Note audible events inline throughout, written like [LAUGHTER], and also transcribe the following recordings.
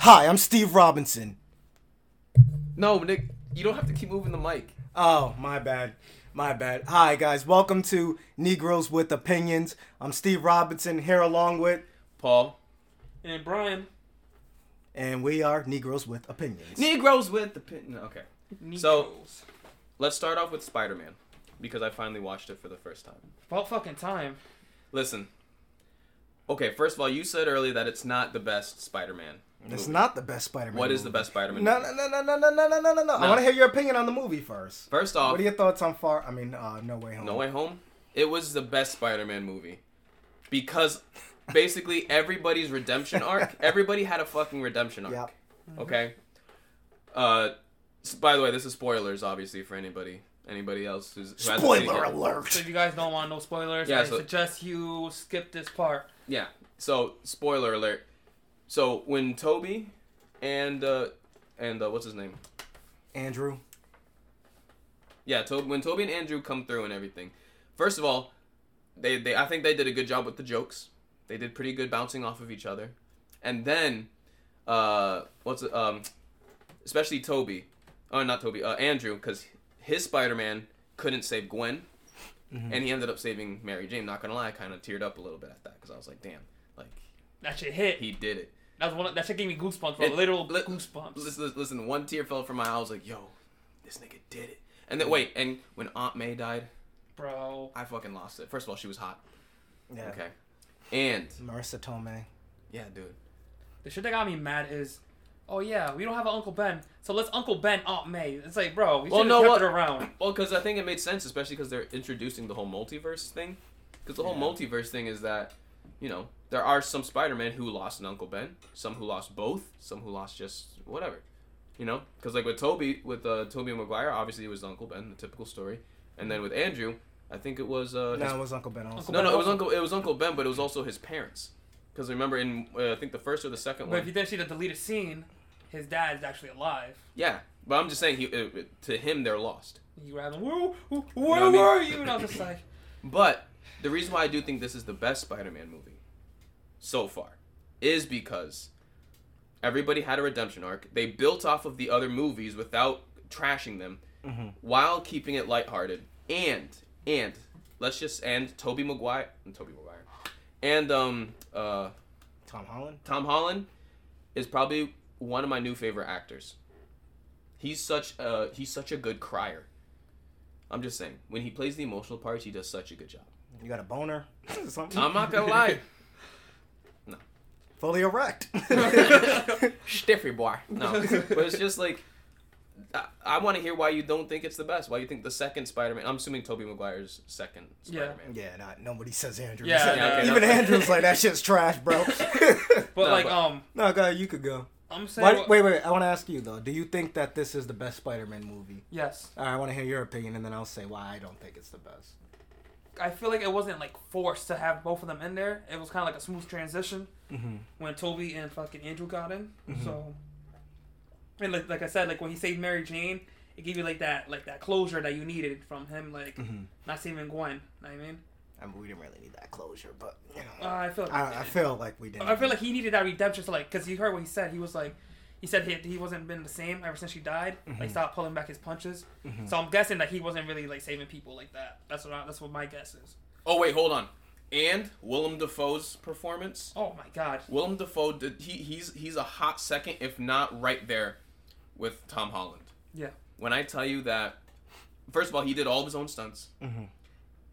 Hi, I'm Steve Robinson. No, Nick, you don't have to keep moving the mic. Oh, my bad. My bad. Hi, guys. Welcome to Negroes with Opinions. I'm Steve Robinson here along with, Paul. And Brian. and we are Negroes with Opinions. Negroes with the pin. No, okay. So- Let's start off with Spider Man because I finally watched it for the first time. About fucking time. Listen. Okay, first of all, you said earlier that it's not the best Spider Man. It's not the best Spider-Man. What is the best Spider Man? No, no, no, no, no, no, no, no, no, no, no. I want to hear your opinion on the movie first. First off, What are your thoughts on Far? I mean, uh, No Way Home. No Way Home. It was the best Spider Man movie because basically [LAUGHS] everybody's redemption arc. Everybody had a fucking redemption arc. Yep. Okay. Uh, by the way, this is spoilers, obviously, for anybody, anybody else who's who hasn't seen it Spoiler alert. So if you guys don't want no spoilers, Yeah, I so- suggest you skip this part. Yeah. So spoiler alert. So when Toby and uh and uh, what's his name? Andrew. Yeah, Toby. When Toby and Andrew come through and everything. First of all, they they I think they did a good job with the jokes. They did pretty good bouncing off of each other. And then, uh, what's? Um, especially Toby. Oh, not Toby. Uh, Andrew, because his Spider-Man couldn't save Gwen, and he ended up saving Mary Jane. Not gonna lie, I kind of teared up a little bit at that because I was like, damn, like That shit hit. he did it. That was one. Of, that shit gave me goosebumps, bro. It- Literal li- goosebumps. Listen, listen, one tear fell from my eye. I was like, yo, this nigga did it. And then wait, and when Aunt May died, bro. I fucking lost it. First of all, she was hot. Yeah. Okay. And Marisa Tomei. yeah, dude. The shit that got me mad is, oh yeah, we don't have an Uncle Ben, so let's Uncle Ben Aunt May. It's like, bro, we should Well, have no, kept what- it around. Well, because I think it made sense, especially because they're introducing the whole multiverse thing. Because the whole Yeah. multiverse thing is that, you know, there are some Spider-Man who lost an Uncle Ben, some who lost both, some who lost just whatever. You know, because like with Toby, with uh, Tobey Maguire, obviously it was Uncle Ben, the typical story, and then with Andrew, I think it was uh, his No, it was Uncle Ben also. Uncle No, no, it was also- Uncle. It was Uncle Ben, but it was also his parents. Because remember, in uh, I think the first or the second But if you didn't see the deleted scene, his dad's actually alive. yeah. But I'm just saying, he uh, to him they're lost. You grabbed him. Where, where what I mean? were you? And I was just like, [LAUGHS] But the reason why I do think this is the best Spider-Man movie so far is because everybody had a redemption arc. They built off of the other movies without trashing them, Mhm. while keeping it lighthearted. And and let's just and Tobey Maguire and Tobey Maguire and um uh Tom Holland. Tom Holland is probably one of my new favorite actors. He's such a he's such a good crier. I'm just saying, when he plays the emotional parts, he does such a good job. You got a boner? [LAUGHS] Something? I'm not gonna lie, [LAUGHS] No. Fully erect. [LAUGHS] stiffy boy. No, but it's just like I, I want to hear why you don't think it's the best. Why you think the second Spider-Man? I'm assuming Tobey Maguire's second Spider-Man. yeah, not, nobody says Andrew. Yeah, yeah, okay, even no. Andrew's like that shit's trash, bro. but No, like, but- um, no, go you could go. I'm saying, Why, wait, wait, I want to ask you though. Do you think that this is the best Spider-Man movie? yes, All right, I want to hear your opinion, and then I'll say why I don't think it's the best. I feel like it wasn't like forced to have both of them in there. It was kind of like a smooth transition Mm-hmm. when Toby and fucking Andrew got in. Mhm. So, and like, like I said, like when he saved Mary Jane, it gave you like that, like that closure that you needed from him, like Mm-hmm. not saving Gwen. Know what I mean, I mean, we didn't really need that closure, but you uh, know, I feel like I, I feel like we didn't. I feel like he needed that redemption. So like, cause you heard what he said. He was like, he said he, he wasn't been the same ever since she died. Mhm. Like, stopped pulling back his punches. Mhm. So I'm guessing that he wasn't really like saving people like that. That's what I, that's what my guess is. Oh wait, hold on. And Willem Dafoe's performance. Oh my god. Willem Dafoe did he he's he's a hot second, if not right there, with Tom Holland. Yeah. When I tell you that, first of all, he did all of his own stunts, Mhm.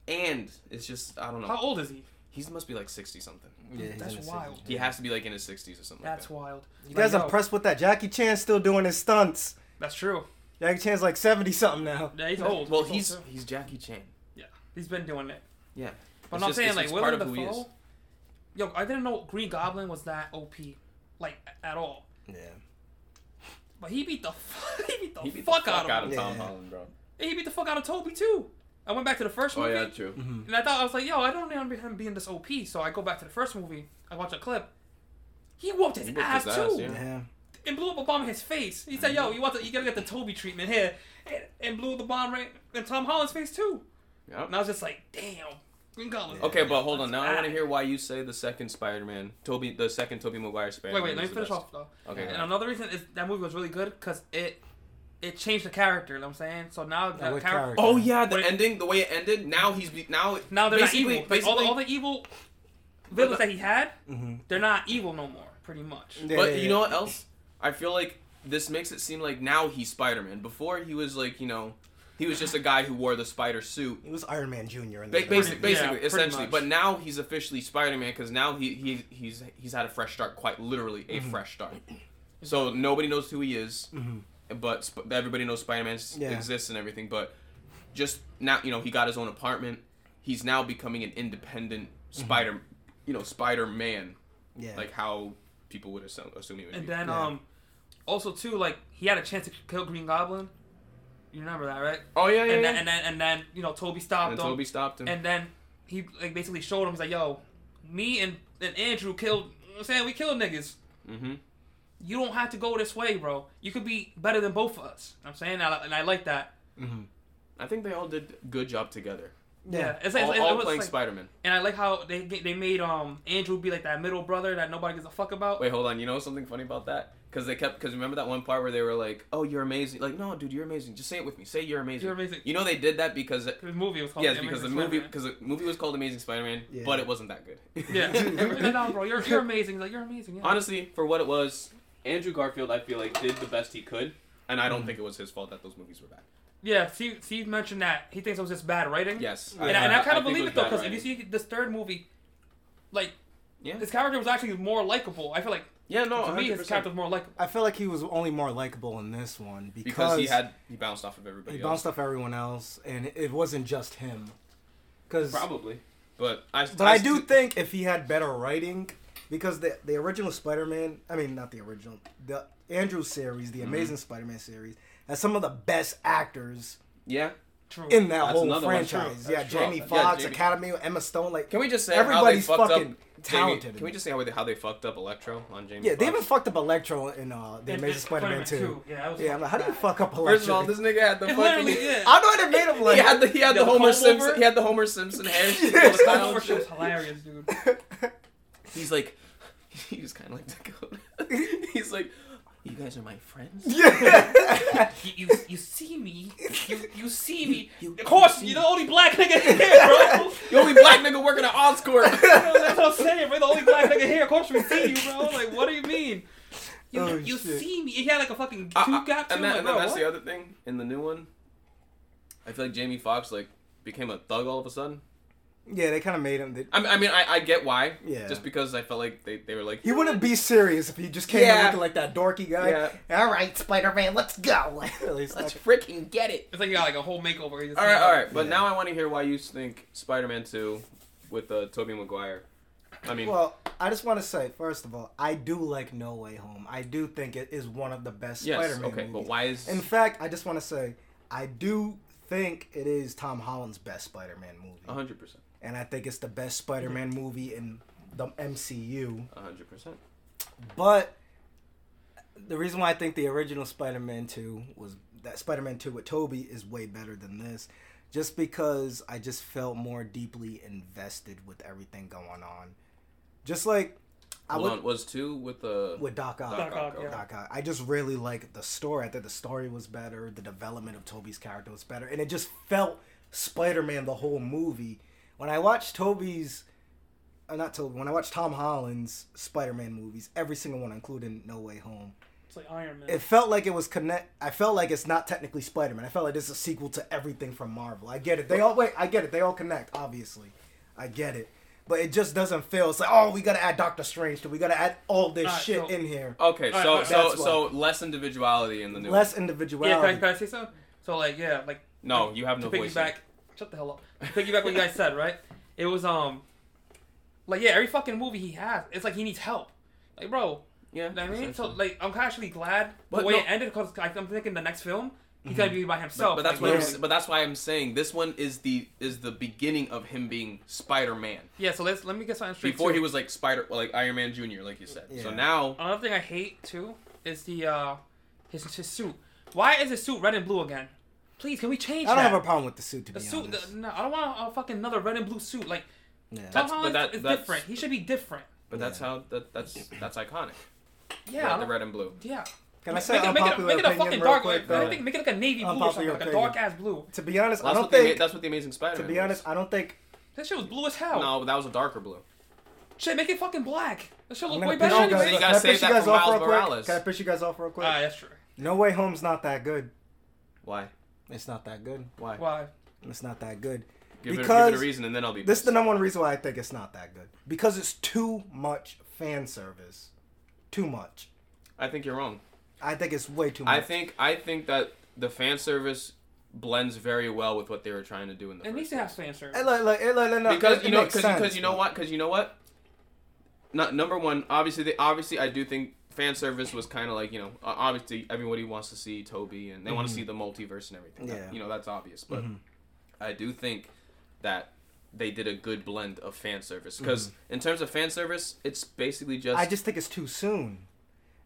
and it's just I don't know. How old is he? He must be like sixty something. Yeah, That's wild. season. He has to be like in his sixties or something. That's like wild. You guys yo, impressed with that? Jackie Chan still doing his stunts. That's true. Jackie Chan's like seventy something now. Yeah, he's old. Well, old, he's he's Jackie Chan. Yeah, he's been doing it. Yeah. But It's I'm just- saying like Willem part of who he is. Dafoe. Yo, I didn't know Green Goblin was that OP, like at all. Yeah. But he beat the [LAUGHS] he beat the, He beat fuck, the fuck out out of of him. Tom Yeah. Holland, bro. And he beat the fuck out of Toby too. I went back to the first Oh movie. yeah, true. Mm-hmm. And I thought I was like, yo, I don't remember him being this OP. So I go back to the first movie. I watch a clip. He whooped his He whooped ass his too, ass, yeah. Yeah. and blew up a bomb in his face. He said, "Yo, you want to? You gotta get the Toby treatment here," and, and blew the bomb right in Tom Holland's face too. Yep. And I was just like, "Damn." Green Goblin. Okay, but hold on. Now I want to hear why you say the second Spider-Man, Toby, the second Tobey Maguire Spider-Man. Wait, wait, let me finish best. off though. Okay. And another reason is that movie was really good because it it changed the character. You know what I'm saying? So now Yeah, the what character. character? Oh yeah, the Wait. ending, the way it ended. Now he's be- now. Now they're not evil. Like, all, the, basically- all the evil villains that he had, Mm-hmm. they're not evil no more. Pretty much. But you know what else? I feel like this makes it seem like now he's Spider-Man. Before he was like, you know, he was just a guy who wore the spider suit. He was Iron Man Jr. in Ba- the basic, Pretty- basically, yeah, essentially. But now he's officially Spider-Man because now he, he he's he's had a fresh start, quite literally a Mm-hmm. fresh start. So nobody knows who he is, Mhm. But sp- everybody knows Spider-Man Yeah. exists and everything. But just now, you know, he got his own apartment. He's now becoming an independent Spider, you know, Spider-Man, Yeah. like how people would assume, assume he would And be. then Yeah. um, also too like he had a chance to kill Green Goblin. You remember that, right? oh yeah, yeah, And yeah. then and then and then you know Toby stopped and him. Toby stopped him. And then he like basically showed him he's like, yo, me and, and Andrew killed. You know I'm saying we killed niggas. hmm You don't have to go this way, bro. You could be better than both of us. You know I'm saying, and I, and I like that. mm-hmm. I think they all did good job together. Yeah, it's, like- all it, all was playing like- Spider-Man. and I like how they they made um Andrew be like that middle brother that nobody gives a fuck about. Wait, hold on. You know something funny about that? Because they kept. Because remember that one part where they were like, "Oh, you're amazing." Like, no, dude, you're amazing. Just say it with me. Say you're amazing. You're amazing. You know they did that because. The movie was called Yes, because the movie because the movie was called Amazing Spider-Man, Yeah. but it wasn't that good. Yeah, [LAUGHS] no, bro, you're you're amazing. Like you're amazing. Yeah. Honestly, for what it was, Andrew Garfield, I feel like did the best he could, and I don't think it was his fault that those movies were bad. Yeah, Steve, Steve mentioned that he thinks it was just bad writing. Yes, And, I, and I kind of think believe was it though, because if you see this third movie, like Yeah. his character was actually more likable. I feel like yeah, no, to me 100%. his character was more likable. I feel like he was only more likable in this one because, because he had he bounced off of everybody he else. bounced off everyone else, and it wasn't just him. Because, Probably, but I. but I, do think if he had better writing, because the the original Spider-Man, I mean not the original, the Andrew series, the Mhm. Amazing Spider-Man series, has some of the best actors Yeah. True. in that That's whole franchise. Yeah, true. Jamie Yeah, Foxx, Jamie- Academy, Emma Stone, like Can we just say Everybody's how they fucked fucking up talented Jamie, can we just say how they, how they fucked up Electro on James? yeah, they even fucked up Electro in uh, the And- Amazing Spider-Man 2. Yeah, that was Yeah, I'm like, how do you fuck up Electro? First of all, this nigga had the It fucking. literally, yeah. I know they made him like [LAUGHS] he had the he had The the, Homer Simpson over? he had the Homer Simpson hair. Yeah, the the comb time. over shit [LAUGHS] was hilarious, dude. [LAUGHS] He's like, [LAUGHS] he was kind of like Dakota. [LAUGHS] He's like, you guys are my friends. [LAUGHS] yeah. You, you, you see me, you, you see me. You- of course, you you're the only black nigga here, bro. The only black nigga working at Oscorp. That's what I'm saying, bro. The only black nigga here. Of course we see you, bro. Like, what do you mean? You, Oh, you shit. see me. He had like a fucking two uh, gap and then, like, and bro, that's what? the other thing in the new one. I feel like Jamie Foxx like became a thug all of a sudden. Yeah, they kind of made him. They, I mean, I, mean, I, I get why. Yeah. Just because I felt like they, they were like he wouldn't be serious if he just came in Yeah. looking like that dorky guy. Yeah. All right, Spider-Man, let's go. [LAUGHS] Let's Let's freaking get it. It's like you got like a whole makeover. He just All right, came all out. right. But Yeah. now I want to hear why you think Spider-Man Two with uh, Tobey Maguire. I mean, Well, I just want to say, first of all, I do like No Way Home. I do think it is one of the best yes, Spider-Man okay, movies. but why is In fact, I just want to say, I do think it is Tom Holland's best Spider-Man movie, hundred percent, and I think it's the best Spider-Man movie in the MCU. hundred percent? But the reason why I think the original Spider-Man 2 was that Spider-Man 2 with Toby is way better than this just because I just felt more deeply invested with everything going on. Just like I would on, was two with the with Doc Ock. Doc Doc Ock, Ock, yeah. Doc Ock. I just really like the story. I think the story was better. The development of Toby's character was better, and it just felt Spider-Man the whole movie. When I watched Toby's, uh, not Toby, when I watched Tom Holland's Spider-Man movies, every single one, including No Way Home, It's like Iron Man. it felt like it was connect. I felt like it's not technically Spider-Man. I felt like it's a sequel to everything from Marvel. I get it. They all wait. I get it. They all connect. Obviously, I get it. But it just doesn't feel. It's like, oh, we gotta add Doctor Strange to. We gotta add all this Alright, shit so- in here. Okay, All right, so all right. so That's so less individuality in the new. Less one. yeah, can I, can I say something? So like, yeah, like No, you have no to voice. piggyback. Shut the hell up. To piggyback what you guys said, right? It was um, like yeah, every fucking movie he has, it's like he needs help. Like, bro, Yeah, you know I mean? So like, I'm actually glad the But way no- it ended because I'm thinking the next film he's gonna be by But, himself. but that's like, what I'm, yeah. but that's why I'm saying this one is the is the beginning of him being Spider-Man. yeah. So let's let me get something straight. Before too. he was like Spider, like Iron Man Junior, like you said. Yeah. So now, Another thing I hate too is the uh his his suit. Why is his suit red and blue again? Please, can we change I don't that? have a problem with the suit to the be suit. honest. The, no, I don't want a, fucking another red and blue suit. Like yeah. Tom That's- Holland that- is different. He should be different. But that's Yeah. how that that's that's iconic. Yeah, I the red and blue. yeah. Can I Make say it, make it, make it a fucking dark. quick? like, though? Think make it like a navy blue or something, Unpopular like a dark ass blue. To be honest, Well, I don't think. ma- that's what the Amazing To Spider-Man. be was. honest, I don't think. That shit was blue as hell. no, but that was a darker blue. Shit, make it fucking black. That shit I'm look way piss better. No, you guys, you anyway. can I save piss you that guys for off Miles real quick? Morales. Can I piss you guys off real quick? Ah, that's true. No Way Home's not that good. Why? It's not that good. Why? Why? It's not that good. Give, it, give it a reason, and then I'll be. This is the number one reason why I think it's not that good. Because it's too much fan service. Too much. I think you're wrong. I think it's way too much. I think I think that the fan service blends very well with what they were trying to do in the It needs first to have place. fan service. It, like, like, it, like, no, because it- you know because you know what because you know what not number one obviously they obviously i do think fan service was kind of like you know obviously everybody wants to see toby and they want to see the multiverse and everything That- Mm-hmm. You know that's obvious but Mhm. i do think that they did a good blend of fan service because in terms of fan service it's basically just Mm-hmm. I just think it's too soon.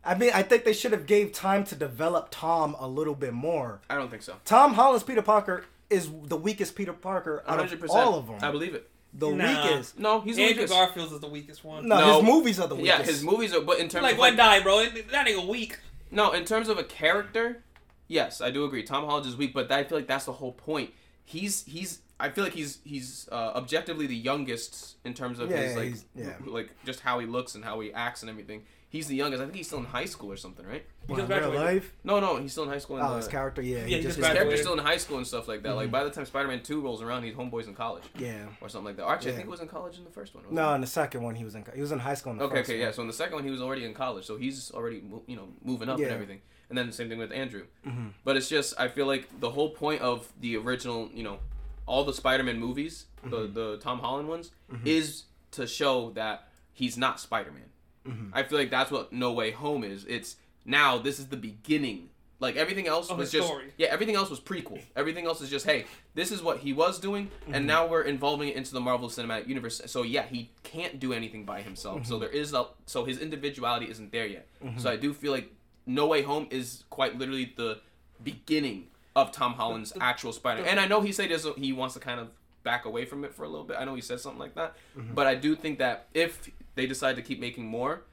I mean, I think they should have gave time to develop Tom a little bit more. i don't think so Tom Holland's Peter Parker is the weakest Peter Parker out 100% of all of them. i believe it the Nah. weakest. no he's the Andrew weakest Garfield's is the weakest one. No, No. his movies are the weakest. yeah his movies are but in terms of like of when die, bro. That nigga weak. No, in terms of a character, yes, I do agree. Tom Holland is weak, but I feel like that's the whole point. He's he's I feel like he's he's uh, objectively the youngest in terms of Yeah, his like yeah. like just how he looks and how he acts and everything. He's the youngest. I think he's still in high school or something, right? He Well, in real life. No, no, he's still in high school. In Oh, the, his character, yeah, Yeah, he he just just his graduated. character's still in high school and stuff like that. Mm-hmm. Like by the time Spider-Man Two rolls around, he's homeboys in college yeah. or something like that. Or actually, I think it was in college in the first one. No, it? in the second one he was in he was in high school. In the Okay, first okay, one. yeah. So in the second one, he was already in college, so he's already you know moving up Yeah. and everything. And then the same thing with Andrew. Mhm. But it's just I feel like the whole point of the original, you know, all the Spider-Man movies, the Mm-hmm. the Tom Holland ones, is to show that he's not Spider-Man. Mm-hmm. I feel like that's what No Way Home is. It's now this is the beginning. Like everything else was just story. yeah, everything else was prequel. Everything else is just hey, this is what he was doing, Mm-hmm. and now we're involving it into the Marvel Cinematic Universe. So yeah, he can't do anything by himself. Mm-hmm. So there is a, so his individuality isn't there yet. So I do feel like No Way Home is quite literally the beginning of Tom Holland's actual Spider. And I know he said he he wants to kind of back away from it for a little bit. I know he said something like that, Mm-hmm. but I do think that if they decide to keep making more,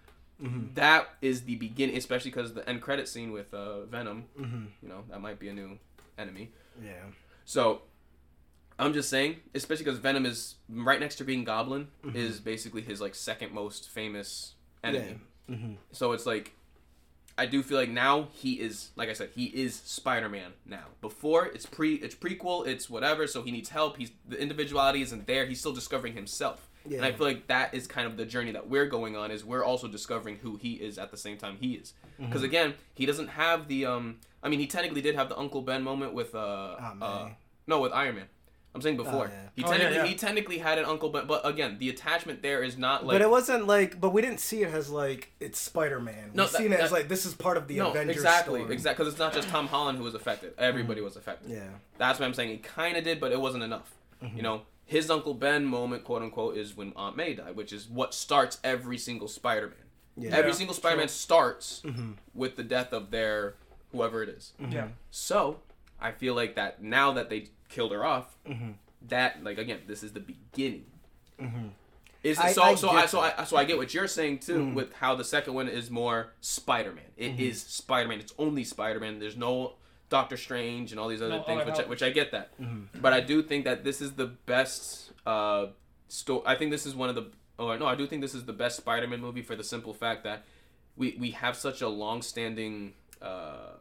Mm-hmm. that is the beginning, especially because the end credit scene with uh, Venom. Mm-hmm. You know that might be a new enemy. Yeah. So I'm just saying, especially because Venom is right next to Green Goblin, Mm-hmm. is basically his like second most famous enemy. Yeah. Mm-hmm. So it's like, I do feel like now he is, like I said, he is Spider-Man now. Before it's pre, it's prequel, it's whatever. So he needs help. He's the individuality isn't there. He's still discovering himself. And I feel like that is kind of the journey that we're going on. Is we're also discovering who he is at the same time he is. Mm-hmm. Because again, he doesn't have the um. I mean, he technically did have the Uncle Ben moment with uh, uh man. no with Iron Man. I'm saying before. Oh, yeah. He Oh, yeah, technically yeah. he technically had an Uncle Ben, but again, the attachment there is not like but it wasn't like, but we didn't see it as like it's Spider Man. No, we that- seen it as like this is part of the no, Avengers exactly, story. exactly, because it's not just Tom Holland who was affected. Everybody was affected. Yeah. That's what I'm saying. He kind of did, but it wasn't enough. Mm-hmm. You know, his Uncle Ben moment, quote unquote, is when Aunt May died, which is what starts every single Spider-Man. Yeah. Every single. Spider-Man starts Mm-hmm. with the death of their whoever it is. Yeah. So I feel like that now that they killed her off, Mhm. that like again, this is the beginning. Mhm. Is I- so I so get I so I so I get what you're saying too Mhm. with how the second one is more Spider-Man. It is Mm-hmm. Spider-Man. It's only Spider-Man. There's no Doctor Strange and all these other No things, which I, which I get that. Mhm. But I do think that this is the best uh sto- I think this is one of the oh no, I do think this is the best Spider-Man movie for the simple fact that we we have such a long-standing uh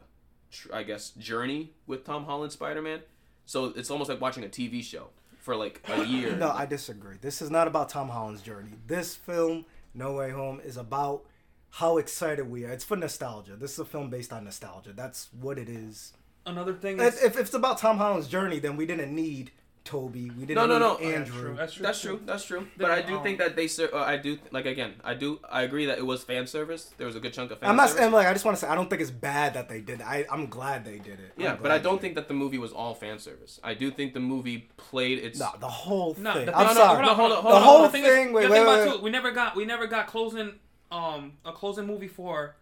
tr- I guess journey with Tom Holland Spider-Man. So it's almost like watching a TV show for like a [LAUGHS] year. No, I disagree. This is not about Tom Holland's journey. This film, No Way Home, is about how excited we are. It's for nostalgia. This is a film based on nostalgia. That's what it is. Another thing is If, if it's about Tom Holland's journey, then we didn't need Toby. We didn't No, no, need no. Oh, yeah, Andrew. true. That's true. That's true. That's true. But I do um, think that they ser- uh, I do like again. I do. I agree that it was fan service. There was a good chunk of fan I'm not service. saying like I just want to say I don't think it's bad that they did. It. I I'm glad they did it. Yeah, but I don't did think that the movie was all fan service. I do think the movie played its. it. No, the whole No, thing. the I'm no, sorry. no, hold on, hold the on, whole hold on. thing thing. is, wait, wait, about wait, wait. too, we never got we never got closing um a closing movie for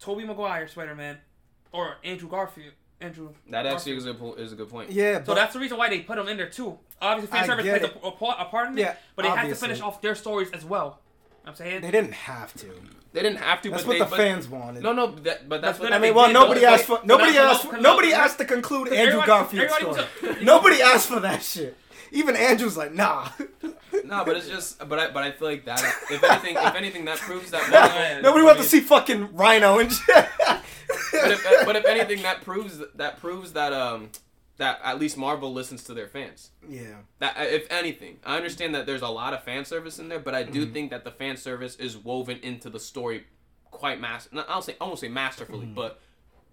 Tobey Maguire Spider Man or Andrew Garfield Andrew. That actually is a, po- is a good point. Yeah, So that's the reason why they put him in there too. Obviously, fan service get plays a, a, part- a part in it, Yeah, but they have to finish off their stories as well. I'm saying they didn't have to. They didn't have to, That's but what they, the but, fans wanted. No, no, that, but that's That's what what I mean, well, did, nobody though. asked for nobody that's asked nobody asked to conclude Andrew everybody- Garfield's story. [LAUGHS] Nobody asked for that shit. Even Andrew's like, nah. [LAUGHS] No, but it's just, but I, but I feel like that. If [LAUGHS] anything, if anything, that proves that. Yeah, Marvel, yeah. Nobody wants to see fucking Rhino and shit. but, if, but if anything, that proves that proves that um that at least Marvel listens to their fans. yeah. That uh, if anything, I understand that there's a lot of fan service in there, but I do think that the fan service is woven into the story quite. Not, I'll say I won't say masterfully, but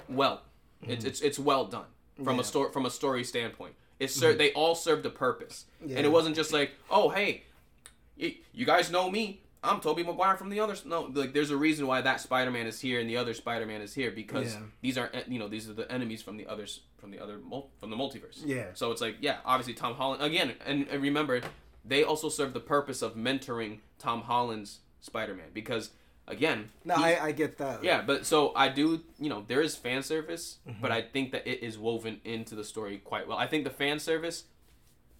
well. It's it's it's well done from Yeah. a story from a story standpoint. It ser- mm-hmm. they all served a purpose, Yeah. and it wasn't just like oh hey, you guys know me. I'm Tobey Maguire from the others. No, like there's a reason why that Spider-Man is here and the other Spider-Man is here because Yeah. these are eh, you know these are the enemies from the others from the other from the multiverse. Yeah. So it's like, yeah, obviously Tom Holland again, and, and remember, they also serve the purpose of mentoring Tom Holland's Spider-Man because again, No, I, I get that. yeah, but so I do, you know, there is fan service, Mm-hmm. but I think that it is woven into the story quite well. I think the fan service,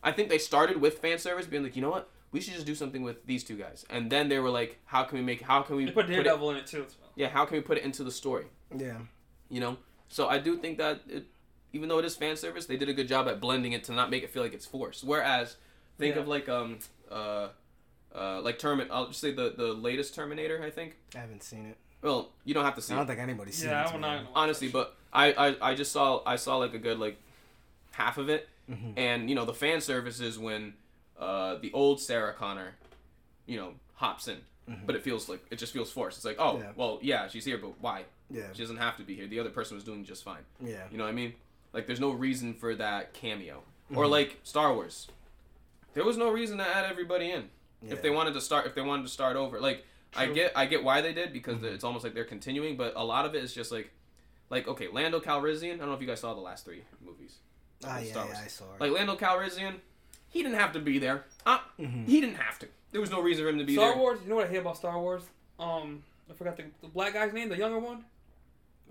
I think they started with fan service, being like, you know what, we should just do something with these two guys, and then they were like, how can we make, how can we They put it, Daredevil in it too. As well. yeah, how can we put it into the story? Yeah. you know so i do think that it, even though it is fan service they did a good job at blending it to not make it feel like it's forced whereas think Yeah. of like um uh uh like Termin i'll just say the the latest terminator i think I haven't seen it. well you don't have to see I it don't think anybody's seen Yeah, it. I will man. not. honestly but I, I i just saw i saw like a good like half of it Mhm. and you know the fan service is when uh the old sarah connor you know hops in but it feels like it just feels forced it's like oh Yeah. well yeah she's here but why Yeah. she doesn't have to be here the other person was doing just fine Yeah. you know what I mean? Like, there's no reason for that cameo. Or Mm-hmm. like Star Wars, there was no reason to add everybody in Yeah. if they wanted to start. If they wanted to start over, like I get, I get why they did because Mm-hmm. it's almost like they're continuing. But a lot of it is just like, like okay, Lando Calrissian. I don't know if you guys saw the last three movies. Ah, yeah, Star yeah, Wars. I saw it. Like Lando Calrissian, he didn't have to be there. Uh, Mhm. He didn't have to. There was no reason for him to be Star there. Wars. You know what I hate about Star Wars? Um, I forgot the, the black guy's name, the younger one.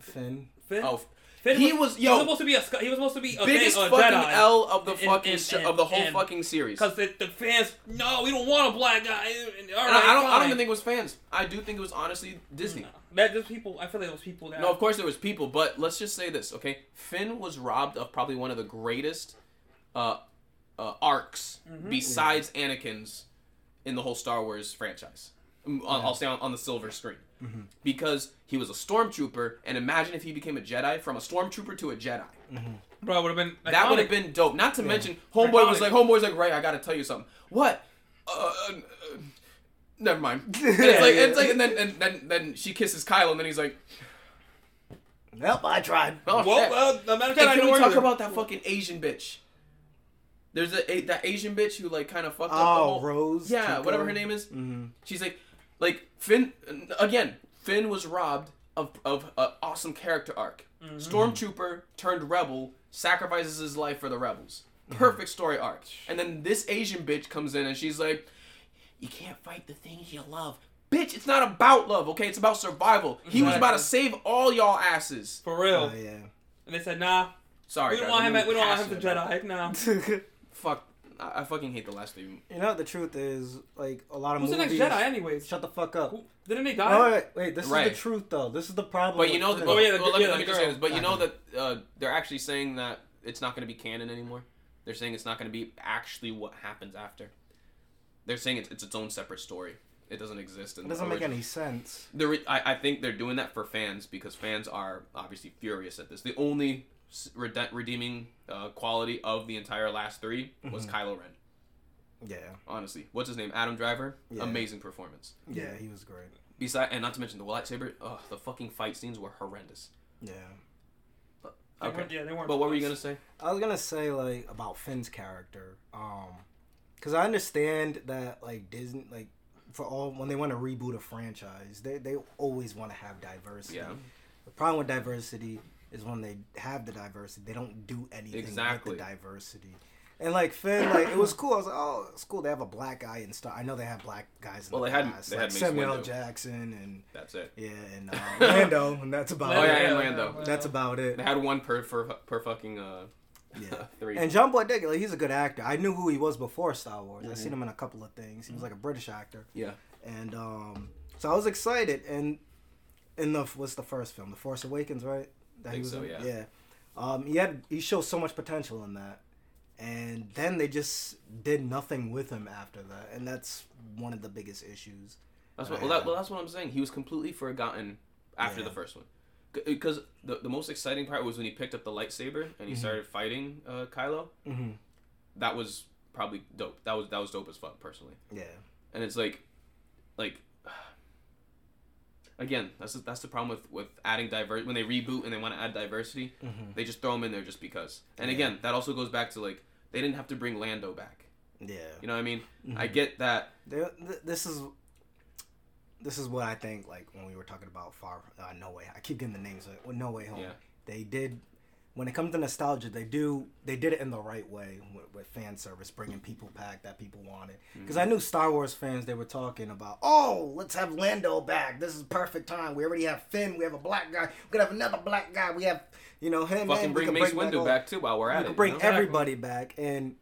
Finn. Finn. Oh, Finn he was- He yo, was supposed to be a. He was supposed to be a, biggest a fucking Jedi. L of the fucking and- sh- and- of the whole fucking series. Because the, the fans, no, we don't want a black guy. All right, I, I don't. I don't even think it was fans. I do think it was honestly Disney. No. That just people. I feel like it was people that. No, of course there was people, but let's just say this, okay? Finn was robbed of probably one of the greatest uh, uh, arcs Mm-hmm. besides Anakin's in the whole Star Wars franchise. Mm, I'll, I'll say on, on the silver screen Mm-hmm. because he was a stormtrooper, and imagine if he became a Jedi from a stormtrooper to a Jedi. bro, would have been. That would have been dope. Not to mention, Homeboy was like, Homeboy's like, right, I gotta tell you something. What? Uh, uh, uh, never mind. [LAUGHS] And it's like, it's like, and then and then then she kisses Kylo, and then he's like, Nope, I tried. oh Well, shit. well, the amount Hey, time I can we talk either. about that fucking Asian bitch? There's a, a that Asian bitch who like kind of fucked up the Oh, whole. Rose. yeah, Tico. whatever her name is. Mm-hmm. She's like, like Finn again. Finn was robbed of of an awesome character arc. Mm-hmm. Stormtrooper turned rebel, sacrifices his life for the rebels. Perfect story arc. And then this Asian bitch comes in and she's like, "You can't fight the things you love." Bitch, it's not about love, okay? It's about survival. He was about to save all y'all asses. For real. Oh, yeah. And they said, nah, Sorry, we don't guys, want him. At, we don't want him to about it. Jedi. Nah. [LAUGHS] Fuck, I, I fucking hate the last three. You know the truth is, like a lot of Who's the next movies. Jedi, anyways? Shut the fuck up. Who- Didn't they die? wait, wait, this Right. is the truth though. This is the problem. But you with know, Finn. well, Oh, yeah, the- well, let me, yeah, let me the just say this. But you know that uh, they're actually saying that it's not going to be canon anymore. They're saying it's not going to be actually what happens after. They're saying it's, it's its own separate story. It doesn't exist. In it doesn't the make any sense. Re- I, I think they're doing that for fans because fans are obviously furious at this. The only s- rede- redeeming uh, quality of the entire last 3 was Mm-hmm. Kylo Ren. Yeah, Honestly, what's his name? Adam Driver. Yeah. Amazing performance. yeah, he was great. Beside, and not to mention the lightsaber. Ugh, the fucking fight scenes were horrendous. Yeah. They Okay. weren't- yeah, they weren't. But what were you gonna say? I was gonna say like about Finn's character, um, because I understand that like Disney, like for all when they want to reboot a franchise, they they always want to have diversity. Yeah. The problem with diversity is when they have the diversity, they don't do anything Exactly. with the diversity. And like Finn, like it was cool. I was like, oh, it's cool. They have a black guy in Star. I know they have black guys in Well, the they had- past, they like had Samuel Windu. Jackson and That's it. yeah, and uh, [LAUGHS] Lando, and that's about Oh, it. yeah, and Lando. That's about it. They had one per per, per fucking uh Yeah. [LAUGHS] three. And John Boyega, like, he's a good actor. I knew who he was before Star Wars. I Mhm. seen him in a couple of things. He was like a British actor, yeah. and um, so I was excited. And in the what's the first film, The Force Awakens, right? That Think was so, in? yeah. Yeah. Um, he had he showed so much potential in that, and then they just did nothing with him after that, and that's one of the biggest issues. That's what. Well, that, well, that's what I'm saying. He was completely forgotten after Yeah. the first one, because the the most exciting part was when he picked up the lightsaber and he Mhm. started fighting uh, Kylo. Mm-hmm. That was probably dope. That was that was dope as fuck personally. Yeah. And it's like, like. Again, that's the, that's the problem with with adding diver when they reboot and they want to add diversity, Mm-hmm. they just throw them in there just because. And Yeah. again, that also goes back to like they didn't have to bring Lando back. Yeah. You know what I mean? I Mhm. get that. Th- this is this is what I think. Like when we were talking about Far uh, No Way, I keep getting the names. Well, No Way Home. Yeah. They did when it comes to nostalgia. They do they did it in the right way with, with fan service, bringing people back that people wanted. Because I mm-hmm. knew Star Wars fans they were talking about. Oh, let's have Lando back. This is perfect time. We already have Finn. We have a black guy. We're gonna have another black guy. We have you know him. Fucking and we bring Mace Windu back too while we're at could it. bring you know? everybody back and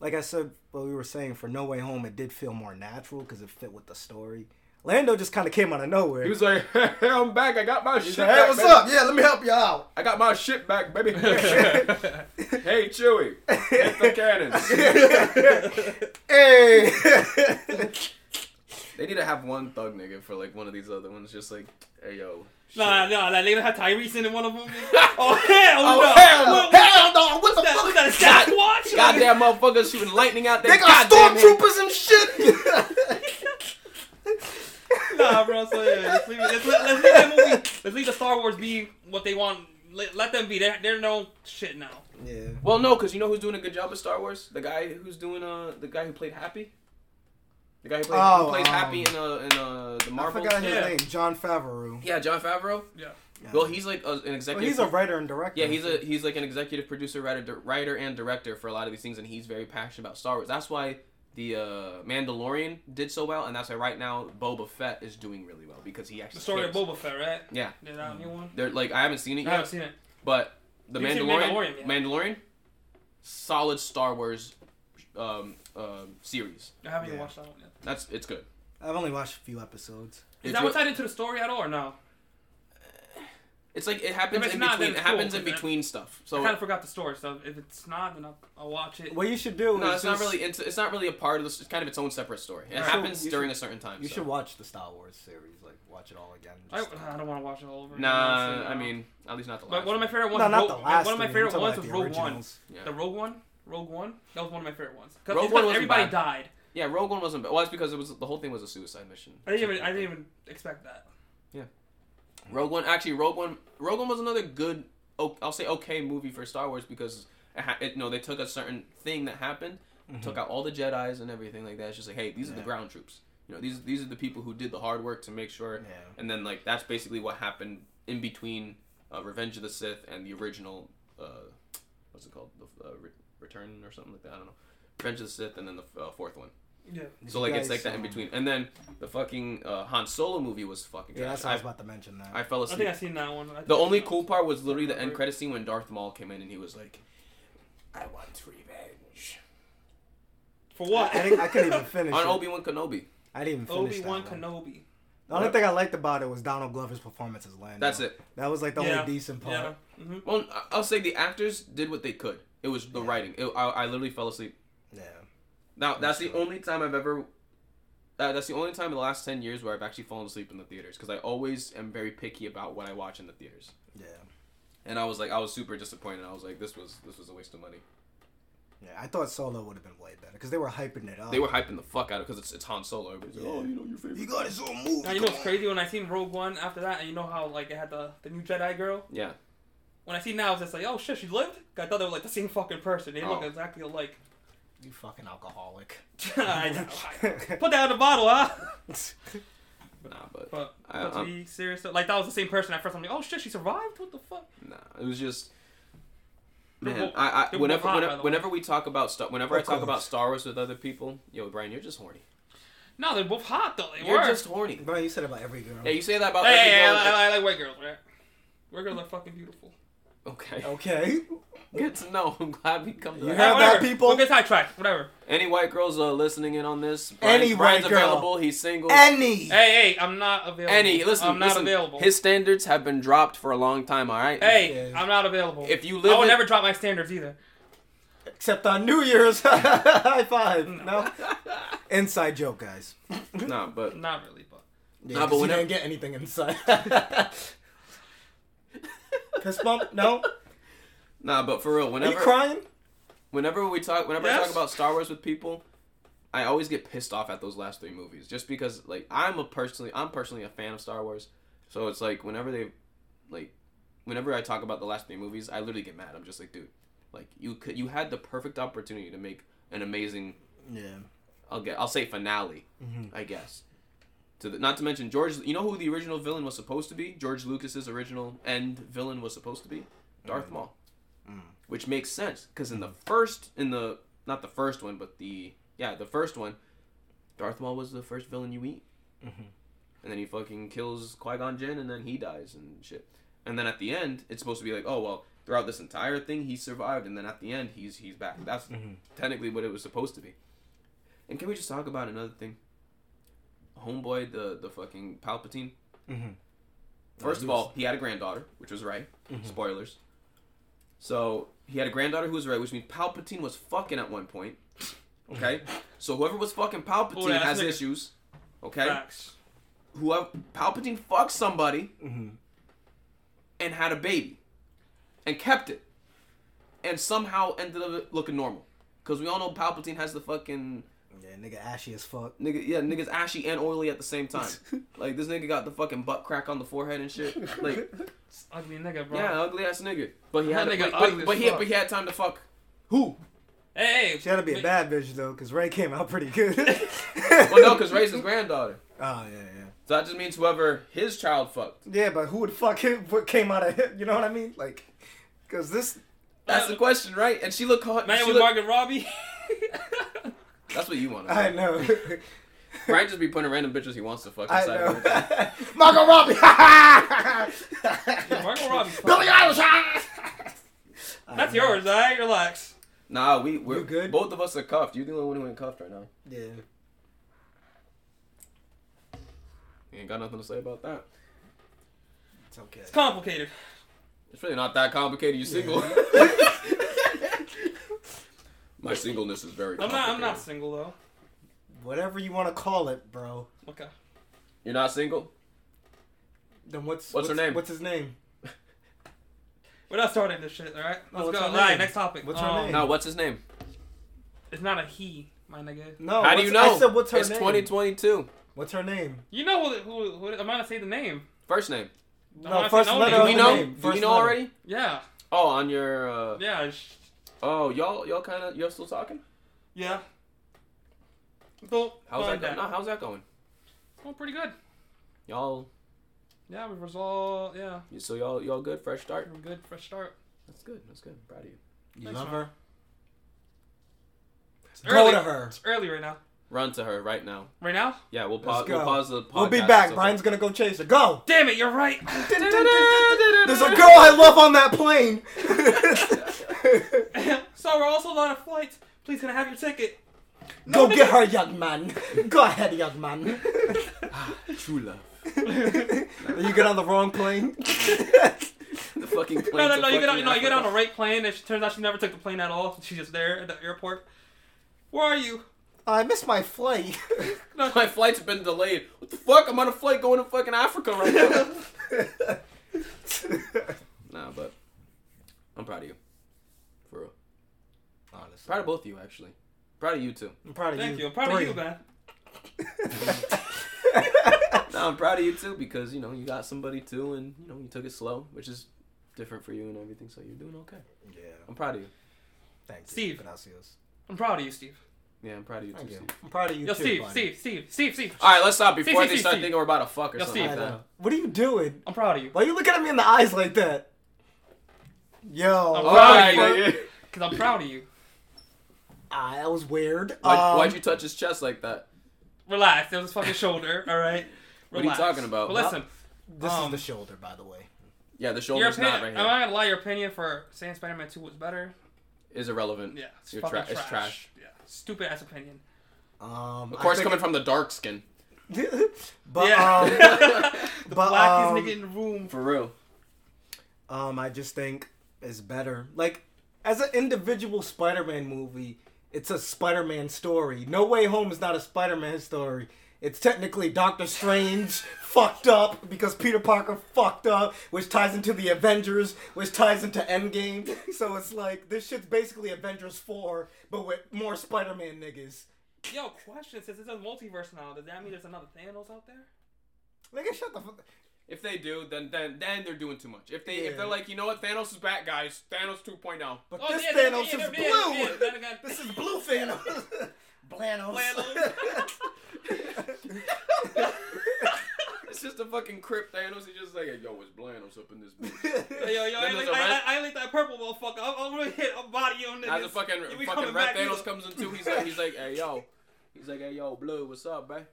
like i said what we were saying for no way home it did feel more natural because it fit with the story lando just kind of came out of nowhere He was like, [LAUGHS] "Hey, I'm back. I got my He's shit like, hey back. what's baby. up yeah let me help you out I got my shit back, baby. [LAUGHS] [LAUGHS] hey, Chewie, hit the cannons. hey They need to have one thug nigga for like one of these other ones. Just like, hey yo. shit. Nah, nah, like, they gonna have Tyrese in one of them. oh hell Oh, no! hell no. What, what, hell no what the that, fuck was that a Sasquatch? Goddamn motherfuckers shooting lightning out there. they got stormtroopers and shit Nah, bro. So yeah, let's leave, it- let's, let, let's leave that movie. Let's leave the Star Wars be what they want. Let, let them be. They're they're no shit now. yeah Well, no, because you know who's doing a good job with Star Wars? The guy who's doing uh the guy who played Happy. The guy who, played, Oh, who plays um, Happy in uh in uh the i Marvels. forgot his Yeah. name jon favreau Yeah, Jon Favreau. Yeah. Yeah. Well, he's like a, an Well, executive. he's a writer and director Yeah, he's a he's like an executive producer, writer, di- writer and director for a lot of these things, and he's very passionate about Star Wars. That's why the uh, Mandalorian did so well, and that's why right now Boba Fett is doing really well because he actually The story cares. of Boba Fett, right? Yeah, Yeah, that new one. they're like I haven't seen it I yet, haven't seen it. but the You've Mandalorian, Mandalorian, yeah. Mandalorian, solid Star Wars um, um, series. I haven't Yeah. even watched that one yet. That's it's good. i've only watched a few episodes Is It's that what's re- tied into the story at all or no? It's like it happens in not, between. It it's cool, happens in 'cause then- between stuff. So I kind of forgot the story, so if it's not, then I'll, I'll watch it. what you should do no, is it's not really. It's, it's not really a part of this. It's kind of its own separate story. It You should- happens you during should- a certain time. you so. should watch the star wars series like watch it all again I, Just- I don't want to watch it all over. again, Nah, honestly, I mean, at least not the last. But one of my favorite ones. no, not the last One of my favorite ones about was Rogue One. The Rogue One. Rogue One. That was one of my favorite ones. Cause Rogue it's One 'cause wasn't everybody died. Yeah, Rogue One wasn't. Well, that's because it was the whole thing was a suicide mission. I didn't even. I didn't even expect that. Rogue One, actually, Rogue One, Rogue One was another good. I'll say okay movie for Star Wars because it, ha- it, no, they took a certain thing that happened, took out all the Jedi's and everything like that. It's just like, hey, these are the ground troops. You know, these these are the people who did the hard work to make sure. yeah And then like that's basically what happened in between uh, Revenge of the Sith and the original. Uh, what's it called? The uh, Re- Return or something like that. I don't know. Revenge of the Sith and then the uh, fourth one. Yeah. So like it's like that in um, between. And then the fucking uh, Han Solo movie was fucking. Yeah, that's what I was about to mention. That. I fell asleep. I think I seen that one. The only cool one. part was literally the end credit scene when Darth Maul came in and he was like, "I want revenge." For what? I, didn't, I couldn't even [LAUGHS] finish On it. Obi Wan Kenobi. I didn't even finish Obi Wan one. Kenobi. The only thing I liked about it was Donald Glover's performance as Lando. That's it. That was like the Yeah. only decent part. Yeah. hmm Well, I- I'll say the actors did what they could. It was the Yeah. writing. It, I, I literally fell asleep. Yeah. Now that's the only time I've ever. Uh, that's the only time in the last ten years where I've actually fallen asleep in the theaters because I always am very picky about what I watch in the theaters. Yeah. And I was like, I was super disappointed. I was like, this was this was a waste of money. Yeah. I thought Solo would have been way better because they were hyping it up. They were hyping the fuck out of it. because it's, it's Han Solo. Everybody's like, oh, you know your favorite. He got his own movie. Now you know come what's crazy when I seen Rogue One after that, and you know how like it had the the new Jedi girl. Yeah. When I see now, it's just like, oh shit, she lived. I thought they were like the same fucking person. They look Oh. exactly alike. You fucking alcoholic. I know. I [LAUGHS] know. Put that in the bottle, huh? [LAUGHS] Nah, but But, I- but to I'm- be serious, like that was the same person at first. I'm like, oh shit, she survived. What the fuck? nah, it was just. Man, both- I, I whenever hot, whenever, whenever we talk about Star, whenever I talk about course. Star Wars with other people, yo, Brian, you're just horny. No, they're both hot though. They You're were. just horny. Bro, you said about every girl. Yeah, you say that about Hey, every hey, hey, girl. I, I, I like white girls, right? White girls are fucking beautiful. Okay, Okay. [LAUGHS] good to know. I'm glad we come to You that. heard that, people? We'll get sidetracked. Whatever. Any white girls uh, listening in on this? Any Brian's white girl. available. He's single. Any. Hey, hey, I'm not available. Any listen, I'm not listen, available. His standards have been dropped for a long time. All right. hey, Yeah. I'm not available. If you I live would in- never drop my standards either. Except on New Year's. [LAUGHS] High five. No. Inside joke, guys. nah, but Not really, but Yeah, Nah, but 'cause you whenever- didn't get anything inside. [LAUGHS] Fist bump? No. nah, but for real, Are you crying? whenever we talk whenever I Yes. talk about Star Wars with people, I always get pissed off at those last three movies just because like I'm a personally I'm personally a fan of Star Wars. So it's like whenever they like whenever I talk about the last three movies, I literally get mad. I'm just like, dude, like you could you had the perfect opportunity to make an amazing Yeah. I'll get I'll say finale, Mhm. I guess. To the, not to mention George, you know who the original villain was supposed to be? George Lucas's original end villain was supposed to be Darth Mm. Maul, Mm. which makes sense because in the first, in the not the first one, but the yeah the first one, Darth Maul was the first villain you eat, Mhm. and then he fucking kills Qui Gon Jinn, and then he dies and shit. And then at the end, it's supposed to be like, oh well, throughout this entire thing, he survived, and then at the end, he's he's back. That's Mhm. technically what it was supposed to be. And can we just talk about another thing? Homeboy, the the fucking Palpatine. Mhm. First he of was- all, he had a granddaughter, which was right. Mhm. Spoilers. So he had a granddaughter who was right, which means Palpatine was fucking at one point. Okay, so whoever was fucking Palpatine yeah, has issues. Okay, facts. whoever Palpatine fucked somebody Mhm. and had a baby, and kept it, and somehow ended up looking normal. Because we all know Palpatine has the fucking nigga ashy as fuck. Nigga, yeah, nigga's ashy and oily at the same time. [LAUGHS] like this nigga got the fucking butt crack on the forehead and shit. Like, [LAUGHS] Ugly nigga, bro. yeah, ugly ass nigga. But he had, nigga but, ugly but, as but he, fuck. but he had time to fuck. Who? Hey, hey. She had to be a bad bitch though, cause Rey came out pretty good. [LAUGHS] Well, no, because Rey's his granddaughter. Oh yeah, yeah. So that just means whoever his child fucked. Yeah, but who would fuck him? What came out of him? You know what I mean? Like, cause this. That's the question, right? And she looked hot. Man she with look- Margaret Robbie. That's what you want. I know. Brian [LAUGHS] just be putting random bitches he wants to fuck I inside. of him. know. [LAUGHS] Margot Robbie. Margot Robbie's Billie Eilish. [LAUGHS] That's yours, alright? Relax. Nah, we we're You good? Both of us are cuffed. You the only one who ain't cuffed right now. Yeah. You ain't got nothing to say about that. It's okay. It's complicated. It's really not that complicated. You single. My singleness is very. I'm not. I'm not single though. Whatever you want to call it, bro. Okay. You're not single. Then what's What's her name? What's his name? [LAUGHS] We're not starting this shit, alright? No, Let's what's go. her Alright, name? next topic. What's her Um, name? No, what's his name? It's not a he, my nigga. No. How do you know? I said, what's her it's name? 2022. What's her name? You know who? Who? who I'm gonna say the name. First name. I'm No, not first saying letter Do of we the know? name. Do First you know letter. already? Yeah. Oh, on your. Uh, Yeah. sh- oh, y'all, y'all kind of, y'all still talking? Yeah. So, How's going that? Going? down. No, how's that going? Going pretty good. Y'all, Yeah, we resolved. Yeah, so y'all, y'all good? Fresh start. we're good. Fresh start. That's good. That's good. Proud of you. You Thanks, love man. her. It's Go early. to her. It's early right now. Run to her right now. Right now? Yeah, we'll pause. We'll pause the. Pause. We'll be back. It's. Brian's gonna go chase her. Go. Damn it! You're right. [LAUGHS] There's a girl I love on that plane. [LAUGHS] so we're also on a flight. Please, can I have your ticket? Go get her, young man. Go ahead, young man. ah, True love. [LAUGHS] you get on the wrong plane. the fucking plane. No, no, no. You get on. fucking No, you get on the right plane. And she turns out she never took the plane at all. She's just there at the airport. Where are you? I missed my flight. [LAUGHS] No, my flight's been delayed. What the fuck? I'm on a flight going to fucking Africa right now. [LAUGHS] nah, but I'm proud of you. For real. Honestly. Proud of both of you, actually. Proud of you too. I'm proud of you. Thank you. you. I'm proud Three. of you, man. [LAUGHS] No, I'm proud of you too because you know you got somebody too, and you know you took it slow, which is different for you and everything. So you're doing okay. Yeah. I'm proud of you. Thank you. Steve. Gracias. I'm proud of you, Steve. Yeah, I'm proud of you too, Thank you. Steve. I'm proud of you Yo, too. Steve, buddy. Steve, Steve, Steve, Steve. All right, let's stop before Steve, they Steve, start Steve. thinking we're about to fuck or Yo, something Steve. I like that. know. What are you doing? I'm proud of you. Why are you looking at me in the eyes like that? Yo, All All right. right. yeah. Because I'm proud of you. ah, that was weird. Why'd, Um, why'd you touch his chest like that? Relax. It was his fucking shoulder. All right. What are you Relax. talking about? But listen, This um, is the shoulder, by the way. Yeah, the your shoulder's opinion. not right Am here. I gonna lie? Your opinion for saying Spider-Man Two was better? Is irrelevant. Yeah, it's You're fucking tra- it's trash. Yeah, stupid ass opinion. Um, Of course, coming from the dark skin. [LAUGHS] but yeah. um, [LAUGHS] the but, blackest um, nigga in the room. For real. um, I just think is better. Like as an individual Spider-Man movie, it's a Spider-Man story. No Way Home is not a Spider-Man story. It's technically Doctor Strange fucked up because Peter Parker fucked up, which ties into the Avengers, which ties into Endgame. [LAUGHS] So it's like this shit's basically Avengers 4, but with more Spider-Man niggas. Yo, question: Since it's a multiverse now, does that mean there's another Thanos out there? Nigga, shut the fuck. If they do, then then then they're doing too much. If they Yeah. if they're like, you know what, Thanos is back, guys. Thanos 2.0. But Oh, this yeah, yeah, Thanos yeah, is yeah, blue. yeah, then [LAUGHS] This is blue Thanos. [LAUGHS] Blanos. [LAUGHS] [LAUGHS] It's just a fucking Crip Thanos. He's just like, yo, it's Blanos up in this bitch. [LAUGHS] Yo, yo, yo, I, Then like, there's red- I, I like that purple motherfucker. I'm, I'm gonna hit a body on niggas. As a fucking You be fucking Red back, Thanos comes in too, he's like, he's like, hey yo, he's like, hey yo, Blue, what's up, man?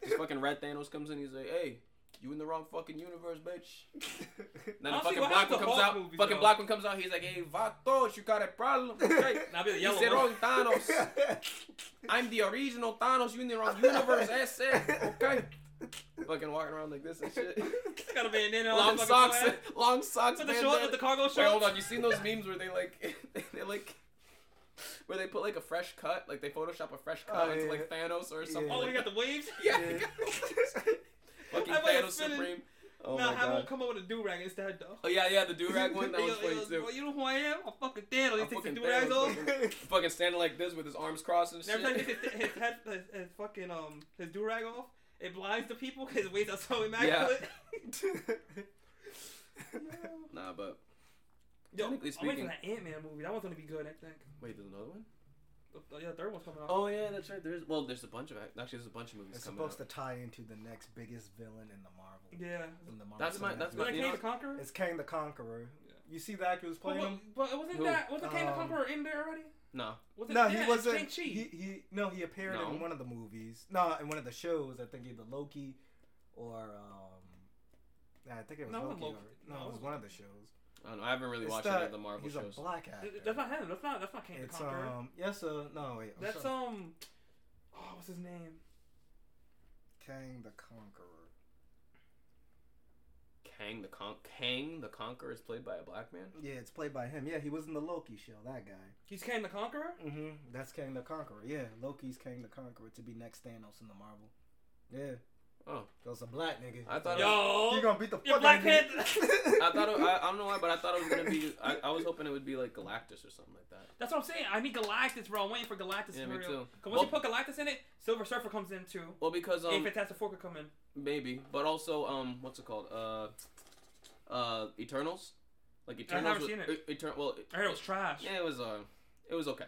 This fucking Red Thanos comes in, he's like, hey, you in the wrong fucking universe, bitch. [LAUGHS] Then the fucking black one comes out. movies, fucking though? black one comes out. He's like, hey, vatos, you got a problem? [LAUGHS] Okay. Now be the He's yellow the one. wrong Thanos. [LAUGHS] I'm the original Thanos. You in the wrong universe. That's it. Okay. Fucking walking around like this and shit. It's gotta be an in long socks. Long socks. With the man, short, with the cargo shorts. Wait, hold on. You seen those memes where they like, they like, where they put like a fresh cut, like they Photoshop a fresh cut Oh, into yeah. like Thanos or something. Yeah. Oh, like we got the waves. Yeah. Yeah. Fucking I Thanos Supreme. Oh have him come up with a do rag instead, though. Oh yeah, yeah, the [LAUGHS] do rag one. That was funny too. well, you know who I am? I'm fucking Thanos. He takes the do rags off. [LAUGHS] Fucking standing like this with his arms crossed and shit. Every time he takes his, his head, his, his fucking um, his do rag off, it blinds the people because his waist are so immaculate. [LAUGHS] Nah, but Yo, Technically I'm waiting speaking- for that Ant Man movie. That one's gonna be good, I think. wait, there's another one. The, yeah, the third one's coming out. Oh yeah, that's right. There's well, there's a bunch of actually there's a bunch of movies It's coming supposed out. to tie into the next biggest villain in the Marvel. Yeah. In the Marvel That's my- that's my- that you Kang know- the Conqueror? It's Kang the Conqueror. Yeah. You see the actor who's playing wa- him? but wasn't Who? that wasn't Kang the Um, Conqueror in there already? No, Was it, No, yeah, he wasn't. Shang Chi. He, he no, he appeared No. in one of the movies. No, in one of the shows. I think either Loki or um, yeah, I think it was No, it Loki. or- no, No, it it was one of the shows. I don't know. I haven't really It's watched the- any of the Marvel he's shows. a black actor. That's not him. That's not. That's not Kang It's the Conqueror. um, yes, uh, no, wait. I'm that's sorry. um. Oh, what's his name? Kang the Conqueror. Kang the Con Kang the Conqueror is played by a black man. Yeah, it's played by him. Yeah, he was in the Loki show. That guy. He's Kang the Conqueror. Mm-hmm. That's Kang the Conqueror. Yeah, Loki's Kang the Conqueror to be next Thanos in the Marvel. Yeah, Oh, that's a black nigga. I thought. Yo, you gonna beat the fuck Black out of nigga. I thought. It, I, I don't know why, but I thought it was gonna be. I, I was hoping it would be like Galactus or something like that. That's what I'm saying. I need Galactus, bro. I'm waiting for Galactus Yeah, to me be too. Cause once you put Galactus in it, Silver Surfer comes in too. Well, because and um Fantastic Four could come in. maybe, but also um what's it called? Uh, uh Eternals. Like Eternals. never was- seen it. Etern- well, I heard it was trash. Yeah, it was uh, it was okay.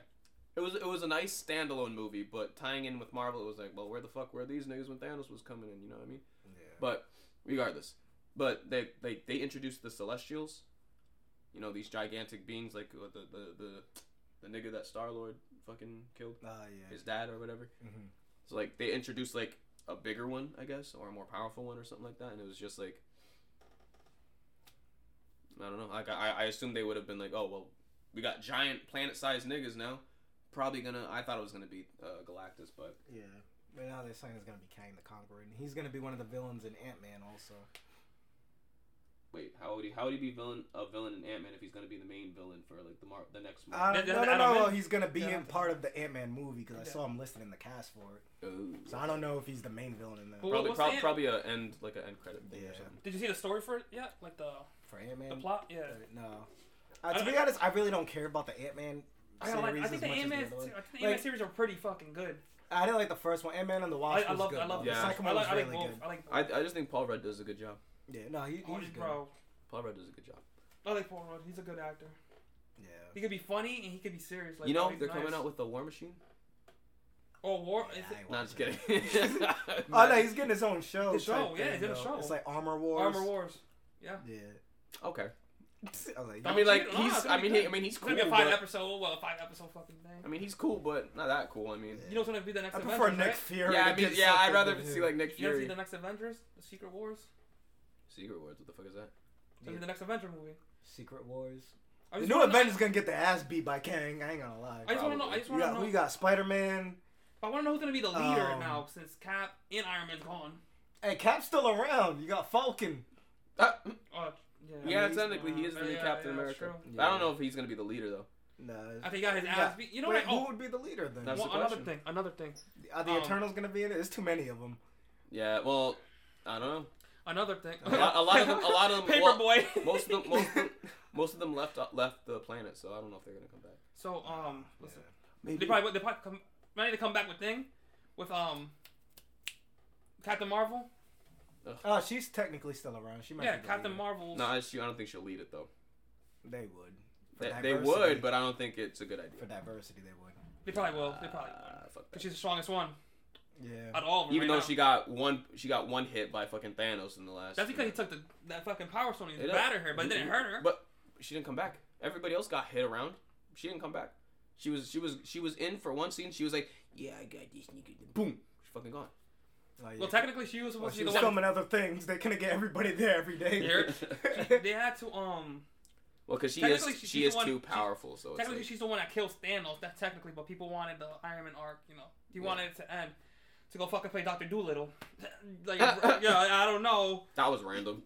It was it was a nice standalone movie, but tying in with Marvel, it was like, well, where the fuck were these niggas when Thanos was coming in? You know what I mean? Yeah. But regardless, but they they they introduced the Celestials. You know these gigantic beings like uh, the the the, the nigga that Star Lord fucking killed Ah, yeah. his dad or whatever. Mhm. So like they introduced like a bigger one, I guess, or a more powerful one or something like that, and it was just like I don't know. Like I I assumed they would have been like, oh well, we got giant planet-sized niggas now. Probably gonna. I thought it was gonna be uh, Galactus, but Yeah. But now they're saying it's gonna be Kang the Conqueror, and he's gonna be one of the villains in Ant Man also. wait, how would he how would he be villain a villain in Ant Man if he's gonna be the main villain for like the mar- the next movie? Uh, That- no, no, I don't no. know. He's gonna be Yeah. in part of the Ant Man movie because I saw him listed in the cast for it. Ooh. So I don't know if he's the main villain in that. Well, Probably what's prob- the- probably a end like an end credit thing Yeah. or something. Did you see the story for it yet? Like the For Ant the Man. plot? Yeah. No. Uh, to I- be honest, I really don't care about the Ant Man I, series gotta like, I as think the much Ant as Man, the. I think the Ant Man Like- series are pretty fucking good. I didn't like the first one. Ant Man and the Wasp I, I was love, good. I love. though. Yeah. The second I like, was I like both. good. I like. Both. I, I just think Paul Rudd does a good job. Yeah, no, he, Oh, he's good. bro, Paul Rudd does a good job. I like Paul Rudd. He's a good actor. Yeah. He could be funny and he could be serious. Like, you know they're nice. coming out with the War Machine. Oh, War. Yeah, is I it, ain't No, I'm just kidding. [LAUGHS] [LAUGHS] Oh no, he's getting his own show. The show, yeah, he's in a show. It's like Armor Wars. Armor Wars. Yeah. Yeah. Okay. I like, I mean, like he's. I mean, he. I mean, he's It's cool. gonna be a five But, episode, well, a five episode fucking thing. I mean, he's cool, but not that cool. I mean, You know what's gonna be the next I Avengers, prefer Nick right? Fury. yeah, I mean, yeah, I'd rather see him. like Nick Fury. You wanna see Fury. the next Avengers, the Secret Wars? Secret Wars. What the fuck is that? It's gonna Yeah. be the next Avenger movie. Secret Wars. The new wanna Avengers gonna get the ass beat by Kang. I ain't gonna lie. I just wanna know. I just We wanna got, know. we got Spider Man. I wanna know who's gonna be the leader Um, now since Cap and Iron Man's gone. Hey, Cap's still around. You got Falcon. Ah, Oh, yeah. yeah, he's- technically he is the uh, new yeah, Captain yeah, America. true. I don't know if he's gonna be the leader though. Nah. I think he got his you ass beat. You know wait, what? Who Oh, would be the leader then? That's one, the another thing. Another thing. Are the um, Eternals gonna be in it? There's too many of them. Yeah, well, I don't know. Another thing. A lot, a lot of them. A lot of them. [LAUGHS] well, most of them. Most of them. [LAUGHS] Most of them left left the planet, so I don't know if they're gonna come back. So um, listen. Maybe. They probably they probably come, ready to come back with thing, with um, Captain Marvel. Oh, she's technically still around. She might. Yeah, be the Captain. Marvel. No, I, she, I don't think she'll lead it though. They would. They, they would, but I don't think it's a good idea. for diversity, they would. They probably will. They probably will. Ah, fuck Cause that. she's the strongest one Yeah. out of all. Even right though now. she got one, she got one hit by fucking Thanos in the last. That's because he took the that fucking power stone and It- battered her, but it didn't hurt her. But she didn't come back. Everybody else got hit around. She didn't come back. She was she was she was in for one scene. She was like, "Yeah, I got this nigga." Boom, she's fucking gone. Yeah. well, technically, she was Well, supposed she to was be the one. filming other things. They couldn't get everybody there every day. Here. [LAUGHS] They had to um. Well, because she is she- she is one- too she- powerful. So it's Technically, like, she's the one that kills Thanos. That's technically, but people wanted the Iron Man arc. You know, he Yeah. wanted it to end to go fucking play Doctor Dolittle. [LAUGHS] like, [LAUGHS] yeah, I don't know. that was random,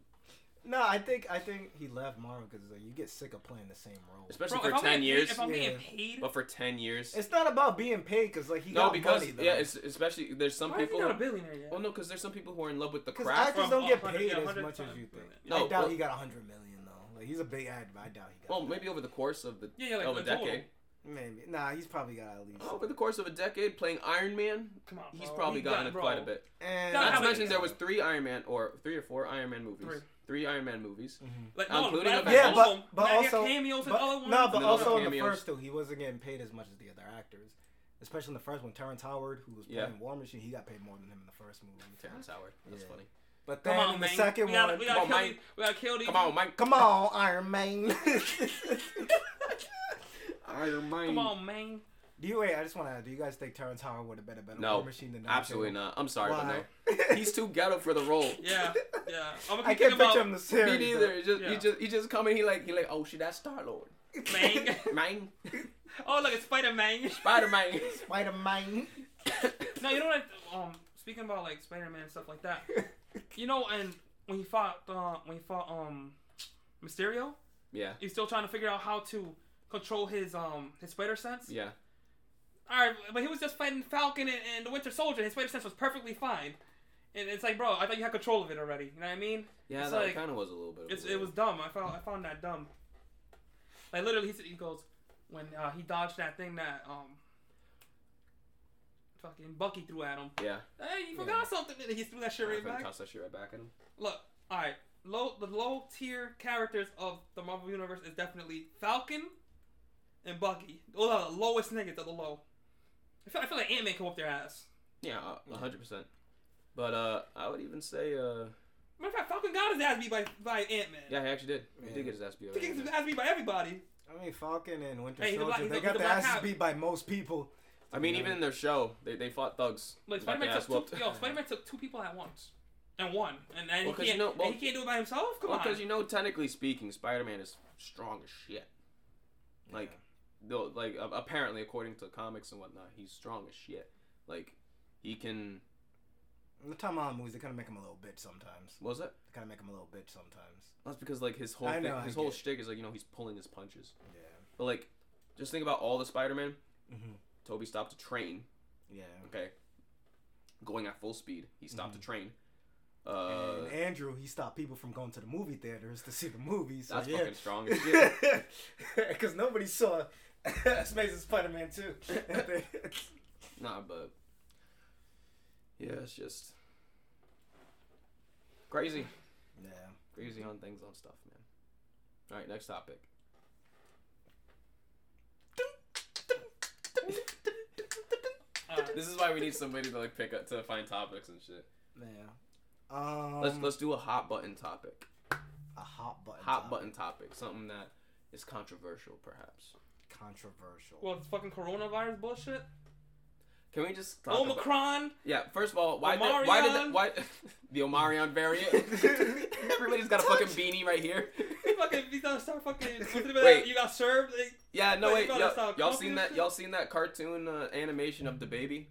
No, I think I think he left Marvel because like, you get sick of playing the same role. especially Bro, if for I'm ten getting years. paid, if I'm Yeah. getting paid, But for ten years, It's not about being paid because like he no, got because money though. yeah, it's especially there's some why is he people. not a billionaire yet? well, no, because there's some people who are in love with the craft. actors don't get paid yeah, as much as you think. million. No, I doubt well- he got a hundred million though. Like he's a big ad, but I doubt he got. Well, that. maybe over the course of the Yeah, yeah, like of a the total. decade. maybe. Nah, he's probably got at least. Oh, over the course of a decade, playing Iron Man, Come on, he's probably He gotten got- quite a bit. And Not Not to mention there was three Iron Man or three or four Iron Man movies. Three. Three Iron Man movies. Mm-hmm. Like, I'm no, including that- a- Yeah, all but of them. but Nah, he also cameos in but, other ones. No, but also in the first two, he wasn't getting paid as much as the other actors. Especially in the first one, Terrence Howard, who was Yeah. playing War Machine, he got paid more than him in the first movie. Terrence Howard. That's Yeah. funny. But Come then on, in the man. second we gotta, one, we gotta on, kill man. these. We gotta kill these. Come on, Mike. come on, Iron Man. [LAUGHS] Iron Man. Come on, man. Do you wait? I just want to do you guys think Terrence Howard would have been a better No, War Machine than No, Absolutely not. I'm sorry, Why? but no. He's too ghetto for the role. [LAUGHS] Yeah, yeah. [LAUGHS] I'm gonna I can't thinking picture him in the series. Me neither. He just, Yeah. he just, he just come in. He like, he like, oh shit, that's Star Lord. man. [LAUGHS] Man, oh, look, it's Spider Man. Spider Man. Spider Man. no, you know what? I, um, speaking about like Spider Man and stuff like that. You know, and when he fought, uh, when he fought um, Mysterio, yeah, he's still trying to figure out how to control his um his spider sense. yeah. All right, but he was just fighting Falcon and, and the Winter Soldier. His spider sense was perfectly fine. And it's like, bro, I thought you had control of it already. You know what I mean? Yeah, It's that like- kind of was a little bit. Of a it was dumb. I found I found that dumb. Like literally, he, said- he goes when uh, he dodged that thing that um fucking Bucky threw at him. Yeah. Hey, you forgot something. And he threw that shit right back. toss that shit right back at him. Look, all right, low the low tier characters of the Marvel universe is definitely Falcon and Bucky. Those are the lowest niggas of the low. I feel, I feel like Ant Man come up their ass. Yeah, hundred percent. But uh, I would even say uh, Matter of fact, Falcon got his ass beat by by Ant Man. yeah, he actually did. He Yeah. did get his ass beat. He gets his already. ass beat by everybody. I mean, Falcon and Winter Hey, he's a black- Soldier, he's they a- got he's a their black asses hat. beat by most people. I mean, even in their show, they, they fought thugs. Like Got Spider their Man ass took whooped. two, yo, [LAUGHS] Spider Man took two people at once and won, and, and, Well, 'cause he, you can't, know- well- and he can't do it by himself. Come Well, on, because you know, technically speaking, Spider-Man is strong as shit. Like, though, like apparently, according to comics and whatnot, he's strong as shit. Like, he can. The Tom Holland movies, they kind of make him a little bitch sometimes. What was it? They kind of make him a little bitch sometimes. That's because like his whole I thing, know, I his whole shtick is like you know he's pulling his punches. Yeah. But like, just think about all the Spider-Man. Mm-hmm. Tobey stopped a train. Yeah. Okay. Going at full speed, he stopped Mhm. a train. Uh, and Andrew, he stopped people from going to the movie theaters to see the movies. So that's yeah. fucking strong as [LAUGHS] shit. [LAUGHS] Because nobody saw That's amazing Spider-Man 2. [LAUGHS] [LAUGHS] Nah, but yeah, it's just crazy, yeah. crazy on things on stuff, man. All right, next topic. This is why we need somebody to like pick up to find topics and shit. Yeah. Um, Let's let's do a hot button topic. A hot button. hot topic. button topic, something that is controversial, perhaps. Controversial. Well, it's fucking coronavirus bullshit. Can we just talk about- Omicron. Yeah, first of all, why did, why did Omarion. why [LAUGHS] the Omarion variant? [LAUGHS] [LAUGHS] Everybody's got a fucking beanie right here. You fucking, you gotta start fucking. what's the name of Wait. You got served. Like, Yeah, no Wait, wait, you gotta y'all, stop y'all seen that? Y'all seen that cartoon uh, animation of the baby?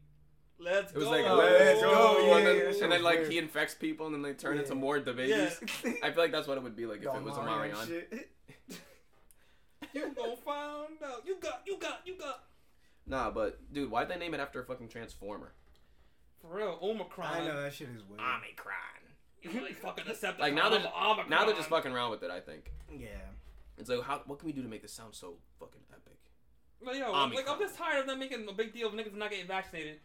let's go. It was go. like Oh, let's yeah, go, yeah, and then, yeah, and then like weird. he infects people, and then they turn Yeah. into more the babies. I feel like that's what it would be like if The it was Omarion Omarion. shit. [LAUGHS] You gonna find out. You got. You got. You got. Nah, but dude, why'd they name it after a fucking transformer? For real, Omicron. I know that shit is weird. Omicron. You like fucking accept Like now they're Omicron. now they're just fucking around with it. I think Yeah. it's like how what can we do to make this sound so fucking epic? But yo, like I'm just tired of them making a big deal of niggas not getting vaccinated.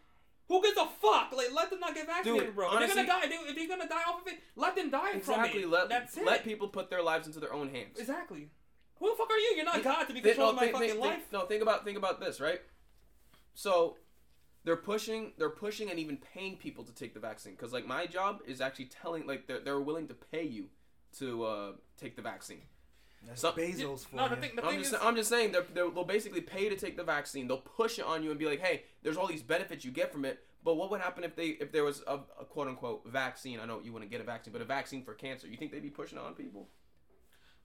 Who gives a fuck? Like let them not get vaccinated, Dude, bro. honestly- if they're gonna die, if they're gonna die off of it, let them die Exactly. from it. Let That's it. let people put their lives into their own hands. Exactly. Who the fuck are you? You're not God to be controlling no, my think- fucking think- life. no, think about think about this, right? So they're pushing they're pushing and even paying people to take the vaccine because like my job is actually telling like they're, they're willing to pay you to uh, take the vaccine. That's Some- Bezos for no, the thing, the I'm thing just is, I'm just saying they're, they're, they'll basically pay to take the vaccine. They'll push it on you and be like, hey, there's all these benefits you get from it. But what would happen if they if there was a, a quote unquote vaccine? I know you wouldn't get a vaccine, but a vaccine for cancer. You think they'd be pushing it on people?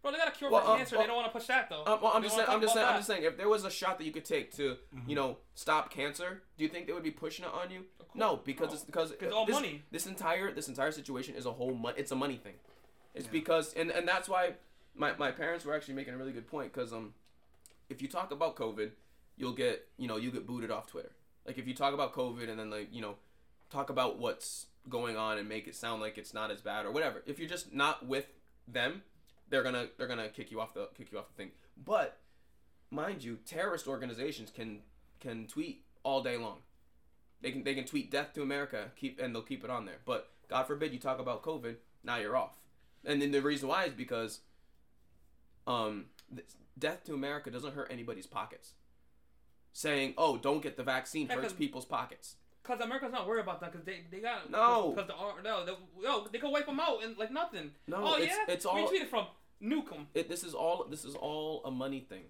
Bro, they got a cure Well, for uh, cancer. well- they don't want to push that though. Um, well, I'm They just saying. I'm just saying. about I'm just saying. If there was a shot that you could take to, you know, stop cancer, do you think they would be pushing it on you? No, because No. it's because It's all this, money. This entire this entire situation is a whole money. It's a money thing. It's Yeah. because and and that's why my my parents were actually making a really good point because um, if you talk about COVID, you'll get you know you get booted off Twitter. Like if you talk about COVID and then like you know talk about what's going on and make it sound like it's not as bad or whatever. If you're just not with them, they're gonna they're gonna kick you off the kick you off the thing. But mind you, terrorist organizations can can tweet all day long. They can they can tweet death to America, keep and they'll keep it on there. But God forbid you talk about COVID, now you're off. And then the reason why is because um death to America doesn't hurt anybody's pockets. Saying, "Oh, don't get the vaccine hurts people's pockets." Cause America's not worried about that. Cause they they got No. Cause the ar- no they, yo they can wipe them out and like nothing. No, oh it's yeah. it's Where you all tweeted from nuke 'em. it, this is all this is all a money thing.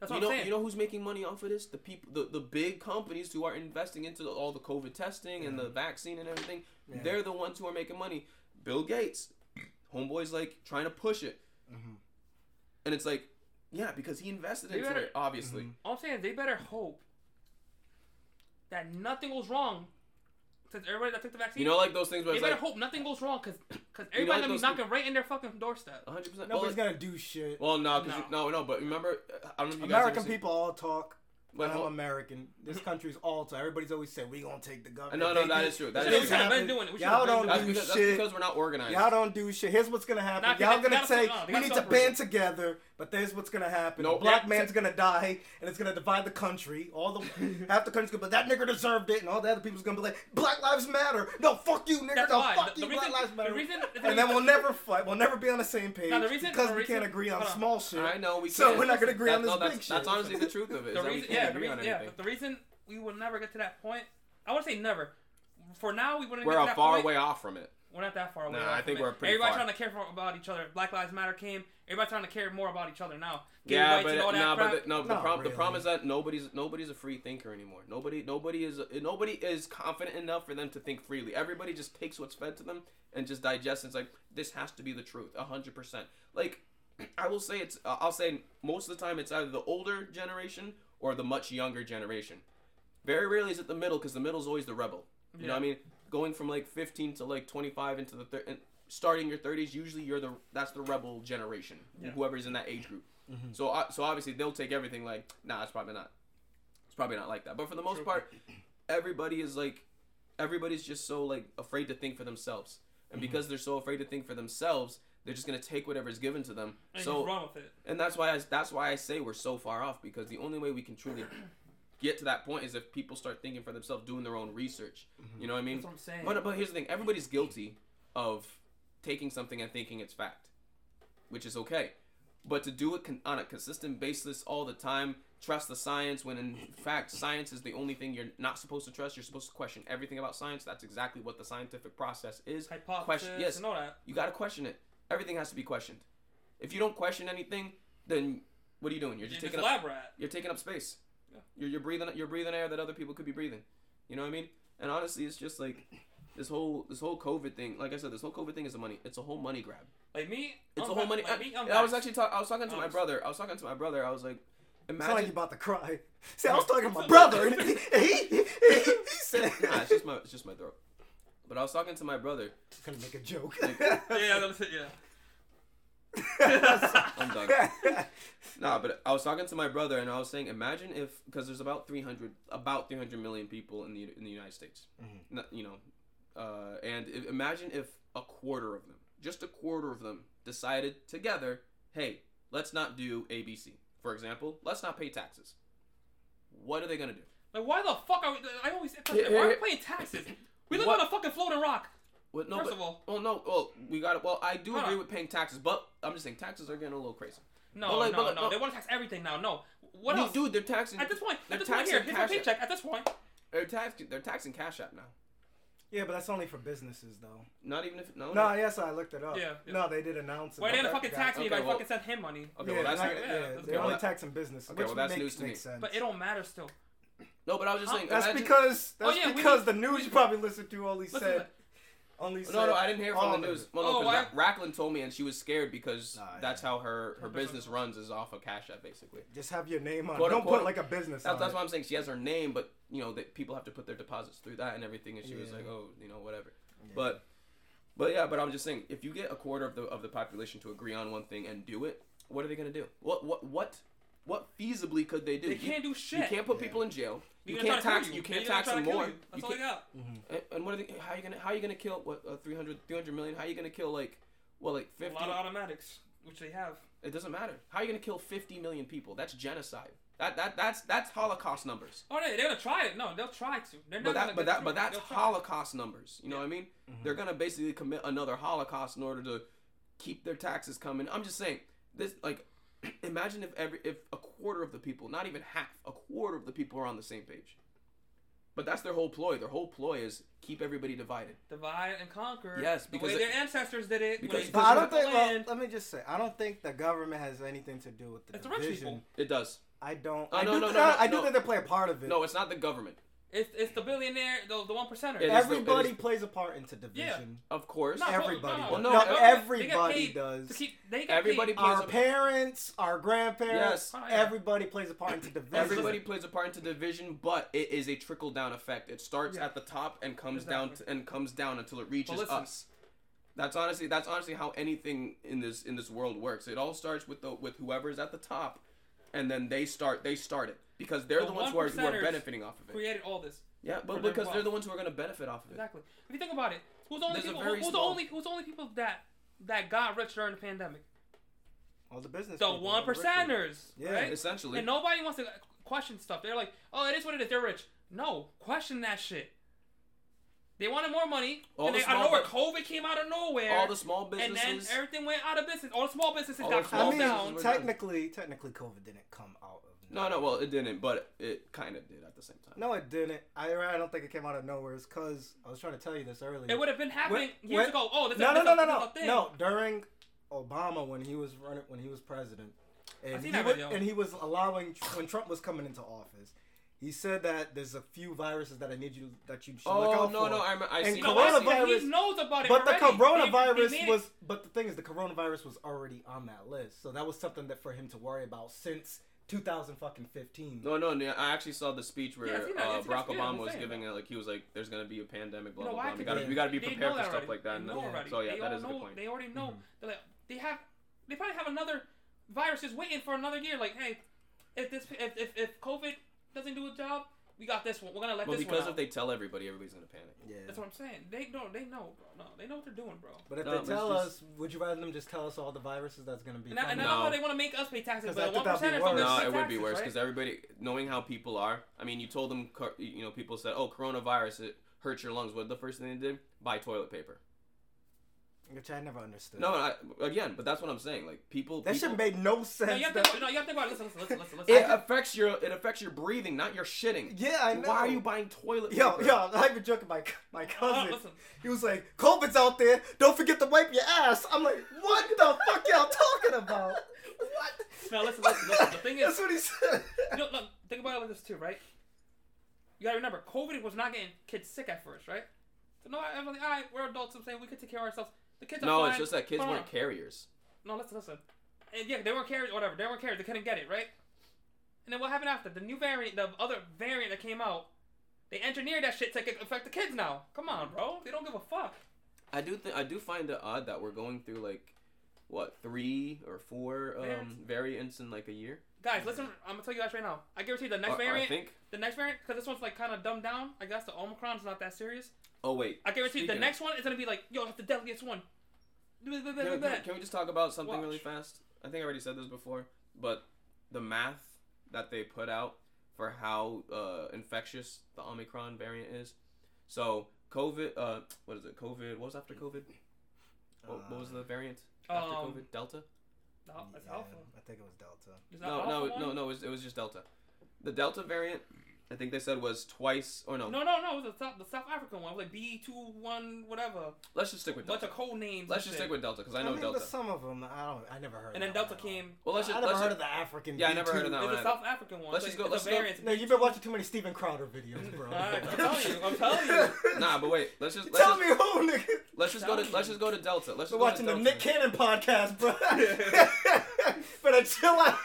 That's you what know, I'm saying. you know who's making money off of this? The people, the, the big companies who are investing into the, all the COVID testing and the vaccine and everything. Yeah. They're the ones who are making money. Bill Gates, homeboy's like trying to push it, Mhm. and it's like, yeah, because he invested They into better- it, obviously. Mhm. All I'm saying is they better hope that nothing goes wrong. Since everybody that took the vaccine, You know, like those things where they it's better like, hope nothing goes wrong. Cause, cause You know, like gonna be those knocking right in their fucking doorstep. 100. percent Nobody's gonna do shit. Well, no, 'cause No. you- no, no, but remember, uh, I don't know if you guys American seen- people all talk. But I'm hold- American. This country's all talk. Everybody's always said we gonna take the government. No, no, They that do- true. That We is should've true. been doing it. We Y'all should've been don't That's do because, that's because we're not organized. Y'all don't do shit. Here's what's gonna happen. Nah, 'cause Y'all gonna gotta say stop- no, they we need to band together, but there's what's gonna happen. A black Yeah. man's gonna die, and it's gonna divide the country. All the [LAUGHS] half the country's gonna, but that nigga deserved it, and all the other people's gonna be like, Black Lives Matter. No, fuck you, nigga. That's no, why. fuck The- you, the Black reason- Lives the Matter. reason- and then we'll never fight. We'll never be on the same page Now, the reason- because the we can't agree on on. small shit. I know we can't. We're not gonna agree That- on this no, that's, big shit. That's honestly the truth of it. The reason, yeah, the reason, yeah, but the reason we will never get to that point, I would say never. For now, we wouldn't We're get to a that far point. way off from it. We're not that far away. Nah, I from think we're pretty Everybody far. trying to care for, about each other. Black Lives Matter came. Everybody trying to care more about each other now. Gay Yeah, but and all that no, but the, no, the Not problem the problem is that nobody's nobody's a free thinker anymore. Nobody nobody is nobody is confident enough for them to think freely. Everybody just takes what's fed to them and just digests. And it's like this has to be the truth, hundred percent. Like [CLEARS THROAT] I will say it's uh, I'll say most of the time it's either the older generation or the much younger generation. Very rarely is it the middle because the middle is always the rebel. You know what I mean? Going from like 15 to like 25 into the thir- and starting your 30s, usually you're the that's the rebel generation. Yeah. Whoever's in that age group. So uh, so obviously they'll take everything like nah, it's probably not. It's probably not like that. But for the most True. part, everybody is like everybody's just so like afraid to think for themselves. And because they're so afraid to think for themselves, they're just gonna take whatever's given to them. and so just with it. and that's why I, that's why I say we're so far off because the only way we can truly get to that point is if people start thinking for themselves, doing their own research. You know what I mean? That's what I'm saying. But but here's the thing: everybody's guilty of taking something and thinking it's fact, which is okay. But to do it con- on a consistent basis all the time, trust the science when in fact science is the only thing you're not supposed to trust. You're supposed to question everything about science. That's exactly what the scientific process is. Hypothesis Question- yes. and all that. You got to question it. Everything has to be questioned. If you don't question anything, then what are you doing? You're You're just just taking up lab rat. you're taking up space. Yeah. You're, you're breathing you're breathing air that other people could be breathing. You know what I mean? And honestly, it's just like this whole this whole COVID thing. Like I said, this whole COVID thing is a money. It's a whole money grab. Like me, It's I'm a whole vac- money. Like me, I'm I, I was actually talking. I was talking to my Honest. brother. I was talking to my brother. I was like, It's not like imagine. you about to cry. [LAUGHS] See, I was [LAUGHS] talking to my [LAUGHS] brother, and he, he, he, he said, nah, it's just my it's just my throat. But I was talking to my brother. Just gonna make a joke. yeah, that's it. Yeah. [LAUGHS] I'm done. [LAUGHS] Nah, but I was talking to my brother and I was saying, imagine if because there's about 300 about 300 million people in the in the United States. Mhm. Not- you know, uh, and if, imagine if a quarter of them, just a quarter of them, decided together, hey, let's not do ABC. For example, let's not pay taxes. What are they gonna do? Like, why the fuck are we? I always say, Yeah, why are we yeah. paying taxes? [LAUGHS] We live What? on a fucking floating rock. Well, no, First but, of all, well, no, well, we got it. Well, I do Hold agree on. with paying taxes, but I'm just saying taxes are getting a little crazy. no, But like- no, but like- no, no. They want to tax everything now. No. What No, else? dude? They're taxing. At this point, they're at this point taxing here, here's my Cash App. paycheck. At this point, They're taxing. They're taxing Cash App now. yeah, but that's only for businesses, though. Not even if no. No, yes, I looked it up. Yeah, yeah. No, they did announce it. why they gonna Okay. fucking tax me if Okay, I well- fucking send him money? Okay, yeah, well that's not- yeah, yeah, that's they're good. only Well, that- taxing businesses, okay, which well, that's makes, news to me. sense. But it don't matter still. no, but I was just saying. that's imagine- because Oh, that's yeah, because need- the news you probably listened to only Listen said to only said No, no, I didn't hear all from the news. Well, Oh, no, why- because Racklin told me, and she was scared because Nah, that's yeah. how her her Her business business runs is off of Cash App, basically. Just have your name on. Quote, Don't unquote. put like a business That's, on. that's it. why I'm saying she has her name, but you know that people have to put their deposits through that and everything. And she was like, oh, you know, whatever. Yeah. But, but yeah, but I'm just saying, if you get a quarter of the of the population to agree on one thing and do it, what are they gonna do? What what what what feasibly could they do? They You- can't do shit. You can't put Yeah. people in jail. You can't try to tax. kill You can't They're gonna tax them to kill more. you. That's You all they can't- got. And, and what are they? How are you gonna? How are you gonna kill what? Uh, 300, 300 million? How are you gonna kill like? Well, like fifty? A fifty. lot of automatics, which they have. It doesn't matter. How are you gonna kill fifty million people? That's genocide. That that that's that's Holocaust numbers. Oh, they, they're gonna try it. No, they'll try to. They're But not that gonna but get that through but that's They'll try. Holocaust numbers. You know what I mean? Mhm. They're gonna basically commit another Holocaust in order to keep their taxes coming. I'm just saying this like. Imagine if every if a quarter of the people, not even half, a quarter of the people are on the same page. But that's their whole ploy. Their whole ploy is keep everybody divided. Divide and conquer. Yes, the because way it- their ancestors did it. because- when they I don't took the think. Well, let me just say, I don't think the government has anything to do with the It's the rich division. people. It does. I don't. Oh, I no, do, no, th- no, no, I do no. think they play a part of it. No, it's not the government. It's it's the billionaire, the, the one percenter. It is the- Everybody it is- plays a part into division. Of course. No, no, Everybody no, does. no, No, the government- everybody they paid does. To keep, they get Everybody paid. plays Our a- parents, our grandparents, Yes. Oh, yeah. everybody plays a part into division. Everybody plays a part into division, but it is a trickle down effect. It starts Yeah. at the top and comes down Exactly. to, and comes down until it reaches listen. us. That's honestly that's honestly how anything in this in this world works. It all starts with the with whoever's at the top, and then they start they start it because they're The the, ones who are, who are benefiting off of it. created all this. Yeah, but their because they're the ones who are going to benefit off of it. Exactly. If you think about it, who's the only There's people? very Who's the only who's the only people that that got rich during the pandemic? All the business. The one all the rich percenters, Yeah, right? Essentially, And nobody wants to question stuff. They're like, oh, it is what it is. They're rich. No, question that shit. They wanted more money, All and the they, out of small nowhere, bu- COVID came out of nowhere, all the small businesses. and then everything went out of business. All the small businesses All got the people. I mean, down. technically, technically, COVID didn't come out of. No, no, well, it didn't, but it kind of did at the same time. No, it didn't. I, I don't think it came out of nowhere. It's because I was trying to tell you this earlier. It would have been happening When- years when- ago. Oh, this no, is, no, this no, is- no, this is no, no. During Obama, when he was running, when he was president, and he that wa- video. and he was allowing when Trump was coming into office, he said that there's a few viruses that I need you that you should look Oh out no, for. no, I, rem- I And see. No, I see- coronavirus- he knows about it But the already. They- coronavirus they made it- was, but the thing is, the coronavirus was already on that list, so that was something that for him to worry about since 2015. No, no, no, I actually saw the speech where Yeah, I seen that. uh, It's- Barack it's- yeah, Obama I'm was saying giving it like he was like, "There's gonna be a pandemic, blah No, blah why blah. We could gotta they- we gotta be They prepared know for that stuff already. like that." They And know then- already. So yeah, they that all is a know, good point. They already know. Mhm. They're like, they have, they probably have another viruses waiting for another year. Like, hey, if this, if if, if COVID doesn't do a job, we got this one. We're gonna let Well, this one. Well, because one if they tell everybody, everybody's gonna panic. Yeah. That's what I'm saying. They don't. They know, bro. No, they know what they're doing, bro. But if No, they tell it's us, would you rather them just tell us all the viruses that's gonna be? And, I, and I coming? know No. how they want to make us pay taxes, but I the think one that'd be worse. No, it would be taxes, worse right? because everybody knowing how people are. I mean, you told them, you know, people said, "Oh, coronavirus, it hurts your lungs." What the first thing they did? Buy toilet paper. Which I never understood. No, I, again, but that's what I'm saying. Like people, that people shit made no sense. No, you have to that- think about, no, you have to think about it. Listen, listen, listen, listen. it listen. affects your it affects your breathing, not your shitting. yeah, I know. Why are you buying toilet Yo, paper? yo, I've been joking my my Oh, cousin. listen. He was like, COVID's out there. Don't forget to wipe your ass. I'm like, what the fuck y'all talking about? [LAUGHS] What? No, listen, listen, listen. The thing is, That's what he said. you know, look, think about it like this too, right? You gotta remember, COVID was not getting kids sick at first, right? So no, I'm like, all right, we're adults. I'm saying we could take care of ourselves. The kids are No, it's just that kids Hold weren't carriers. No, listen, listen. And yeah, they weren't carriers, whatever. They weren't carriers. They couldn't get it, right? And then what happened after? The new variant, the other variant that came out, they engineered that shit to affect the kids now. Come on, bro. They don't give a fuck. I do think I do find it odd that we're going through like what three or four um, Variants. in like a year. Guys, listen. I'm gonna tell you guys right now. I guarantee the next Or- or I variant, think. the next variant, because this one's like kind of dumbed down. I guess the Omicron's not that serious. Oh wait. I guarantee Speaking the of- next one is gonna be like, yo, that's the deadliest one. Can, we- can can we just talk about something really fast? I think I already said this before, but the math that they put out for how uh, infectious the Omicron variant is. So COVID, uh, what is it? COVID. What was after COVID? What, what was the variant after Um, COVID? Delta. No, it's Yeah, Alpha. I think it was Delta. Is that No, no, no, no. It was, it was just Delta. The Delta variant, I think they said was twice or no. No, no, no. It was the South, the South African one. It was like B two one whatever. Let's just stick with Bunch Delta. of code names. Let's just shit. stick with Delta because I know mean, Delta. Some of them, I don't. I never heard. Of And then Delta one. came. Well, let's just. I just never let's heard just, of the African. Yeah, I never heard of B2. that It's one the either. South African one. Let's just go- it's let's go- No, you've been watching too many Steven Crowder videos, bro. Alright, I'm telling you. I'm telling you. [LAUGHS] nah, but wait. Let's just let's Tell just, me who, nigga. let's just go to Tell let's just go to Delta. Let's Been just go watching the Delta. Nick Cannon podcast, bro. [LAUGHS] [LAUGHS] Better chill out.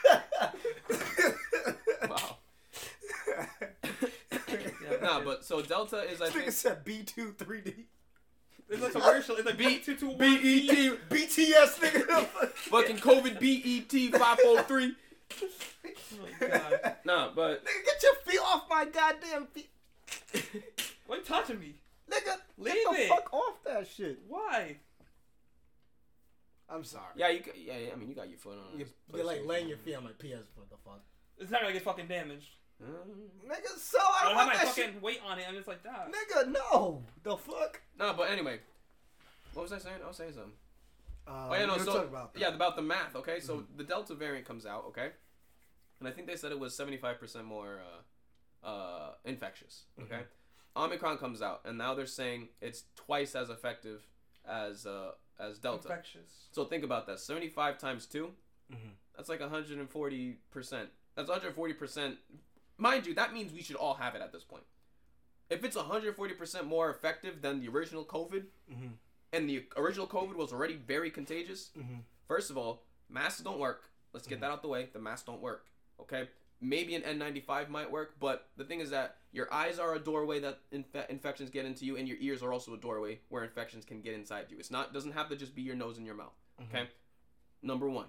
Wow. Yeah. Nah, but so Delta is I This nigga think said B2 3D. It's like commercial. It's like B- B two two one. BET BTS, nigga. [LAUGHS] fucking COVID BET five four three. Oh my god. Nah, but Nigga, get your feet off my goddamn feet. Why you touching me? Nigga, Leave get the it. fuck off that shit. Why? I'm sorry. yeah, you ca- yeah, yeah, I mean you got your foot on. You, this you're like laying your feet on my PS. What the fuck? It's not gonna get fucking damaged. Mm. Nigga, so I I don't have want my that fucking shit. weight on it. I'm just like that. Nigga, no. The fuck? No, but anyway, what was I saying? I was saying something. Uh, Oh yeah, no. we were So talking about that. yeah, about the math. Okay, so the Delta variant comes out. Okay, and I think they said it was seventy five percent more uh, uh, infectious. Okay, Omicron comes out, and now they're saying it's twice as effective as uh, as Delta. Infectious. So think about that. Seventy five times 2 Mhm. That's like hundred and forty percent. That's hundred forty percent. Mind you, that means we should all have it at this point. If it's hundred forty percent more effective than the original COVID, Mhm. and the original COVID was already very contagious, Mhm. First of all, masks don't work. Let's get that out the way. The masks don't work. Okay? Maybe an N95 might work, but the thing is that your eyes are a doorway that infe- infections get into you, and your ears are also a doorway where infections can get inside you. It's not doesn't have to just be your nose and your mouth. Okay? Number one.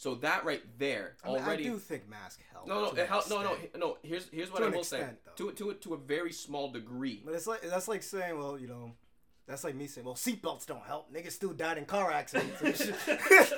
So that right there I, mean, already. I do think mask help. no, no, to it help, no, no, no. Here's here's what To I will say. though. To to to a very small degree. But it's like that's like saying, well, you know, that's like me saying, well, seatbelts don't help. Niggas still died in car accidents. [LAUGHS]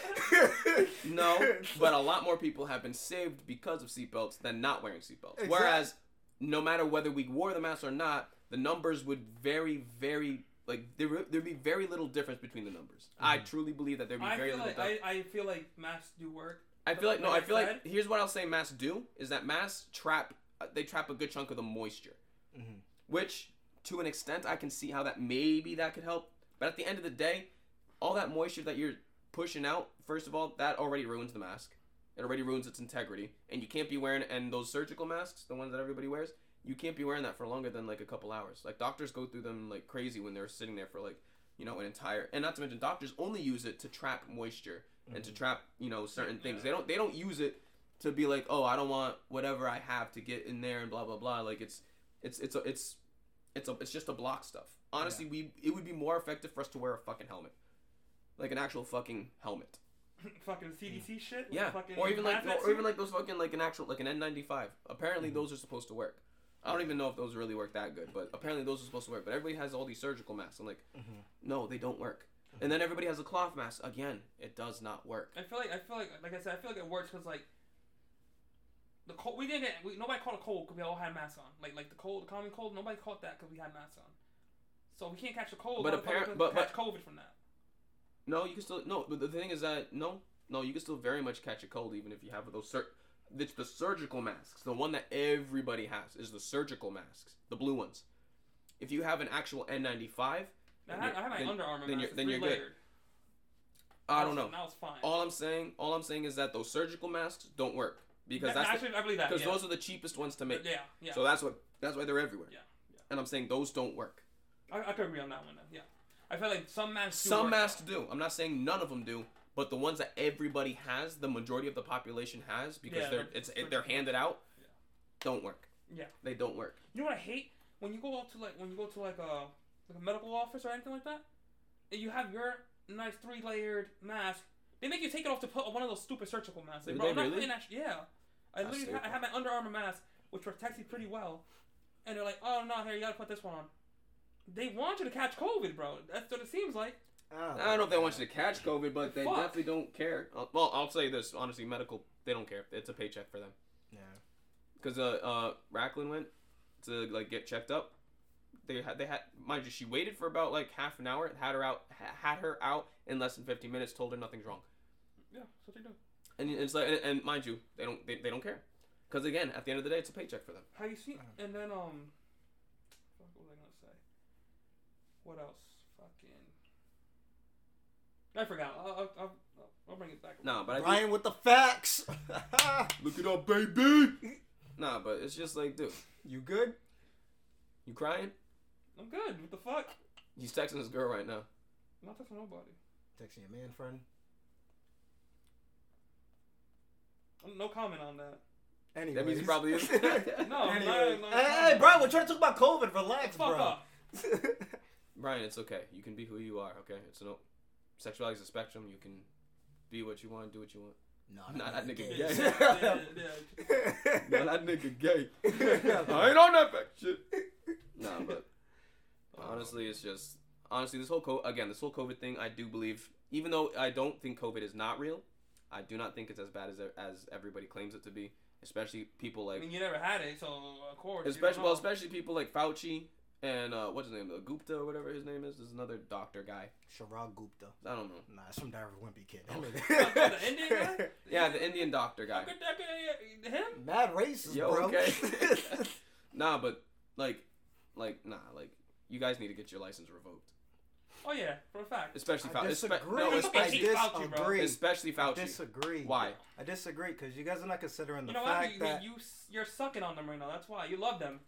No, but a lot more people have been saved because of seatbelts than not wearing seatbelts. Exact- Whereas, no matter whether we wore the mask or not, the numbers would very, very like there would- there'd be very little difference between the numbers. I truly believe that there'd be I very little. like difference. I, I feel like masks do work. I feel like no. I feel I like here's what I'll say. Masks do is that masks trap. uh, They trap a good chunk of the moisture, Mhm. which to an extent I can see how that maybe that could help. But at the end of the day, all that moisture that you're pushing out, first of all, that already ruins the mask. It already ruins its integrity, and you can't be wearing. And those surgical masks, the ones that everybody wears, you can't be wearing that for longer than like a couple hours. Like doctors go through them like crazy when they're sitting there for like you know an entire. And not to mention, doctors only use it to trap moisture and to trap you know certain things. They don't they don't use it to be like, oh, I don't want whatever I have to get in there and blah blah blah. Like it's it's it's a, it's it's a, it's just to block stuff. Honestly, we it would be more effective for us to wear a fucking helmet, like an actual fucking helmet. [LAUGHS] fucking CDC shit. Yeah, fucking or even like hazmat or even like those fucking like an actual like an N95. Apparently Mm-hmm. those are supposed to work. I don't even know if those really work that good, but apparently those are supposed to work. But everybody has all these surgical masks. I'm like, Mm-hmm. no, they don't work. And then everybody has a cloth mask. Again, it does not work. I feel like I feel like like I said I feel like it works because like the cold we didn't get we, nobody caught a cold because we all had masks on like like the cold the common cold nobody caught that because we had masks on so we can't catch a cold But motherfuckers apparent- could but- catch COVID from that No, you can still no. But the thing is that no, no, you can still very much catch a cold even if you have those. Sur- it's the surgical masks. The one that everybody has is the surgical masks, the blue ones. If you have an actual N95, I had, you're- I had my then- Under Armour then mask. you're- then you're good. I don't know. Now it's fine. All I'm saying, all I'm saying is that those surgical masks don't work because That- that's actually, I believe that. because yeah. those are the cheapest ones to make. Yeah, yeah. So that's what that's why they're everywhere. Yeah, yeah. And I'm saying those don't work. I, I could agree on that one. Then. Yeah. I feel like some masks. do Some work, masks do. I'm not saying none of them do, but the ones that everybody has, the majority of the population has, because Yeah, they're it's pretty- they're handed out, Yeah. don't work. Yeah. They don't work. You know what I hate when you go up to like when you go to like a like a medical office or anything like that, and you have your nice three layered mask. They make you take it off to put one of those stupid surgical masks. Like, bro, they I'm not really? Yeah. I That's literally ha- I have my Under Armour mask, which protects you pretty well, and they're like, "Oh no, here you gotta put this one on." They want you to catch COVID, bro. That's what it seems like. I don't know if they want you to catch COVID, but they Fuck. definitely don't care. Uh, Well, I'll say this honestly, medical they don't care. It's a paycheck for them. Yeah. Because uh, uh, Racklin went to like get checked up. They had they had mind you, she waited for about like half an hour. Had her out ha- had her out in less than 15 minutes. Told her nothing's wrong. Yeah, that's what they do. And it's like and, and mind you, they don't they, they don't care. Because again, at the end of the day, it's a paycheck for them. How you see? And then um, fuck, what was I gonna say? What else? Fucking. I forgot. I'll, I'll, I'll, I'll bring it back. No, but I Brian with the facts. [LAUGHS] look it up, baby. nah, but it's just like, dude, you good? you crying? I'm good. What the fuck? He's texting his girl right now. I'm not texting nobody. Texting your man friend. No comment on that. Anyways. That means he probably is. [LAUGHS] No, Anyways. no, no, hey, hey, Brian, we're trying to talk about COVID. Relax, Fuck bro. up. [LAUGHS] Brian, it's okay. You can be who you are. Okay, it's no sexuality is a spectrum. You can be what you want, do what you want. no, [LAUGHS] Nah, that nigga gay. gay. yeah, yeah. No, that nigga gay. I ain't on that back shit. Nah, but honestly, it's just honestly this whole co- again this whole COVID thing. I do believe, even though I don't think COVID is not real, I do not think it's as bad as as everybody claims it to be. Especially people like. I mean, you never had it, so of course. especially well, especially people like Fauci and uh, what's his name, uh, Gupta or whatever his name is. There's another doctor guy. Sharad Gupta. I don't know. Nah, it's from Darren Wimpy kid. Oh. [LAUGHS] the Indian guy? [LAUGHS] Yeah, the Indian doctor guy. How could that be- him? Mad racist, Yo, bro. okay. [LAUGHS] Nah, but like, like nah, like you guys need to get your license revoked, Oh yeah, for a fact. especially I Fauci. disagree. no, I especially, Fauci, bro. disagree. especially I disagree. Why? I disagree because you guys are not considering the You know what? fact You, that you you're sucking on them right now. That's why you love them.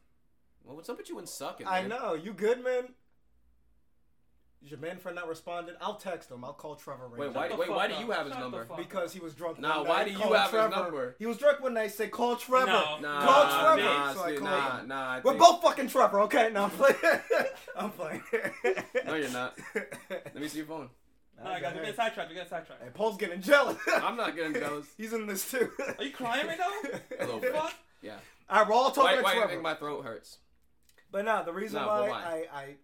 Well, what's up with you and sucking? I know you good, man. Is your man friend not responded? I'll text him. I'll call Trevor right Wait, why? the Wait, why do you have his number? Because he was drunk. Nah, one why night. do you Call have his Trevor. number? He was drunk one night. Say call Trevor. No. Nah, Call Trevor. nah, So I see, nah, him. nah. I We're think- both fucking Trevor. Okay, now I'm playing. [LAUGHS] I'm playing. No, you're not. Let me see your phone. All right, guys, we get sidetracked. We get sidetracked. Hey, Paul's getting jealous. I'm not getting jealous. [LAUGHS] He's in this too. Are you crying right now? [LAUGHS] A little bit. Yeah. All right, we're all talking Why? to Why do you Trevor. think my throat hurts? But no, the reason No, why, why? I, I,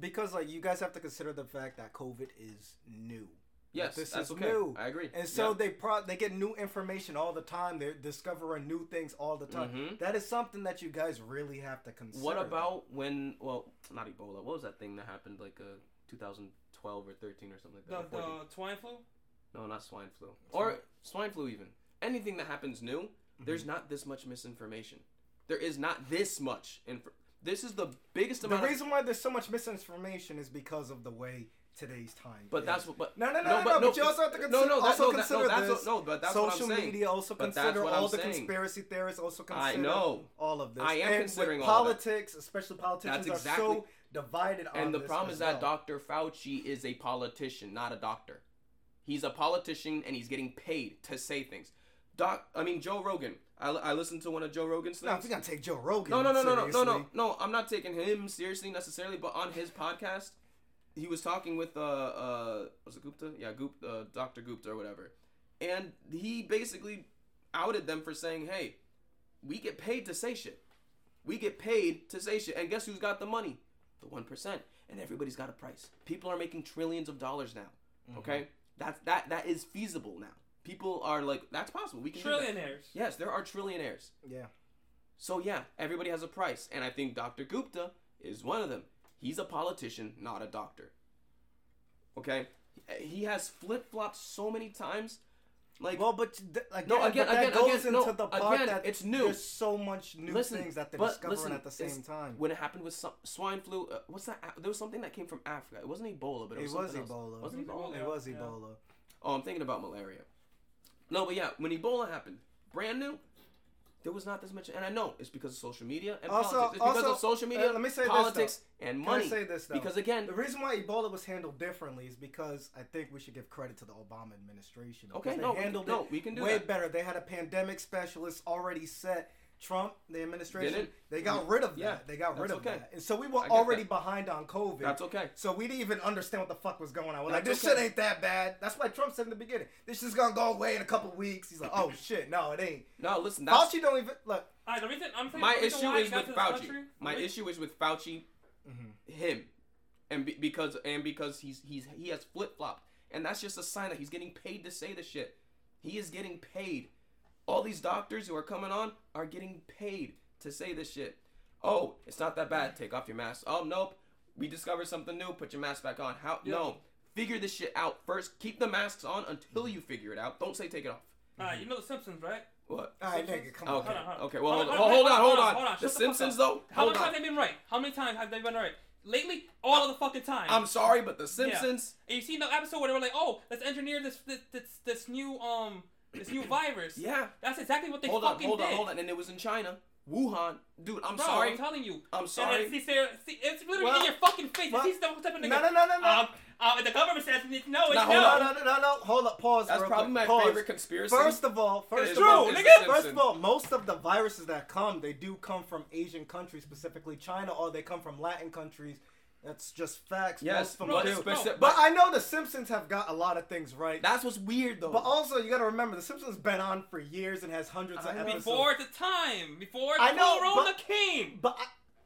because like you guys have to consider the fact that COVID is new. Yes, this that's is okay. new. I agree. And so Yeah. they pro they get new information all the time. They're discovering new things all the time. Mhm. That is something that you guys really have to consider. What about when? Well, not Ebola. What was that thing that happened like uh 2012 or 13 or something The, like that? or 14? the swine flu? No, not swine flu. Or swine flu even. Anything that happens new, there's not this much misinformation. There is not this much info. This is the biggest amount. of, The reason why there's so much misinformation is because of the way today's time. but is. that's what. But no, no, no, no, But you also have to consider. No, no, that, also no, that, consider no, that's this. what, no, but that's social what I'm saying. media also consider all I'm the saying. conspiracy theorists also consider I know. all of this. I am and considering of that. politics, especially politicians, That's are exactly- so divided on And the problem is that well. Dr. Fauci is a politician, not a doctor. He's a politician and he's getting paid to say things. Doc, I mean Joe Rogan. I, I listened to one of Joe Rogan's No, things. if we're gonna take Joe Rogan, No, no, no, no, no, no, no, no. I'm not taking him seriously necessarily, but on his podcast, he was talking with uh uh was it Gupta? Yeah, Gupta, uh, Dr. Gupta or whatever, and he basically outed them for saying, "Hey, we get paid to say shit. We get paid to say shit, and guess who's got the money? The one percent, and everybody's got a price. People are making trillions of dollars now. Okay, that's that that is feasible now. People are like, that's possible. We can do that. Trillionaires. Yes, there are trillionaires. Yeah, So yeah, everybody has a price, and I think Dr. Gupta is one of them. He's a politician, not a doctor. Okay, He has flip flopped so many times. Like Well, but th- again, No, again, but that again, goes again, into no, the part again, that it's new. There's so much new listen, things that they're but discovering listen, at the same time. when it happened with some, swine flu, uh, what's that? There was something that came from Africa. It wasn't Ebola, but it it was, was else. Ebola. Wasn't It was Ebola? Ebola. It was Yeah. Ebola. Oh, I'm thinking about malaria. No, but yeah, when Ebola happened, brand new, there was not this much. And I know it's because of social media and Also- politics. It's because also, of social media, uh, let me say this, politics, and Can money. I say this though? because again, the reason why Ebola was handled differently is because I think we should give credit to the Obama administration. because Okay, they no, we- handled no, it we can do way that. better. They had a pandemic specialist already set. Trump, the administration, Didn't? they got rid of that. Yeah, they got rid of okay. that, and so we were already that. behind on COVID. that's okay. So we didn't even understand what the fuck was going on. We're like, this okay. shit ain't that bad. That's why Trump said in the beginning, this shit's gonna go away in a couple weeks. He's like, oh [LAUGHS] shit, no, it ain't. No, listen, that's Fauci don't even look. Alright, the reason I'm saying my reason issue is with Fauci. country- My the issue is with Fauci, him, and be, because and because he's he's he has flip flopped, and that's just a sign that he's getting paid to say the shit. He is getting paid. All these doctors who are coming on are getting paid to say this shit. Oh, it's not that bad. Take off your mask. Oh nope, we discovered something new. Put your mask back on. How? No, figure this shit out first. Keep the masks on until you figure it out. Don't say take it off. Alright, you know the Simpsons, right? What? All right, nigga, come on. Okay. On, hold on. Okay. Well, Hold hold, on, hold, hold on, on, hold hold on. on, hold on. The Shut Simpsons, up. though. How hold many on. times they been right? How many times have they been right? Lately, all of the fucking time. I'm sorry, but The Simpsons. And you see the episode where they were like, "Oh, let's engineer this this this, this new um this new virus." Yeah. That's exactly what they Hold on, hold did. on, hold on. And it was in China, Wuhan. Dude, I'm Bro, sorry. I'm telling you. I'm sorry. then, see, see, see, it's literally Well, in your fucking face. well, you see the type of nigga. No, no, no, no, no. Um, uh, the government says no, it's no. hold no, no, no, no, no. Hold up, pause. That's probably quick. my Pause. favorite conspiracy. First of all, first of true, all, it's first of all, most of the viruses that come, they do come from Asian countries, specifically China, or they come from Latin countries. That's just facts. yes, most of but, them do. speci- But but I know the Simpsons have got a lot of things right. that's what's weird though. But also, you got to remember, the Simpsons been on for years and has hundreds of I know. episodes. Before the time, before I know, Corona but- came, but I,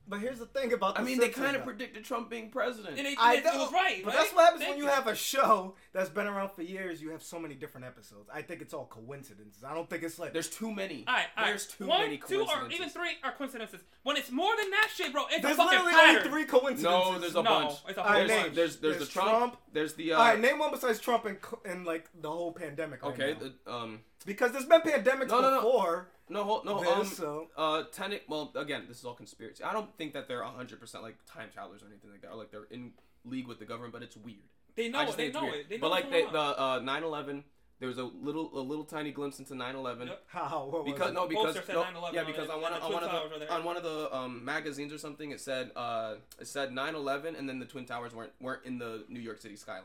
but here's the thing about the I mean, they kind of predicted Trump being president. and it, I it, know, it was right. but right? that's what happens Thank when you have a show that's been around for years. You have so many different episodes. I think it's all coincidences. I don't think it's like There's too many. All right, all right. There's too One, many two, or even three are coincidences. When it's more than that shit, bro, it's there's a fucking literally pattern. only three coincidences. No, there's a no, bunch. it's a whole name. bunch. There's there's, There's the Trump, Trump. There's the uh, All right, name one besides Trump and and like the whole pandemic. Right okay. now. The, um. because there's been pandemics No, no, no. before. No, hold, no. This, um. so- Uh. Tenet. Well, again, this is all conspiracy. I don't think that they're hundred percent like time travelers or anything like that, or like they're in league with the government. But it's weird. They know I it. just They think know weird. it. They know but like they, the uh 9/11, there was a little a little tiny glimpse into 9/11. Yep. [LAUGHS] How? What was Because it? no, because Poster said no, 9/11 yeah, because it, on one of, the on one of the on one of the um, magazines or something, it said uh it said 9/11, and then the twin towers weren't weren't in the New York City skyline.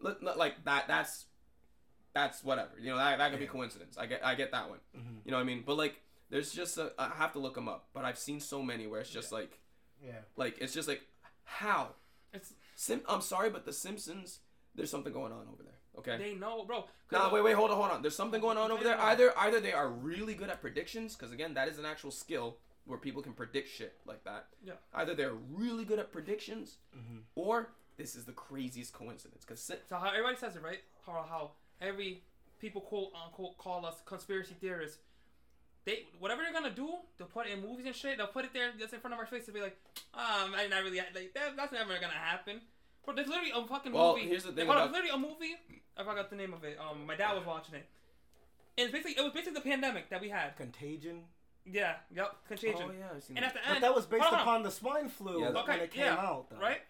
Look, look, Like that, that's that's whatever. You know, that, that could be coincidence. I get I get that one. Mhm. You know what I mean? But like, there's just a, I have to look them up. But I've seen so many where it's just like Yeah. like it's just like how It's Sim. I'm sorry, but the Simpsons. There's something going on over there. Okay. they know, bro. No, uh, wait, wait, hold on, hold on. There's something going on over there. Yeah. Either, either they are really good at predictions, because again, that is an actual skill where people can predict shit like that. Yeah. Either they're really good at predictions, mm-hmm. or this is the craziest coincidence. Because So how everybody says it, right? How how every people quote unquote call us conspiracy theorists. They whatever they're gonna do, they'll put it in movies and shit. They'll put it there just in front of our face to be like, um, I not really like that, that's never gonna happen. But there's literally a fucking Well, movie. here's the thing about- there's literally a movie. I forgot the name of it. Um, my dad was watching it. And it's basically it was basically the pandemic that we had. Contagion. Yeah. Yep. Contagion. oh yeah, I've seen And that. at the But end, that was based hold on. upon the swine flu Yeah, when Okay, it came yeah, out. Though. right?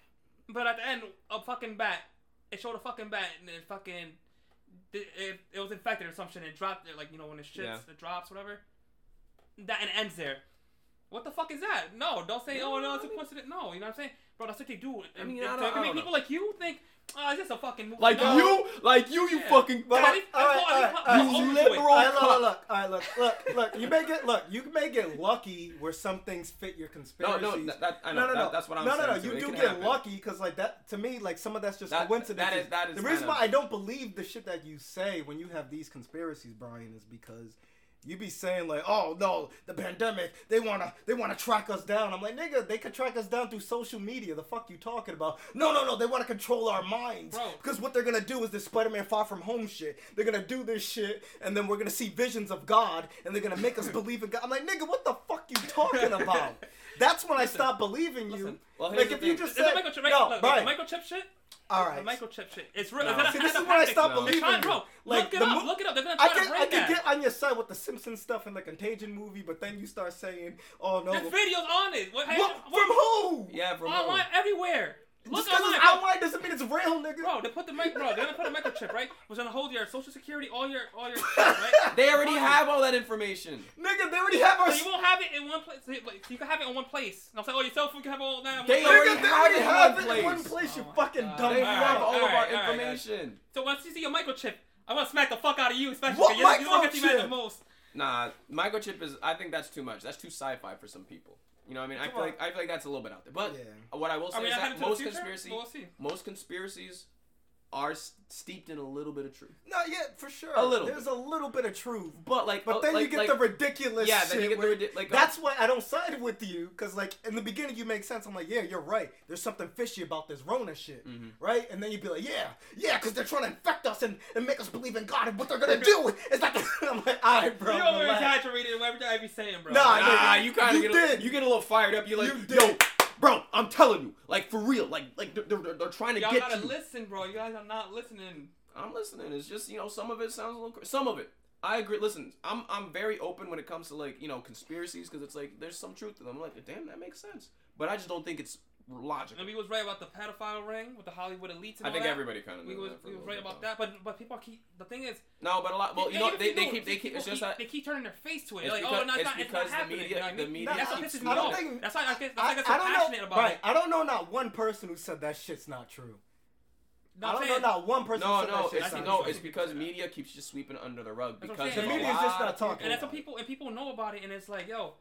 But at the end, a fucking bat. It showed a fucking bat, and then fucking it, it, was infected or some shit. And it dropped like you know when it shits, Yeah. it drops, whatever. That and ends there. What the fuck is that? No, don't say, oh no, it's a coincidence. No, you know what I'm saying, bro? That's what they do. I mean, it- I to don't- I make don't people know. like you think, ah, oh, it's just a fucking movie. like No. you, like you, you Yeah. fucking. But, Daddy, all right, that's all all- right, that's all right. You all- liberal All right, look, look, look, all right, look, look, look. You may get look. You may get lucky where some things fit your conspiracies. no, that, that, I know, no, no, that, no. that's what I'm no, saying. no, no. too. You do get happen. lucky because, like that, to me, like some of that's just That- coincidence. that is- that is the reason why of- I don't believe the shit that you say when you have these conspiracies, Brian, is because you be saying like, "Oh no, the pandemic. They wanna, they wanna track us down." I'm like, nigga, they could track us down through social media. The fuck you talking about? No, no, no. They want to control our minds Bro. because what they're gonna do is this Spider-Man Far From Home shit. They're gonna do this shit, and then we're gonna see visions of God, and they're gonna make us believe in God. I'm like, nigga, what the fuck you talking about? [LAUGHS] That's when I stop believing you. Listen. Well, like if you just said, no, the microchip shit. All The right. microchip shit. It's real. No. Gonna See, this is up where I happening. stop No. Believing trying, you. bro. Like, look it the up. mo- look it up. They're gonna I try to can, bring I can that. get on your side with the Simpsons stuff and the Contagion movie, but then you start saying, "Oh no, There's videos on it. What, what, from who? Yeah, from online everywhere. Look Just because online. it's outline doesn't mean it's real, nigga. Bro, they put the mic, bro. They're gonna put a microchip, right? Was gonna hold your social security, all your, all your, shit, right? [LAUGHS] They already Fuck have all that information. Nigga, they already have our. So you won't have it in one place. So you like, so you can have it in one place. And I'm saying, oh, your cell phone can have all that. In They one place. Nigga, already they have already it in have one it in one place. place. You Oh fucking God. dumb. They Alright, have all of our alright, alright, information. So once you see your microchip, I'm gonna smack the fuck out of you, especially What because you're, you're gonna get you the most. Nah, microchip is. I think that's too much. That's too sci-fi for some people. You know what I mean? I Come feel on. like I feel like that's a little bit out there. But Yeah. what I will say I mean, is I headed that to the most future. conspiracy, We'll see. most conspiracies are steeped in a little bit of truth. Not yet, for sure. A little There's a little bit of truth. But like, But uh, then you like- get like- the ridiculous yeah, then you get the where- ridi- like uh, that's why I don't side with you, cause like in the beginning you make sense. I'm like, yeah, you're right. There's something fishy about this Rona shit, Mhm. right? And then you'd be like, yeah, yeah, cause they're trying to infect us and, and make us believe in God and what they're gonna do. It's like [LAUGHS] I'm like, all right, bro. you over relax." exaggerated whatever I be saying, bro. Nah, Nah, nigga, you kind of you get a, did. you get a little fired up. You're like, You yo, did. Bro, I'm telling you, like for real, like like they're, they're, they're trying to Y'all get gotta you. listen, bro. You guys are not listening. I'm listening. It's just you know some of it sounds a little. Cr- some of it, I agree. Listen, I'm I'm very open when it comes to like you know conspiracies because it's like there's some truth to them. I'm like, damn, that makes sense. But I just don't think it's logical. And we was right about the pedophile ring with the Hollywood elites. And I think that. everybody kind of We was, that. We was right about though. that, but but people keep the thing is No, but a lot. Well, you know, even they if they keep they keep. It's just keep- that they keep turning their face to it. It's like, because- oh, no, it's, it's not, it's not the happening. media- you know what I the media That's what keeps pisses me off. think- That's why I get. That's I, why I get so I don't passionate know. about Right, it. I don't know not one person who said that shit's not true. No, I don't saying- know not one person. No, said no, that shit's it's no, it's because media keeps just sweeping under the rug because I'm saying. there's a The media's just not talking. And that's what people and people know about it, and it's like, yo,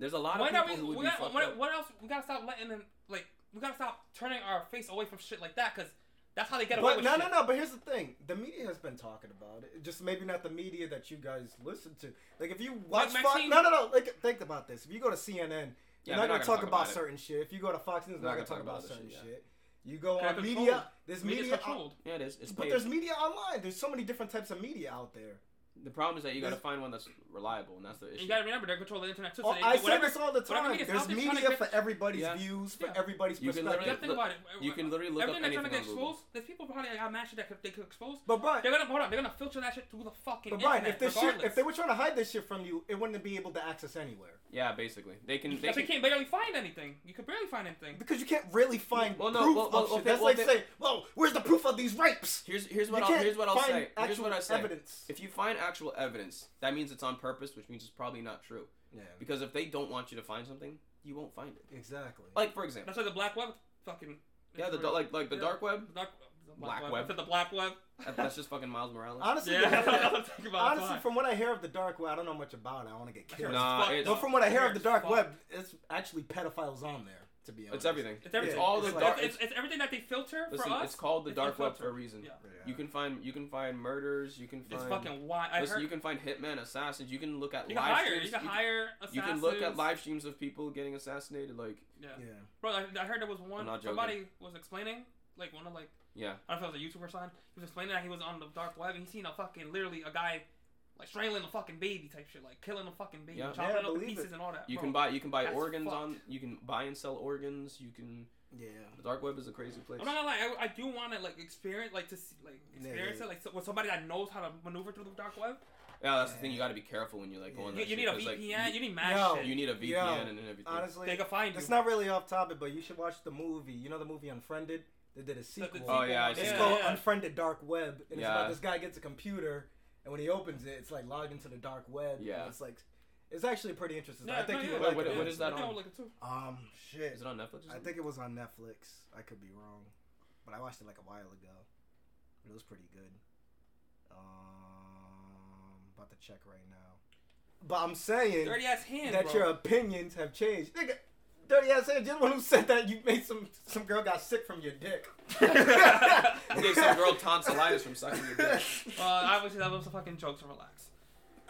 There's a lot when of are people we? who would we be gotta, what, what else? We gotta stop letting them like. We gotta stop turning our face away from shit like that, cause that's how they get away But with no, shit. no, no. But here's the thing: the media has been talking about it. Just maybe not the media that you guys listen to. Like if you watch Like Fox, no, no, no. Like think about this: if you go to CNN, you're Yeah, not they're gonna not talk gonna about talk about it. certain shit. If you go to Fox News, they're not gonna talk about, this certain shit, shit. yeah. You go They're on controlled. media. There's Media's media. controlled. Yeah, it is. It's But paid. there's media online. There's so many different types of media out there. The problem is that you got to find one that's reliable, and that's the issue. you gotta remember, they control the internet too. So Oh, they, I say this all the time. There's out there trying to media for everybody's Yeah. views, for Yeah. everybody's You can perspective. You gotta think Look- about it. you can literally look Everything up they're trying to get on exposed, there's people probably got mad shit that could, they could expose. But Brian, They're gonna hold on. They're gonna filter that shit through the fucking but Brian, internet. if this shit, regardless. if they were trying to hide this shit from you, it wouldn't be able to access anywhere. Yeah, basically, they can. They Because they can. can't barely find anything. You could barely find anything. Because you can't really find Well, no, proof well, of shit. That's like they- saying, "Well, where's the proof of these rapes?" Here's here's what I'll can't here's what I'll say. Here's what I say. Evidence. If you find actual evidence, that means it's on purpose, which means it's probably not true. Yeah, Because if they don't want you to find something, you won't find it. exactly. Like for example, That's like the black web fucking. yeah, the it's like like the Yeah. dark web. The dark, the Black black, web. I said the black web. That's just fucking Miles Morales. honestly, Yeah, the- [LAUGHS] that's what I'm thinking about. honestly, from what I hear of the dark web, I don't know much about it. I want to get killed. Nah, but from what I hear of the dark Fuck. web, it's actually pedophiles on there. To be honest, It's everything. It's everything. Yeah, all it's the like- dark. It's, It's, it's, it's everything that they filter listen, for us. it's called the it's dark web for a reason. Yeah. Yeah. You can find you can find murders. You can It's find. fucking wild. I listen, heard you can find hitmen, assassins. You can look at you can live hire. streams. You can you, hire assassins. you can look at live streams of people getting assassinated. Like Yeah. Yeah. Bro, I, I heard there was one. I'm not joking. Somebody was explaining, like one of like yeah, I don't know if it was a YouTuber sign. He was explaining that he was on the dark web and he seen a fucking literally a guy like strangling a fucking baby type shit, like killing a fucking baby, Yeah. chopping Yeah, it up in pieces it. and all that. you bro. can buy you can buy That's organs fucked. on. You can buy and sell organs. You can. Yeah. The dark web is a crazy place. I'm not gonna lie. I, I do want to like experience, like to see, like experience yeah. it, like so, with somebody that knows how to maneuver through the dark web. Yeah, that's the thing. You got to be careful when you're like go on You, that you shit, need a 'cause, VPN. like, you, need mad Yo, shit. you need a VPN Yo, and everything. Honestly, they can find you. it's not really off topic, but you should watch the movie. You know the movie Unfriended? They did a sequel. Oh, yeah, I It's see yeah, called yeah. Unfriended Dark Web, and it's about this guy gets a computer, and when he opens it, it's like logged into the dark web. and Yeah. it's like, it's actually pretty interesting. Yeah, I think no, you yeah, would Wait, like what- it. what is that on? I'll look it too. Um, shit. Is it on Netflix? I think it was on Netflix. I could be wrong, but I watched it like a while ago. It was pretty good. Um, about to check right now. But I'm saying Dirty ass hands, that bro. your opinions have changed, nigga. Dirty ass head, you're the one who said that you made some some girl got sick from your dick. [LAUGHS] You gave some girl tonsillitis from sucking your dick. Well, obviously that was a fucking joke, so relax.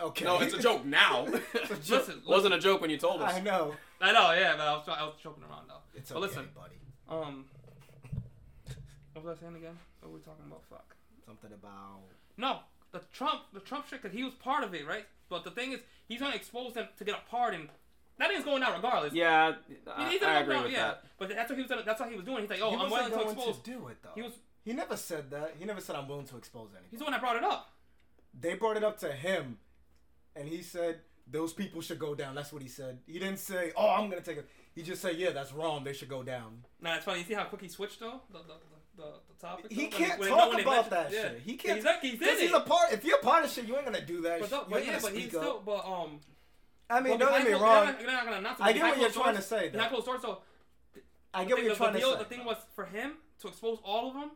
Okay. No, it's a joke now. [LAUGHS] It's a [LAUGHS] Listen, wasn't a joke when you told us. I know. I know, yeah, but I was, I was joking around though. It's But okay, listen. buddy. Um, what was I saying again? What were we talking about? Fuck. Something about No, the Trump, the Trump shit, because he was part of it, right? But the thing is, he's gonna expose them to get a pardon That nigga's going out regardless. Yeah, I, he's I agree go- with yeah. that. But that's what he was. That's what he was doing. He's like, oh, he I'm wasn't willing to going expose. to do it though. He was. He never said that. He never said I'm willing to expose anything. He's the one that brought it up. They brought it up to him, and he said those people should go down. That's what he said. He didn't say, "Oh, I'm gonna take it." He just said, "Yeah, that's wrong. They should go down." Nah, it's funny. You see how quick he switched though. The the the, the, the topic. He though? Can't when talk when they about that yeah. shit. He can't. He's like, he's Because he's a part. If you're a part of shit, you ain't gonna do that. But, shit. though- You but ain't yeah, but he's speak up. still. But um. I mean, but don't get behind me closed- wrong. They're not, they're not gonna announce it. I get what you're closed trying to doors- say. Behind Though. closed doors, so I the get what thing- you're the trying to deal, say. The thing was for him to expose all of them,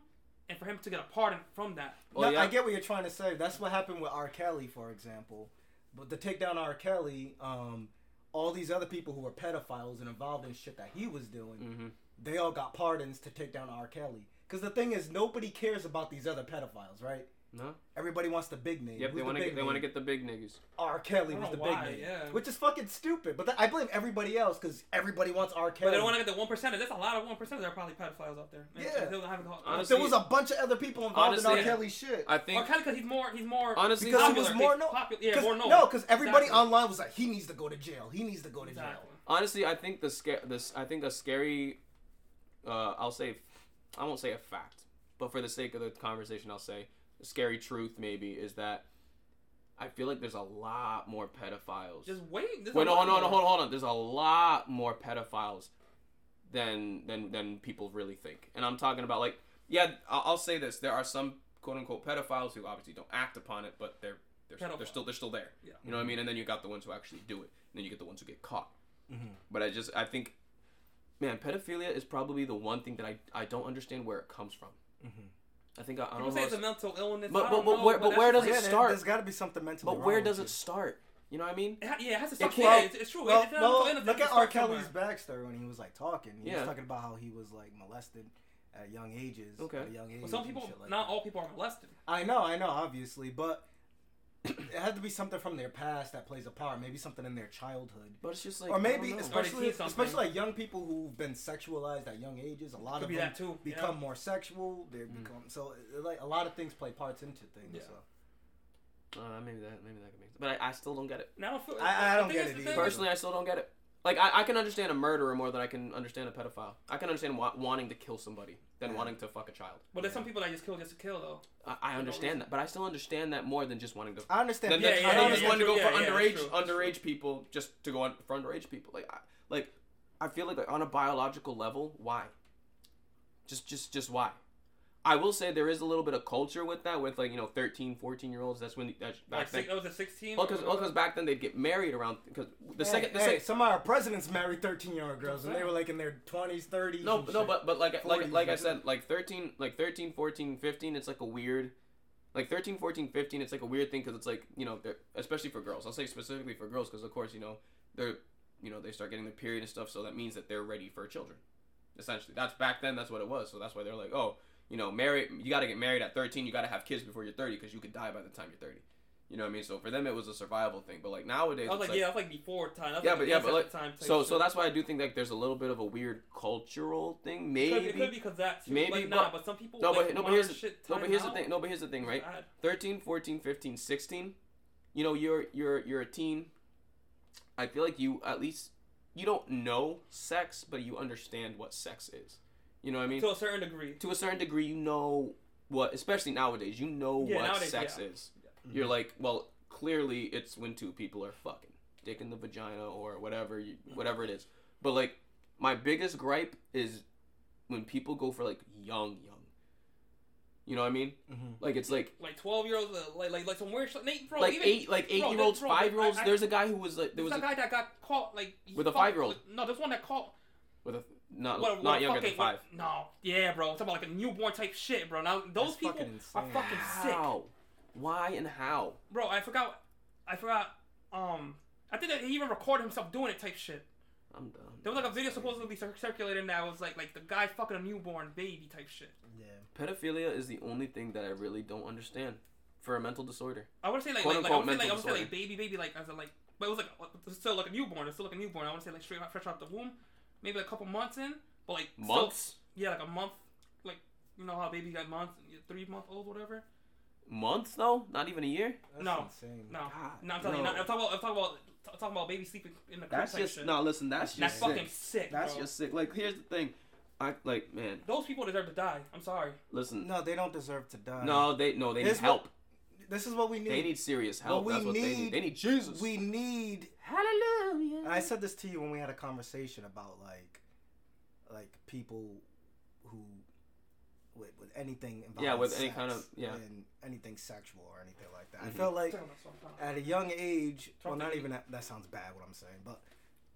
and for him to get a pardon from that. Well, no, yeah. I get what you're trying to say. That's what happened with R. Kelly, for example. But to take down R. Kelly, um, all these other people who were pedophiles and involved in shit that he was doing, hmm they all got pardons to take down R. Kelly. Because the thing is, nobody cares about these other pedophiles, right? No. Everybody wants the big name. Yep. Who's They want to big get. They want to get the big niggas. R. Kelly was the know big why, name, yeah. which is fucking stupid. But th- I blame everybody else because everybody wants R. Kelly. But Kelly. they don't want to get the one percenters. There's a lot of one percenters that are probably pedophiles out there. And Yeah. they don't have the- Honestly- there was a bunch of other people involved in Honestly, R. Kelly shit. I Or think. kind of because he's more, he's more Honestly, Because he was more He's known. popular- Yeah, 'Cause- more known. No, because everybody Exactly. online was like, he needs to go to jail. He needs to go to jail. Honestly, I think the scare. This. I think a scary. Uh, I'll say. I won't say a fact, but for the sake of the conversation, I'll say a scary truth. Maybe is that. I feel like there's a lot more pedophiles. Just wait. There's Wait, no, no, no, hold on, hold on. There's a lot more pedophiles than than than people really think, and I'm talking about like, yeah, I'll, I'll say this: there are some quote unquote pedophiles who obviously don't act upon it, but they're they're, they're still they're still there. Yeah. You know what I mean? And then you got the ones who actually do it, and then you get the ones who get caught. Mhm. But I just I think, man, pedophilia is probably the one thing that I I don't understand where it comes from. Mhm. I think I, I People don't say know. it's a mental illness. But- I but- but know, where- but that's where does it start? There's got to be something mentally but where does it start? You know what I mean? It ha- yeah, it has to It start. can't- it's, it's true. Well, It's not well, mental illness, look it at R. Kelly's somewhere. backstory when he was like talking. He Yeah. was talking about how he was like molested at young ages. Okay. At a young age Well, some people, like not that. all people are molested. I know, I know, obviously, but it had to be something from their past that plays a part. Maybe something in their childhood. But it's just like or maybe, especially, Or they see something. especially like young people who've been sexualized at young ages. A lot Could of be them that too. become yeah. more sexual. They Mm. become so uh, like a lot of things play parts into things. Yeah. So. Uh, maybe that maybe that could make sense. But I, I still don't get it. Now I feel. I- I the don't get it either. Personally, I still don't get it. Like I, I can understand a murderer more than I can understand a pedophile. I can understand wa- wanting to kill somebody than Yeah. wanting to fuck a child. But there's some people that just kill just to kill though. I, I understand that, but I still understand that more than just wanting to. I understand. Than, Yeah, than- yeah, I don't yeah, just yeah, want to go true, for yeah, yeah, underage true. underage people just to go on for underage people. Like I, like I feel like, like on a biological level, why? Just just just why? I will say there is a little bit of culture with that, with like you know 13, 14 year olds. That's when that's back Like then. Oh, six, that was a 16. Well, because back then they'd get married around because the Hey, second the hey, second some of our presidents married 13 year old girls, and they were like in their 20s, 30s. No, no, but but like like 40s, like I said, like 13, like 13, 14, 15, it's like a weird, like 13, 14, 15, it's like a weird thing because it's like you know, especially for girls. I'll say specifically for girls because of course you know they're you know they start getting their period and stuff, so that means that they're ready for children. Essentially, that's back then. That's what it was. So that's why they're like, oh, you know, marry. You got to get married at thirteen. You got to have kids before you're thirty because you could die by the time you're thirty. You know what I mean? So for them, it was a survival thing. But like nowadays, I was it's like, yeah, was like before time. That was Yeah, like but- yeah, but, like, time so so that's why I do think like there's a little bit of a weird cultural thing. Maybe it could be because that too. maybe, like, but- nah, but some people no, like, but no, but here's shit no, but here's the thing. No, but here's the thing, right? Bad. 13, 14, 15, 16, you know, you're you're you're a teen. I feel like you at least you don't know sex, but you understand what sex is. You know what I mean? to a certain degree. to a certain degree, you know what, especially nowadays, you know Yeah, what nowadays, sex yeah. is. You're like, well, clearly it's when two people are fucking, dick in the vagina or whatever, you, whatever it is. But like, my biggest gripe is when people go for like young, young. You know what I mean? Mhm. Like it's like Like twelve year olds, uh, like like like some weird shit. Nate, bro, like even, eight, like eight bro, year olds, five year olds. There's a guy who was like there was a guy that got caught like With a five-year-old. No, there's one that caught. with a not what- what not a younger fucking- than five. what- no, yeah, bro. I'm talking about like a newborn type shit, bro. Now those That's people fucking are insane. fucking sick, How? Why and how? bro. I forgot. I forgot. Um, I think that he even recorded himself doing it type shit. I'm done. There was like a video supposedly cir- circulating that was like like the guy fucking a newborn baby type shit. Yeah. Pedophilia is the only thing that I really don't understand for a mental disorder. I want to say like Quote, like, like I unquote, want to say like I mental want say like baby baby like as a like but it was like it's still like a newborn. It's still like a newborn. I want to say like straight out fresh out the womb, maybe like a couple months in, but like still- Months? yeah, like a month. Like you know how baby got months, three month old, whatever. months though, not even a year. That's No. insane. No, God, no, I'm telling you, not, I'm talking about, I'm talking about, I'm talking about baby sleeping in the crib That's just shit. no. Listen, that's That's just fucking sick. sick, That's bro. just sick. Like here's the thing, I like man. Those people deserve to die. I'm sorry. Listen, No, they don't deserve to die. no, they no, they need Here's what- help. This is what we need. They need serious help. we That's what they need. need- They need Jesus. We need. Hallelujah. And I said this to you when we had a conversation about like, like people who, with, with anything involving Yeah, with any kind of- yeah. and anything sexual or anything like that. Mhm. I felt like Tell them that's what I'm talking at a young age, well, not even that, that sounds bad what I'm saying, but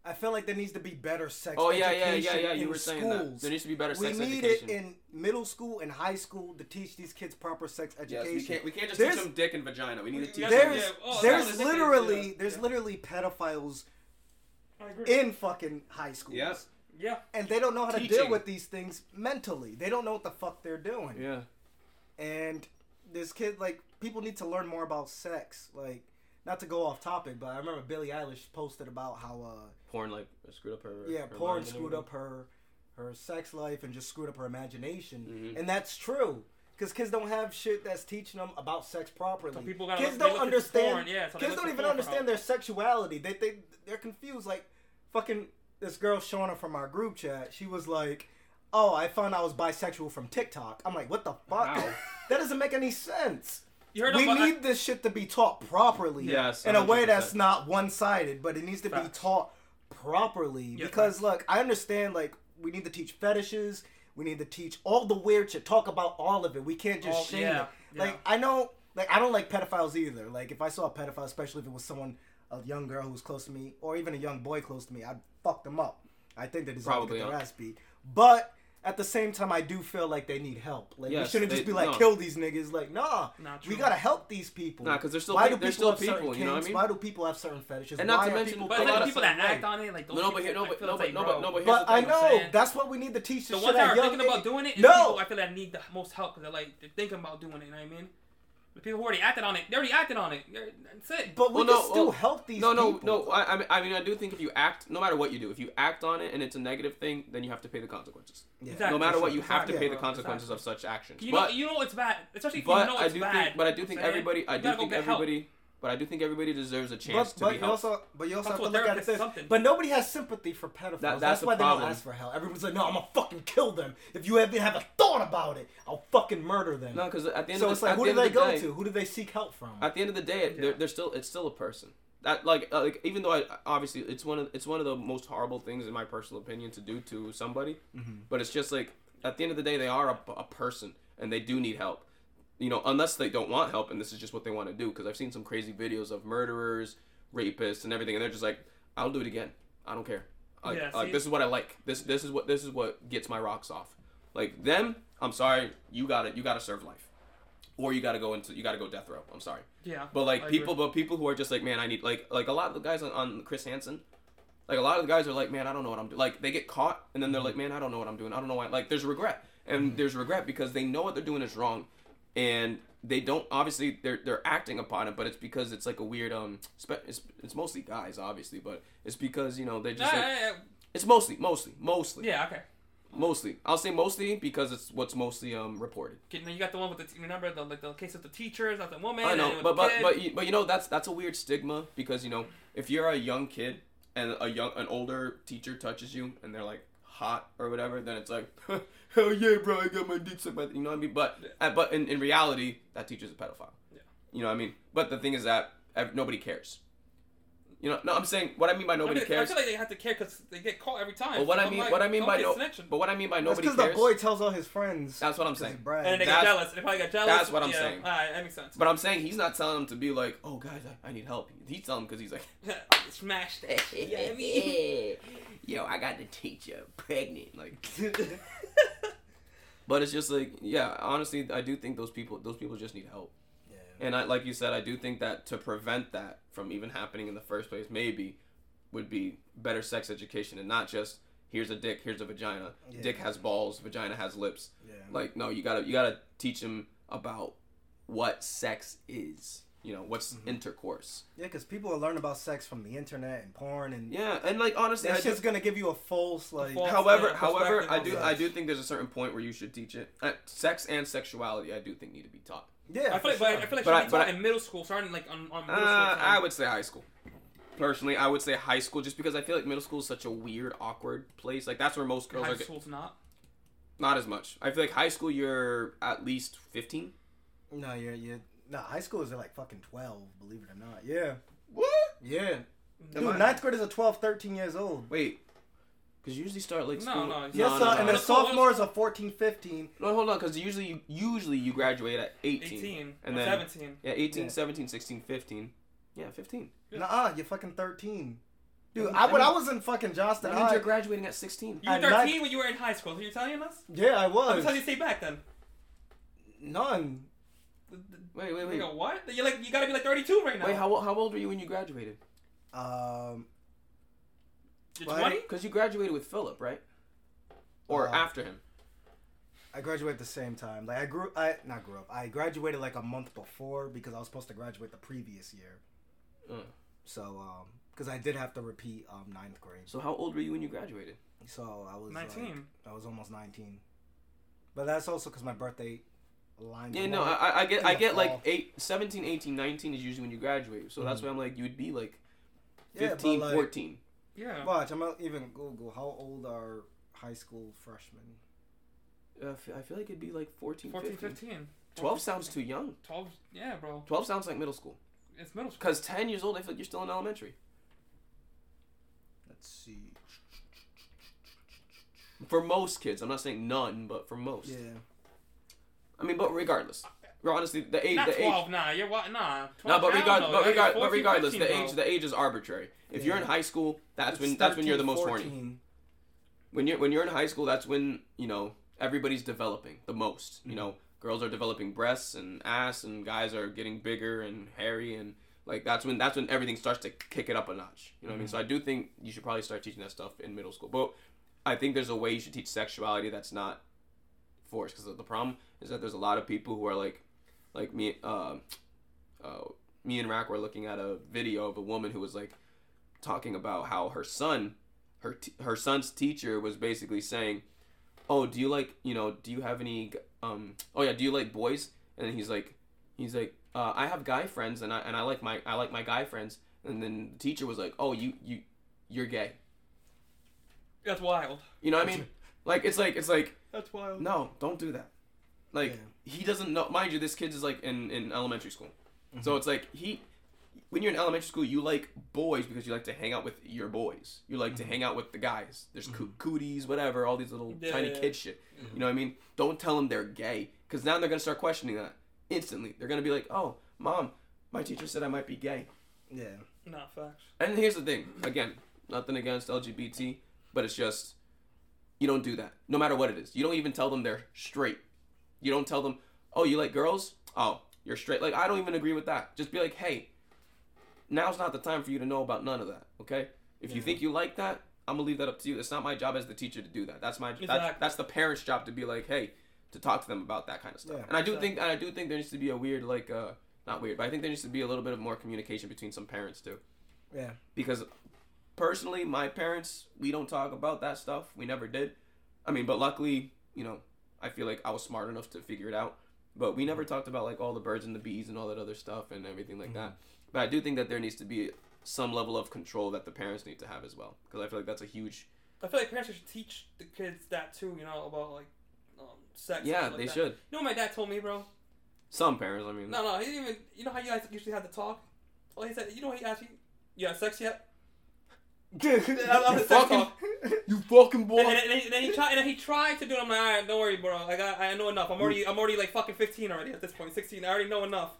I feel like there needs to be better sex Oh yeah, yeah, education yeah, yeah. in You were saying schools. that there needs to be better we sex need education. it in middle school and high school to teach these kids proper sex yes, education. we can't. We can't just There's- teach them dick and vagina. We need to teach Yeah, them. There's yeah, oh, there's that's what it is, literally there's yeah. literally pedophiles about. I agree. In fucking high schools. Yeah. yeah. And they don't know how to deal with these things mentally. They don't know what the fuck they're doing. Yeah. And this kid like people need to learn more about sex. Like not to go off topic, but I remember Billie Eilish posted about how uh Porn like screwed up her. yeah, her porn screwed up her her sex life and just screwed up her imagination. Mhm. And that's true. Because kids don't have shit that's teaching them about sex properly. So people gotta kids look- don't understand. porn, yeah, so kids don't even understand their sexuality. They they they're confused. Like fucking this girl Shauna from our group chat. She was like, "Oh, I found I was bisexual from TikTok." I'm like, "What the fuck? Wow. [LAUGHS] that doesn't make any sense." You heard we about need this shit to be taught properly Yes, in a way that's not one-sided, but it needs to be taught properly. Yeah, because facts. look, I understand like we need to teach fetishes, we need to teach all the weird shit, talk about all of it. We can't just All- shame yeah, it. yeah. Like I know, like I don't like pedophiles either. Like if I saw a pedophile, especially if it was someone, a young girl who was close to me, or even a young boy close to me, I'd fuck them up. I think they deserve Probably, to get their ass beat, but. At the same time, I do feel like they need help. Like we shouldn't they- just be like no. kill these niggas. Like nah, Nah, we gotta help these people. Nah, because they're still Why do they're still have certain people, you know what I kinks? mean? Why do people have certain fetishes? And not Why to mention- people But a it's like of the people certain that way? act on it, like those No, no, but here- no, I but- no, but- like, no, but- no, but here's But I thing, I'm know saying. that's what we need to teach The this ones that are young thinking about doing it, No. I feel that need the most help because they're like they're thinking about doing it. You know what I mean? The people who already acted on it, they already acted on it. That's it. But we Well, can still well, help these No, no, people. no. I, I mean, I mean, I do think if you act, no matter what you do, if you act on it and it's a negative thing, then you have to pay the consequences. Yeah. Exactly. no matter sure, what, you have to exactly, pay the consequences exactly. of such actions. You but know, you know it's bad, especially if but you know I it's do bad. think, but I do think what I'm saying? everybody, I do think everybody. help. Everybody, but I do think everybody deserves a chance But, to but be you helped. also, but you also Talk have to to look at it. this. something. But nobody has sympathy for pedophiles. That- that's that's the why they problem. don't ask for help. Everyone's like, "No, I'm gonna fucking kill them. If you even have a thought about it, I'll fucking murder them." no, because at the end so of it's the, like, who the do they the go day, to? Who do they seek help from? At the end of the day, they're, they're still, it's still a person. That like, uh, like even though I obviously it's one of it's one of the most horrible things in my personal opinion to do to somebody, Mm-hmm. but it's just like at the end of the day they are a, a person and they do need help. You know, unless they don't want help and this is just what they want to do. Because I've seen some crazy videos of murderers, rapists, and everything, and they're just like, "I'll do it again. I don't care. Like, Yeah, like this is what I like. This this is what this is what gets my rocks off. Like them, I'm sorry, you got to You got to serve life, or you got to go into you got to go death row. I'm sorry. Yeah. But like I agree. people, but people who are just like, man, I need like like a lot of the guys on, on Chris Hansen, like a lot of the guys are like, man, I don't know what I'm doing. Like they get caught and then they're like, man, I don't know what I'm doing. I don't know why. Like there's regret and mm-hmm. there's regret because they know what they're doing is wrong, and they don't obviously they're they're acting upon it, but it's because it's like a weird um spe- it's it's mostly guys obviously, but it's because you know they just Yeah, like, it's mostly mostly mostly yeah, okay. mostly I'll say mostly because it's what's mostly um reported. Okay, Then you got the one with the remember the like the case of the teachers, not the woman. I know, but but but you, but you know that's that's a weird stigma because you know if you're a young kid and a young an older teacher touches you and they're like hot or whatever, then it's like [LAUGHS] hell yeah, bro, I got my dick sucked by the-" you know what I mean. But uh, but in, in reality, that teacher's a pedophile. Yeah. You know what I mean. But the thing is that ev- nobody cares. You know, no, I'm saying what I mean by nobody I, mean, cares. I feel like they have to care because they get caught every time. But what So I mean, like, what I mean by get no, snitching. but what I mean by That's nobody because the boy tells all his friends. That's what I'm saying. brags. and then they get That's- jealous. They probably get jealous. that's what I'm yeah. saying. Alright, that makes sense. But I'm saying he's not telling them to be like, oh guys, I, I need help. He's telling them because he's like. [LAUGHS] Smash that shit. Yeah, me. [LAUGHS] Yo, I got the teacher pregnant. Like, [LAUGHS] [LAUGHS] but it's just like, yeah. Honestly, I do think those people, those people just need help. Yeah. And I, like you said, I do think that to prevent that from even happening in the first place, maybe would be better sex education and not just here's a dick, here's a vagina. Yeah. Dick has balls, vagina has lips. Yeah. Like, no, you gotta, you gotta teach them about what sex is. You know, what's Mm-hmm. intercourse. Yeah, because people will learn about sex from the internet and porn, and Yeah, and like honestly, I that's just gonna give you a false like. false- however, yeah, however, I do, sex. I do think there's a certain point where you should teach it. Uh, sex and sexuality, I do think need to be taught. Yeah, I feel like, for but I feel like But I- be but taught I- in middle school, starting like on, on middle school. Uh, time. I would say high school. Personally, I would say high school just because I feel like middle school is such a weird, awkward place. Like that's where most girls High are. Get, school's not. not as much. I feel like high school you're at least 15. no, you're you. No, high school is like fucking twelve. Believe it or not. Yeah, What? yeah. Am Dude, I- ninth graders are 12, 13 years old. Wait. Because you usually start like No, school. no, Yes, no, sir. no, and no. the Middle school- sophomores are 14, 15. No, hold on. Because usually, you, usually you graduate at 18. 18 And or then 17. yeah, 18, Yeah. 17, 16, 15. Yeah, 15. Yeah. Nuh-uh, you're fucking 13. Dude, I, when I means- was in fucking Johnston That means you're graduating at 16. You were At 13 night- when you were in high school. So you're telling us? yeah, I How was. many times you stay back then? None. Wait, wait, You wait. go, what? You're like you gotta be like 32 right now. Wait, how, how old were you when you graduated? Um, You're 20? Because you graduated with Philip, right? Or Uh, after him? I graduated at the same time. Like I grew, I not grew up. I graduated like a month before because I was supposed to graduate the previous year. Uh. So, um, because I did have to repeat um ninth grade. So how old were you when you graduated? So I was like- 19. I was almost nineteen. But that's also because my birthday aligned. Yeah, no, I, I get, I the get like fall. eight, 17, 18, 19 is usually when you graduate. So that's Mhm. why I'm like, you'd be like Yeah, 15, but, like, 14. Yeah. Watch, I'm gonna even Google how old are high school freshmen. Uh, I feel- like it'd be like 14, 14, 15. 15. 12 sounds too young. 12. Yeah, bro. 12 sounds like middle school. It's middle school. Because 10 years old, I feel like you're still in elementary. Let's see. For most kids. I'm not saying none, but for most. Yeah. I mean, but regardless. Honestly, the age, Not the 12, age. nah. You're what? Nah. 12, No, but, hell regard, no. but, You're regard, 14, but regardless, 15, the bro. age the age is arbitrary. If you're in high school, that's It's when that's when you're the 13, most horny. when you're when you're in high school, that's when you know everybody's developing the most. You mm-hmm. know, girls are developing breasts and ass, and guys are getting bigger and hairy, and like that's when that's when everything starts to kick it up a notch. You know what I mean? So mm-hmm. I do think you should probably start teaching that stuff in middle school. But I think there's a way you should teach sexuality that's not forced. Because the problem is that there's a lot of people who are like, like me, uh, uh, me and Rack were looking at a video of a woman who was like talking about how her son her t- her son's teacher was basically saying, "Oh, do you like you know do you have any um oh yeah do you like boys?" And then he's like he's like uh, I have guy friends and I and I like my I like my guy friends. And then the teacher was like, "Oh, you you you're gay." That's wild. You know what I mean? [LAUGHS] Like it's like it's like That's wild. no, don't do that. Like Yeah. he doesn't know. Mind you, this kid is like in in elementary school, Mm-hmm. so it's like he. When you're in elementary school, you like boys because you like to hang out with your boys. You like to Mm-hmm. hang out with the guys. There's coo- cooties, whatever, all these little Yeah, tiny yeah. kid shit. You know what I mean? Don't tell them they're gay because now they're gonna start questioning that instantly. They're gonna be like, "Oh, mom, my teacher said I might be gay." Yeah. Nah, facts. And here's the thing. Again, nothing against LGBT, but it's just you don't do that. No matter what it is. You don't even tell them they're straight. You don't tell them, "Oh, you like girls? Oh, you're straight." Like I don't even agree with that. Just be like, "Hey, now's not the time for you to know about none of that." Okay? If you think you like that, I'm going to leave that up to you. It's not my job as the teacher to do that. That's my that's, Exactly. that's the parent's job to be like, "Hey, to talk to them about that kind of stuff." Yeah, and I do exactly. think and I do think there needs to be a weird like uh not weird, but I think there needs to be a little bit of more communication between some parents too Yeah. because personally my parents we don't talk about that stuff we never did i mean but luckily you know i feel like i was smart enough to figure it out but we never talked about like all the birds and the bees and all that other stuff and everything like that but i do think that there needs to be some level of control that the parents need to have as well because i feel like that's a huge I feel like parents should teach the kids that too. You know about like um, sex. yeah like they that. should You know what my dad told me, bro? some parents i mean No, no, he didn't even. You know how you guys usually have to talk? Well, he said, you know what he asked you? You had sex yet? I love the fucking- you fucking boy And, and, and, and then he tried, and then he tried to do it. I'm like, all right, don't worry, bro. Like, I, I know enough. I'm already, I'm already like fucking 15 already at this point. point, 16. I already know enough.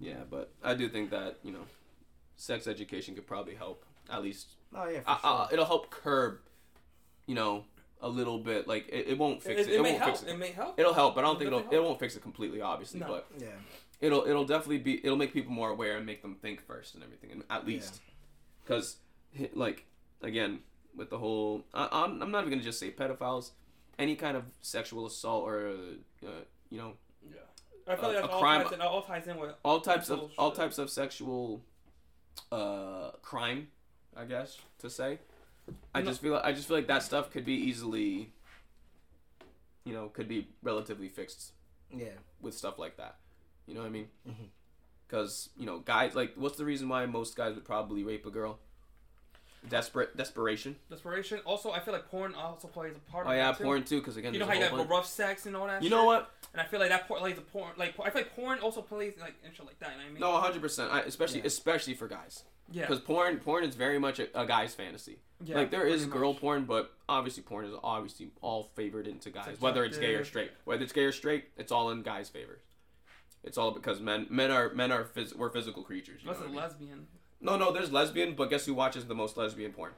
yeah but i do think that you know sex education could probably help at least Oh yeah. For uh, uh, it'll help curb, you know, a little bit. Like it, it won't fix it. it, It, may won't help. fix it. It may help. It'll help, but I don't It'll think it'll definitely it won't fix it completely, obviously. No. But yeah. it'll it'll definitely be it'll make people more aware and make them think first and everything, and at least because like again with the whole I, I'm I'm not even gonna just say pedophiles, any kind of sexual assault or uh, you know yeah I feel a- like that's a all crime- ties, in, all ties in with. all types of Bullshit. all types of sexual uh crime i guess to say i No. just feel i just feel like that stuff could be easily you know could be relatively fixed Yeah. with stuff like that You know what I mean? Because you know, guys like, what's the reason why most guys would probably rape a girl? Desperate desperation. Desperation. Also, I feel like porn also plays a part Oh of yeah, that porn too. Because again, You know how you the bunch- rough sex and all that. You shit? know what? And I feel like that porn plays a porn. Like I feel like porn also plays like and shit like that. You know what I mean? No, 100. percent Especially Yeah. especially for guys. Yeah. Because porn porn is very much a, a guy's fantasy. yeah. like there is girl much. porn, but obviously porn is obviously all favored into guys. like whether it's gay or straight, whether it's gay or straight, it's all in guys' favor. It's all because men men are men are phys- we're physical creatures. You know a I mean? lesbian. No, no, there's lesbian, but guess who watches the most lesbian porn?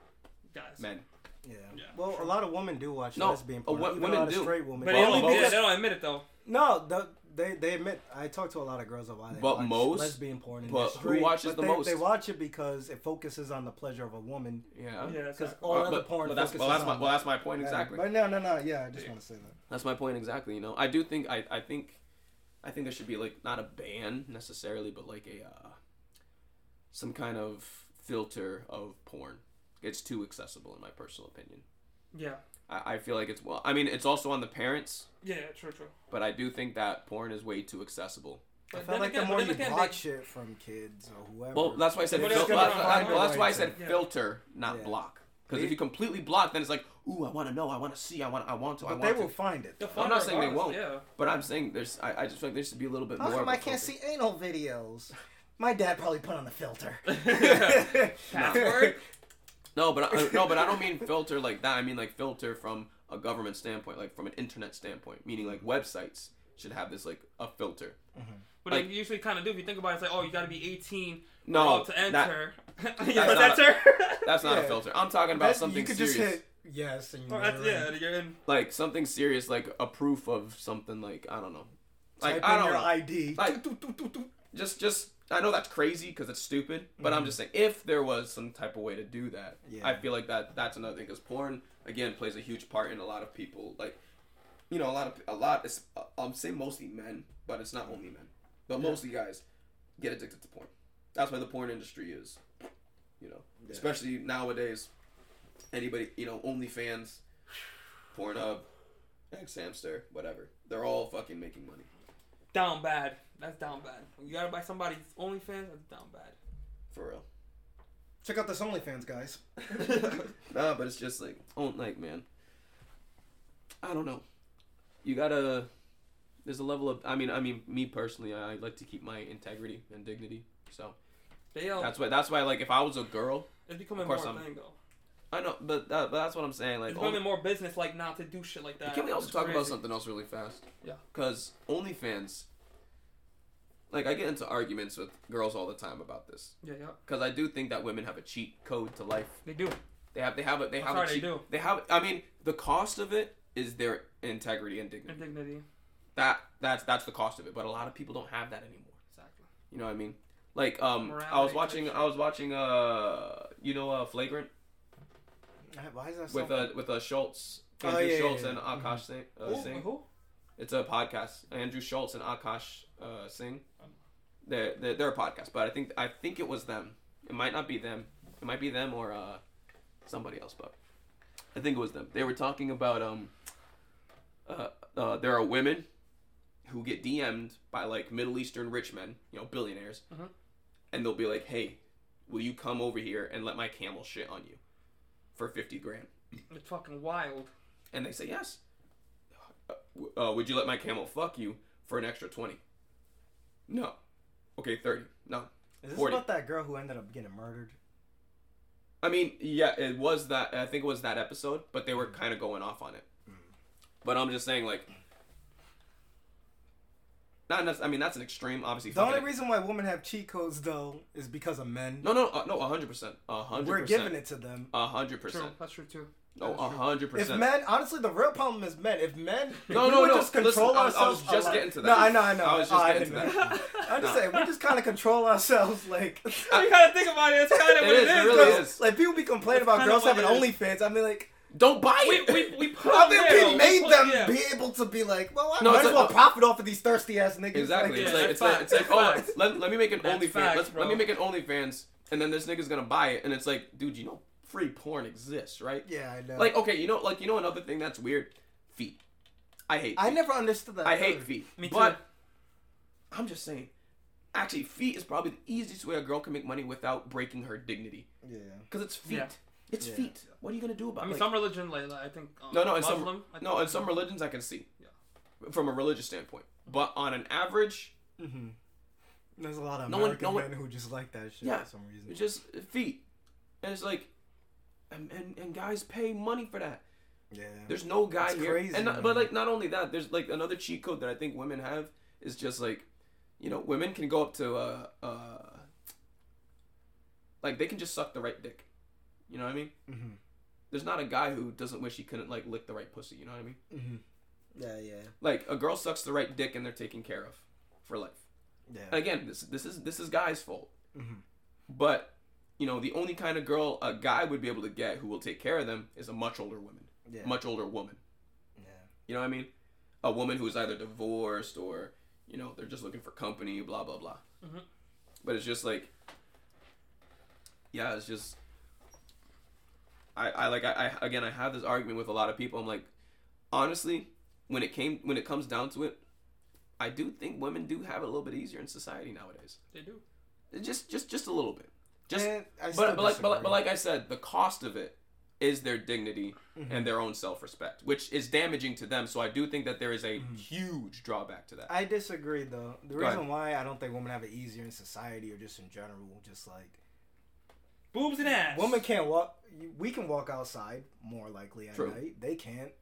Guys. Men. Yeah. Yeah, Well, a lot of women do watch No, lesbian uh, porn. wo- even women a lot of do. straight women. But Well, they don't, most- admit it, they don't admit it though. No, the, they they admit. I talk to a lot of girls about it. But watch most- lesbian porn. And but they're who watches but the they, most? They watch it because it focuses on the pleasure of a woman. Yeah. Yeah, Because that's all Uh, other but, porn but that's focuses well, that's my on. well, that's my point Yeah, exactly. But no, no, no. Yeah, I just want to say that. That's my point exactly. You know, I do think I, I think I think there should be like not a ban necessarily, but like a uh, some kind of filter of porn. It's too accessible in my personal opinion. yeah. I, I feel like it's well. I mean, it's also on the parents, Yeah, true, true. but I do think that porn is way too accessible. I But feel then like again, the more you again, block they- shit from kids or whoever. Well, that's why I said fil- it's that's, find well, that's why I said Yeah. filter, not Yeah. block. Because if you completely block, then it's like, ooh, I want to know, I want to see, I want, I want to, I but want they to. will find it. I'm not saying they won't. Yeah. But I'm saying there's, I, I just feel like there should be a little bit How more. come of a I can't see anal videos? [LAUGHS] My dad probably put on the filter. [LAUGHS] Password. No, but I, no, but I don't mean filter like that. I mean like filter from a government standpoint, like from an internet standpoint, meaning like websites should have this like a filter. Mm-hmm. But Like- they usually kind of do. If you think about it, it's like, oh, you got to be 18 No, to enter. you that's [LAUGHS] not enter. that's not a filter. I'm talking about That- something you could serious, just hit yes and Or you're that's, in. yeah, you're in. like something serious, like a proof of something. Like I don't know, like Type I don't your know. ID. Like-. Just just I know that's crazy because it's stupid, but I'm Mhm. just saying if there was some type of way to do that, Yeah. I feel like that that's another thing because porn again plays a huge part in a lot of people like you know a lot of a lot is I'm saying mostly men, but it's not only men, but Yeah. mostly guys get addicted to porn. That's why the porn industry is, you know, Yeah. especially nowadays. Anybody you know OnlyFans, Pornhub, xHamster, whatever, they're all fucking making money Down bad. That's down bad. When you gotta buy somebody's OnlyFans, that's down bad. for real. Check out this OnlyFans, guys. [LAUGHS] [LAUGHS] nah, but it's just like, oh, like man, I don't know. You gotta. There's a level of. I mean, I mean, me personally, I, I like to keep my integrity and dignity. So They um, that's why. That's why. Like, if I was a girl, it's becoming of more course a I'm- thing though. I know, but that, but that's what I'm saying. Like, It's only, becoming more business like not to do shit like that. can we also It's talk about something else really fast? Yeah. Because OnlyFans. Like, I get into arguments with girls all the time about this. Yeah, yeah. Because I do think that women have a cheat code to life. They do. They have. They have. A, they I'm have. sorry, a they cheat, do. They have. I mean, the cost of it is their integrity and dignity. And dignity. That that's that's the cost of it. But a lot of people don't have that anymore. Exactly. You know what I mean? Like um, I was watching. type I was watching. Uh, you know, uh, Flagrant Why is that with so? uh with uh Schulz, Oh, Andrew yeah, yeah, Schulz yeah. and Akash Singh. Uh, Who? Singh. Who? It's a podcast. Andrew Schulz and Akash uh, Singh. They're, they're they're a podcast, but I think I think it was them. It might not be them. It might be them or uh, somebody else, but I think it was them. They were talking about um. Uh, uh, there are women who get DM'd by like Middle Eastern rich men, you know, billionaires, Mhm. and they'll be like, "Hey, will you come over here and let my camel shit on you for fifty grand?" It's fucking wild. And they say yes. Uh, uh, would you let my camel fuck you for an extra twenty? No. Okay, thirty. No. Is this 40. about that girl who ended up getting murdered? I mean, yeah, it was that. I think it was that episode, but they were kind of going off on it. But I'm just saying, like, not. Nec- I mean, that's an extreme. Obviously, The only fucking- reason why women have cheat codes though is because of men. No, no, uh, no, hundred percent, a hundred We're giving it to them. a hundred True. percent, That's true too. Oh, no, That is a true. hundred If men, honestly, the real problem is men. If men, No, if no, we would no, just control listen, I I was ourselves. just a lot- getting to No. I know, I know. I was just Oh, getting didn't to know. that. I'm just No. saying, we just kind of control ourselves, like. [LAUGHS] you kind of think about it. It's kind of It what is, it is. it really is. Like people be complaining It's about girls having it is. OnlyFans. I mean, like, Don't buy We, it. we, we [LAUGHS] put I them think there, we though. made put- them yeah. be able to be like, well, I No, might it's as like- well profit off of these thirsty ass niggas. Exactly. Like, it's like it's like it's like oh, let, let me make an That's OnlyFans. Let's me make an OnlyFans, and then this nigga's gonna buy it, and it's like, dude, you know, free porn exists, right? yeah, I know. Like, okay, you know, like you know another thing that's weird, feet. I hate. I never understood that. I hate feet. Me too. But I'm just saying. Actually, feet is probably the easiest way a girl can make money without breaking her dignity. Yeah. Because it's feet. Yeah. It's Yeah. feet. What are you gonna do about I it? mean, Like- some religion, like, like, I think. Uh, No, no, in Muslim, some I no, in some religions I can see. Yeah. From a religious standpoint, but on an average, Mm-hmm. There's a lot of No one- American no one- men who just like that shit Yeah. for some reason. it's just feet, and it's like, and and, and guys pay money for that. yeah. There's no guy It's here, crazy, and not, but like not only that, there's like another cheat code that I think women have is just like, you know, women can go up to uh uh, like they can just suck the right dick. You know what I mean? Mm-hmm. There's not a guy who doesn't wish he couldn't like lick the right pussy. You know what I mean? Mm-hmm. Yeah, yeah, Like a girl sucks the right dick and they're taken care of for life. yeah. And again, this this is this is guys' fault. mm-hmm. But you know, the only kind of girl a guy would be able to get who will take care of them is a much older woman, Yeah. much older woman. yeah. You know what I mean? A woman who's either divorced or you know they're just looking for company, blah blah blah. Mhm. But it's just like, yeah, it's just. I, I like I, I again I have this argument with a lot of people. I'm like, honestly, when it came when it comes down to it, I do think women do have it a little bit easier in society nowadays. They do. Just just just a little bit. Just Man, I but but like, but like but like I said, the cost of it is their dignity Mhm. and their own self respect, which is damaging to them. So I do think that there is a Mhm. huge drawback to that. I disagree though. The Go ahead. reason why I don't think women have it easier in society or just in general, just like Boobs and ass. women can't walk. We can walk outside more likely at True. night. They can't.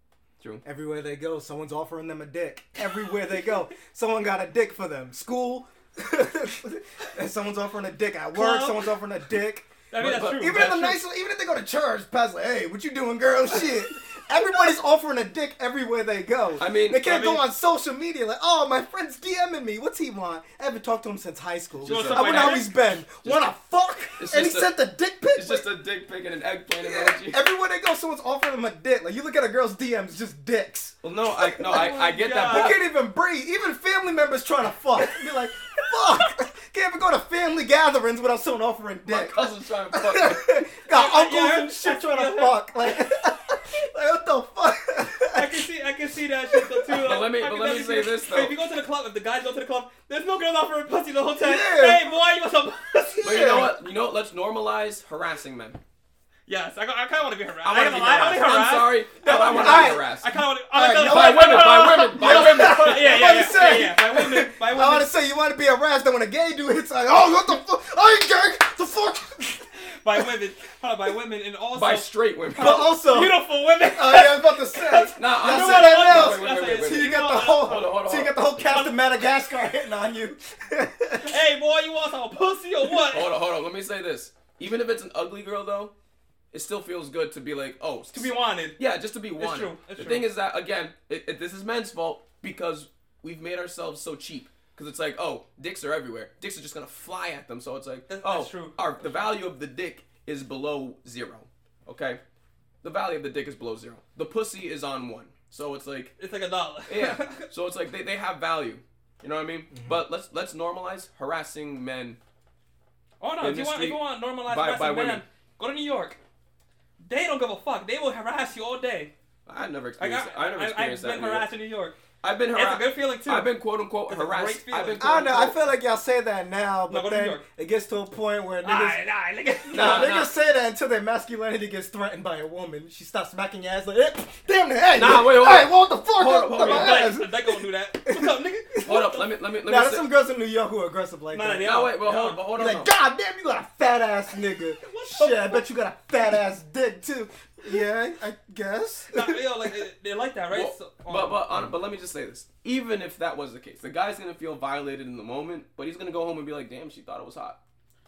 True. Everywhere they go, someone's offering them a dick. Everywhere they go, [LAUGHS] someone got a dick for them. School, [LAUGHS] and someone's offering a dick at work. Club. Someone's offering a dick. [LAUGHS] I mean, But- that's true. Even that's in the true. nice, even if they go to church, pastor like, hey, what you doing, girl? [LAUGHS] Shit. Everybody's offering a dick everywhere they go. I mean- they can't I mean- go on social media like, oh, my friend's DMing me. What's he want? I haven't talked to him since high school. You want I some wonder of how my he's dick? been. Wanna fuck? And he just a- sent the dick pic. It's just a dick pic and an eggplant Yeah, emoji. Everywhere they go, someone's offering them a dick. Like you look at a girl's DMs, just dicks. Well, no, I no, I, I get that. Oh you can't even breathe. Even family members trying to fuck. Be like, fuck. Can't even go to family gatherings without someone offering dick. my dick. cousin's trying to fuck. me. [LAUGHS] Got Yeah, uncles yeah, and shit yeah. trying to fuck. Like, [LAUGHS] like what the fuck? I can see, I can see that shit though, too. But uh, let me- but let me definitely say this, Hey, though. if you go to the club, if the guys go to the club, there's no girls offering pussy the whole time. Yeah. Hey, boy, you want some pussy? But you know what? You know what? Let's normalize harassing men. Yes, I, I kind of want to be harassed. I want to be gonna lie, I harassed. be I'm sorry, but I want to be harassed. I kind of want to. Alright, I you By women, by [LAUGHS] women, by women. Yeah, yeah, yeah, yeah, yeah. By women, by I want to say you want to be harassed, and when a gay dude hits, like, oh, what the fuck? I ain't gay. The fuck? [LAUGHS] by women. Hold on, by women and also By straight women. But also, beautiful women. Oh yeah, I was about to say. [LAUGHS] Nah, I said that now. Wait, wait, wait, wait, So wait. you got the whole, Hold on, hold on, so you got the whole cast of Madagascar hitting on you. hey, boy, you want some pussy or what? Hold on, hold on. Let me say this. Even if it's an ugly girl, though, it still feels good to be like, oh, To be wanted. Yeah, just to be wanted. It's true, it's the true. thing is that again, it, it, this is men's fault because we've made ourselves so cheap. Because it's like, oh, dicks are everywhere. Dicks are just gonna fly at them. So it's like, That's- oh, that's true. Our, the value of the dick is below zero. Okay, the value of the dick is below zero. The pussy is on one. So it's like, It's like a dollar. [LAUGHS] yeah. [LAUGHS] so it's like they, they have value. You know what I mean? Mm-hmm. But let's let's normalize harassing men. Oh no, in if you want, if street you want normalize by- harassing by men, women. go to New York. They don't give a fuck. They will harass you all day. I never I experienced. got, that. I never I, experienced I've that. been in New York. harassed in New York. I've been It's a good feeling too. I've been quote unquote It's a great harassed. feeling. I've been. I don't know. I feel like y'all say that now, but go to then it gets to a point where niggas. Nah, nah, look at Nah, Nah, nah. niggas say that until their masculinity gets threatened by a woman. She stops smacking your ass like, eh, damn it, hey, Nah, wait, hold hey, on. what the fuck? Hold Hold on, hold on. my ass. They gonna do that. What's up, nigga? [LAUGHS] Hold up. Let me let me let me. Nah, there's some girls in New York who are aggressive like Nah, that. they No, are. wait, well, They hold, are. but hold on. like, no. God damn, you got a fat ass nigga. [LAUGHS] What Shit, I bet you got a fat ass dick too. Yeah, I guess. [LAUGHS] Nah, yo, like they- they're like that, right? Well, So, um, but but on, but let me just say this: even if that was the case, the guy's gonna feel violated in the moment, but he's gonna go home and be like, "Damn, she thought it was hot."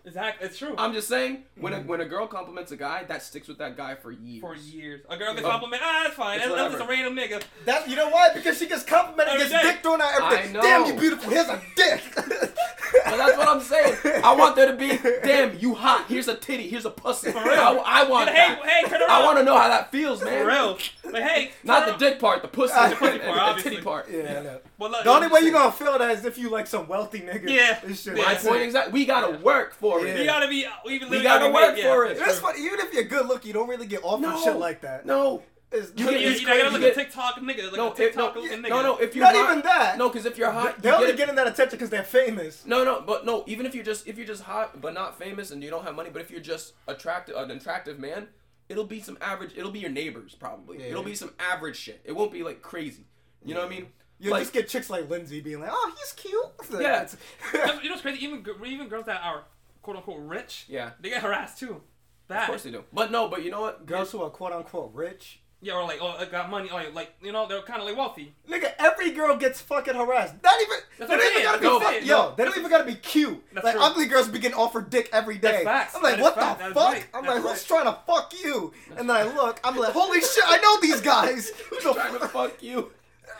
Exactly, it's true. I'm just saying, when a when a girl compliments a guy, that sticks with that guy for years. For years, a girl gets Oh. compliment. Ah, that's fine. It's That's, that's just a random nigga. That you know why? Because she gets complimented, Every gets day. dick thrown out everything. I know. Damn, you beautiful. Here's a dick. [LAUGHS] But that's what I'm saying. I want there to be, damn, you hot. Here's a titty. Here's a pussy. For real. I, I want Hey, that. hey, turn around. I want to know how that feels, man. For real. But hey, [LAUGHS] Not turn the around. dick part, the pussy, the, [LAUGHS] pussy and, part, and the obviously. titty part. yeah, I know. But look, The only way you're gonna feel that is if you like some wealthy nigga. Yeah. This shit. Yeah, My That's point exactly. We gotta work for Yeah. it. You gotta be. Uh, we, We gotta work for it. That's funny. Even if you're good looking, you don't really get offered No. shit like that. No, Is You You, get- it's you gotta look at TikTok nigga, like no, a if, TikTok no, nigga. no, no. If you're Not hot, even that. No, because if you're hot, They're you only get, getting that attention because they're famous. No, no, but no. Even if you're just if you're just hot but not famous and you don't have money, but if you're just attractive, an attractive man, it'll be some average. It'll be your neighbors probably. Yeah. It'll be some average shit. It won't be like crazy. You know what I mean? You'll Like- just get chicks like Lindsay being like, "Oh, he's cute." Yeah. [LAUGHS] You know what's crazy? Even even girls that are quote unquote rich, Yeah, they get harassed too. Bad. of course they do. But no, but you know what? Girls who are quote unquote rich. Yeah, or like oh, I got money, or like you know they're kind of like wealthy. Nigga, every girl gets fucking harassed. Not even. That's they what don't even gotta be. No, fuck- yo, no, they don't even gotta be cute. That's like true. ugly girls be getting offered dick every day. That's facts. I'm like, That is what the That is fuck? right. I'm That's like, right. who's trying to fuck you? And then I look, I'm like, holy shit, I know these guys. [LAUGHS] who's trying to fuck? fuck you.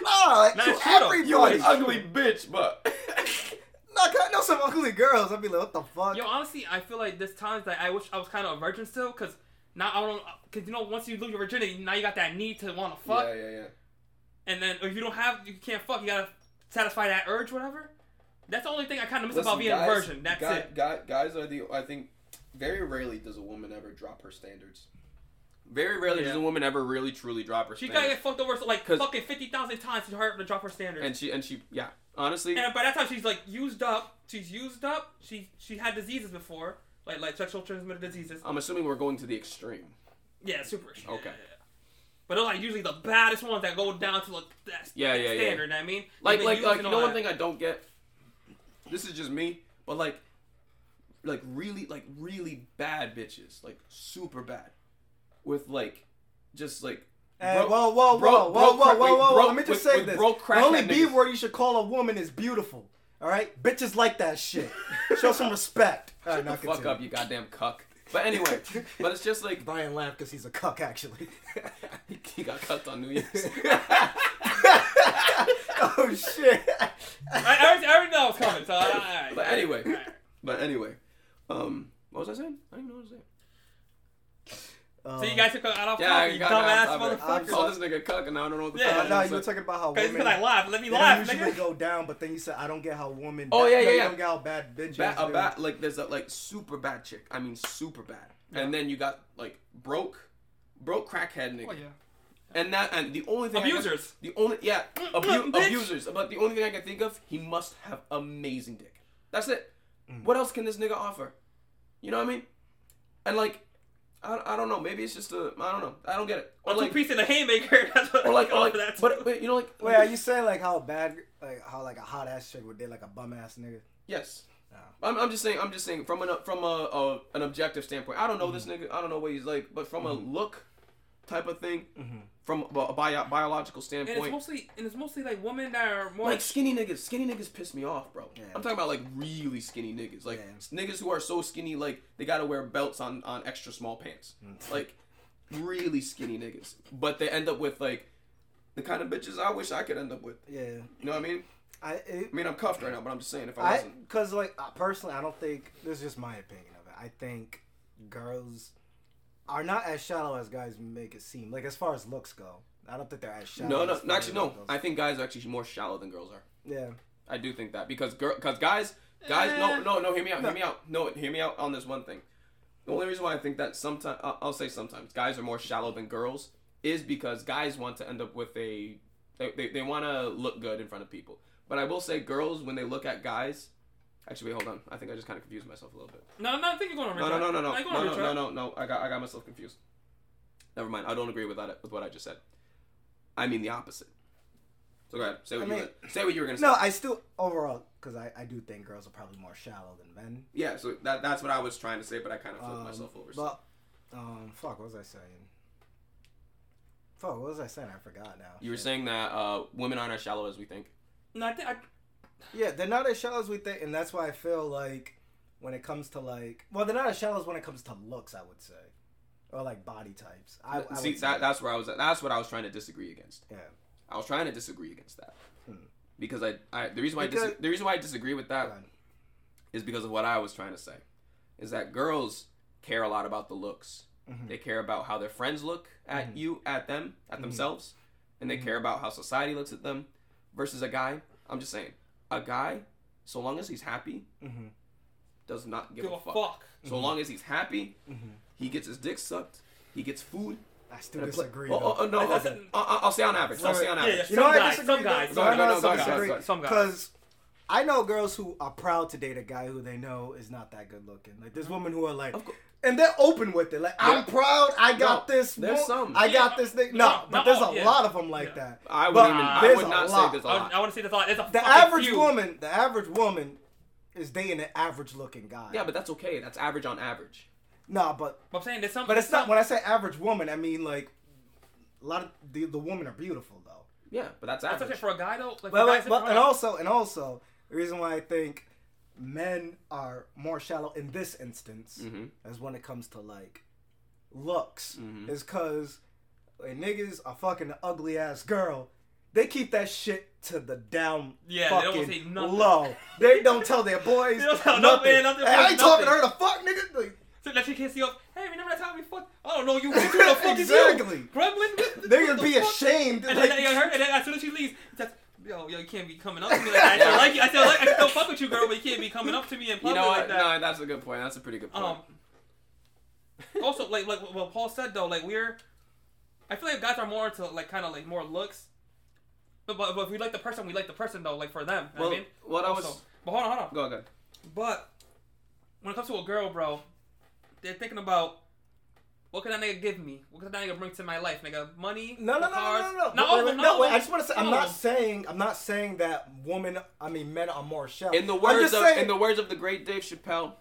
Nah, like, Nah, to it's true. You everybody. an ugly bitch, but [LAUGHS] 'cause I know some ugly girls. I'd be like, what the fuck? Yo, honestly, I feel like this times that I wish I was kind of a virgin still, cause now I don't, cause you know once you lose your virginity, now you got that need to want to fuck, yeah, yeah, yeah. and then if you don't have, you can't fuck, you gotta satisfy that urge, whatever. That's the only thing I kind of miss about being a virgin. That's guy, it. Guy, guys are the. I think very rarely does a woman ever drop her standards. Very rarely does a woman ever really truly drop her standards. She standards. gotta get fucked over like fucking fifty thousand times to her to drop her standards. and she and she yeah honestly And by that time, she's like used up. She's used up. She she had diseases before, like like sexual transmitted diseases. I'm assuming we're going to the extreme. Yeah, super. extreme. Okay. Yeah, yeah, yeah. But they're like usually the baddest ones that go down to like that Yeah, yeah, yeah. standard. I mean, Like like like you know one thing I don't get. This is just me, but like, like really like really bad bitches, like super bad, with like, just like. Hey, bro- whoa, whoa, bro- whoa, bro whoa, whoa, whoa, wait, whoa, bro- Let me just say with this. bro the only B word you should call a woman is beautiful. All right, bitches like that shit. [LAUGHS] Show some respect. All right, Shut now the fuck continue. up, you goddamn [LAUGHS] cuck. But anyway, but it's just like Brian laughed because he's a cuck, actually. [LAUGHS] he got cucked on New Year's. oh shit! I, I, already, I already know it's coming. So, all right. But anyway. All right. But anyway, um, what was I saying? I don't even know what I was saying. So you guys took out off Yeah, topic, you dumbass off topic. I motherfucker. called this nigga cuck and I don't know what the Yeah, fuck. Uh, no, you saying. were talking about how women. cause I laughed. Let me they laugh, usually nigga. go down, but then you said I don't get how women. Oh, yeah, no, yeah, you yeah. don't get how bad bitches. Ba- a bad like there's a like super bad chick. I mean super bad. And then you got like broke, broke crackhead nigga. Oh yeah. And that and the only thing I can- Abusers. the only yeah abu- abusers. But the only thing I can think of, he must have amazing dick. That's it. Mm. What else can this nigga offer? You know what I mean? And like, I, I don't know. Maybe it's just a I don't know. I don't get it. Or Or two like piece in a haymaker. [LAUGHS] That's what or like, I or like that too. but but you know like Wait, are you saying like how bad, like how like a hot ass chick would date like a bum ass nigga? yes. No. I'm, I'm just saying. I'm just saying from an from a, a an objective standpoint. I don't know this Mm-hmm. nigga. I don't know what he's like, but from a look type of thing, Mm-hmm. from a, a bio, biological standpoint. and it's mostly and it's mostly like women that are more like skinny niggas. Skinny niggas piss me off, bro. Yeah. I'm talking about like really skinny niggas, like Yeah. niggas who are so skinny, like they gotta wear belts on on extra small pants, Mm. [LAUGHS] like really skinny niggas. But they end up with like the kind of bitches I wish I could end up with. Yeah, You know what I mean? I it, I mean, I'm cuffed right now, but I'm just saying if I I wasn't. because like personally, I don't think this is just my opinion of it. I think girls are not as shallow as guys make it seem. Like as far as looks go, I don't think they're as shallow. No, no, as actually, no. I think guys are actually more shallow than girls are. yeah, I do think that because girl, because guys, guys, no, Eh. no, no. Hear me out. No. Hear me out. No, hear me out on this one thing. The only reason why I think that sometimes I'll, I'll say sometimes guys are more shallow than girls is because guys want to end up with a they, they, they want to look good in front of people. But I will say girls when they look at guys. Actually, wait, hold on. I think I just kind of confused myself a little bit. No, no, I think you're going to No, no, no, no, no, no, no, no, no, no. I got I got myself confused. Never mind. I don't agree with that with what I just said. I mean the opposite. So go ahead. Say what I you mean- were, say what you were gonna say. no, I still overall because I, I do think girls are probably more shallow than men. Yeah, so that that's what I was trying to say, but I kind of flipped Um, myself over. But um, fuck, what was I saying? Fuck, what was I saying? I forgot now. you were saying that uh, women aren't as shallow as we think. No, I think I, Yeah, they're not as shallow as we think, and that's why I feel like when it comes to like, well, they're not as shallow as when it comes to looks, I would say, or like body types. I, I See, that, that's where I was. That's what I was trying to disagree against. yeah. I was trying to disagree against that Hmm. because I, I the reason why I dis- the reason why I disagree with that is because of what I was trying to say, is that girls care a lot about the looks. Mhm. They care about how their friends look at Mhm. you, at them, at Mhm. themselves, and they Mhm. care about how society looks at them. Versus a guy, I'm just saying, a guy, so long as he's happy, Mhm. does not give give a a fuck. fuck. So long as he's happy, Mhm. he gets his dick sucked, he gets food, I still in play- disagree. Oh, though. oh, no, That's okay. a- I'll, I'll say on average. I'll say on average. yeah, You know some what I guys, disagree some guys, though? Go I ahead, know go I ahead, go ahead, disagree. go ahead. Some guys. Because I know girls who are proud to date a guy who they know is not that good looking. Like there's mm-hmm. women who are like, Of course. and they're open with it. Like Yeah. I'm proud. I got No, this. there's mo- some. I got this thing. no, No, but there's a yeah. lot of them like Yeah. that. I would But even. I there's would a not say there's a I, lot. I want to see the thought. It's a The average few. woman, the average woman, is dating an average looking guy. Yeah, but that's okay. That's average on average. nah, but But I'm saying there's some. but it's some- not. When I say average woman, I mean like a lot of the the women are beautiful though. Yeah, but that's That's okay for a guy though. Like, But, for guys, but, but and also and also the reason why I think men are more shallow in this instance hmm as when it comes to like looks Mhm. is because when niggas are fucking an ugly ass girl, they keep that shit to the down Yeah, they don't fucking say nothing. low. They don't tell their boys [LAUGHS] They don't tell nothing. no man, nothing, hey, I ain't talking to her nothing. to fuck nigga. Like, So that she can't see up. Hey, remember that time we fucked? I don't know you. Who the [LAUGHS] fuck is Exactly. you? Gremlin? They What gonna the be fuck? ashamed. And like- then, and, her, and then as soon as she leaves, that's, yo, yo, you can't be coming up to me like that. I still like you. I still like. I still fuck with you, girl, but you can't be coming up to me in You know like what? that. No, that's a good point. That's a pretty good point. Um. Also, like like what Paul said though, like we're, I feel like guys are more into like kind of like more looks. But, but but if we like the person, we like the person though, like for them. you know well, what I mean, what I was. Also- but hold on, hold on. Go ahead. But when it comes to a girl, bro, they're thinking about what can that nigga give me? What can that nigga bring to my life, nigga? Money? No, no, no, no, cars? no, no. Not Wait, wait, them, no, wait. I just want to say, I'm Not all not of them. saying, I'm not saying that women, I mean, men are more shallow. In the words of saying, in the words of the great Dave Chappelle,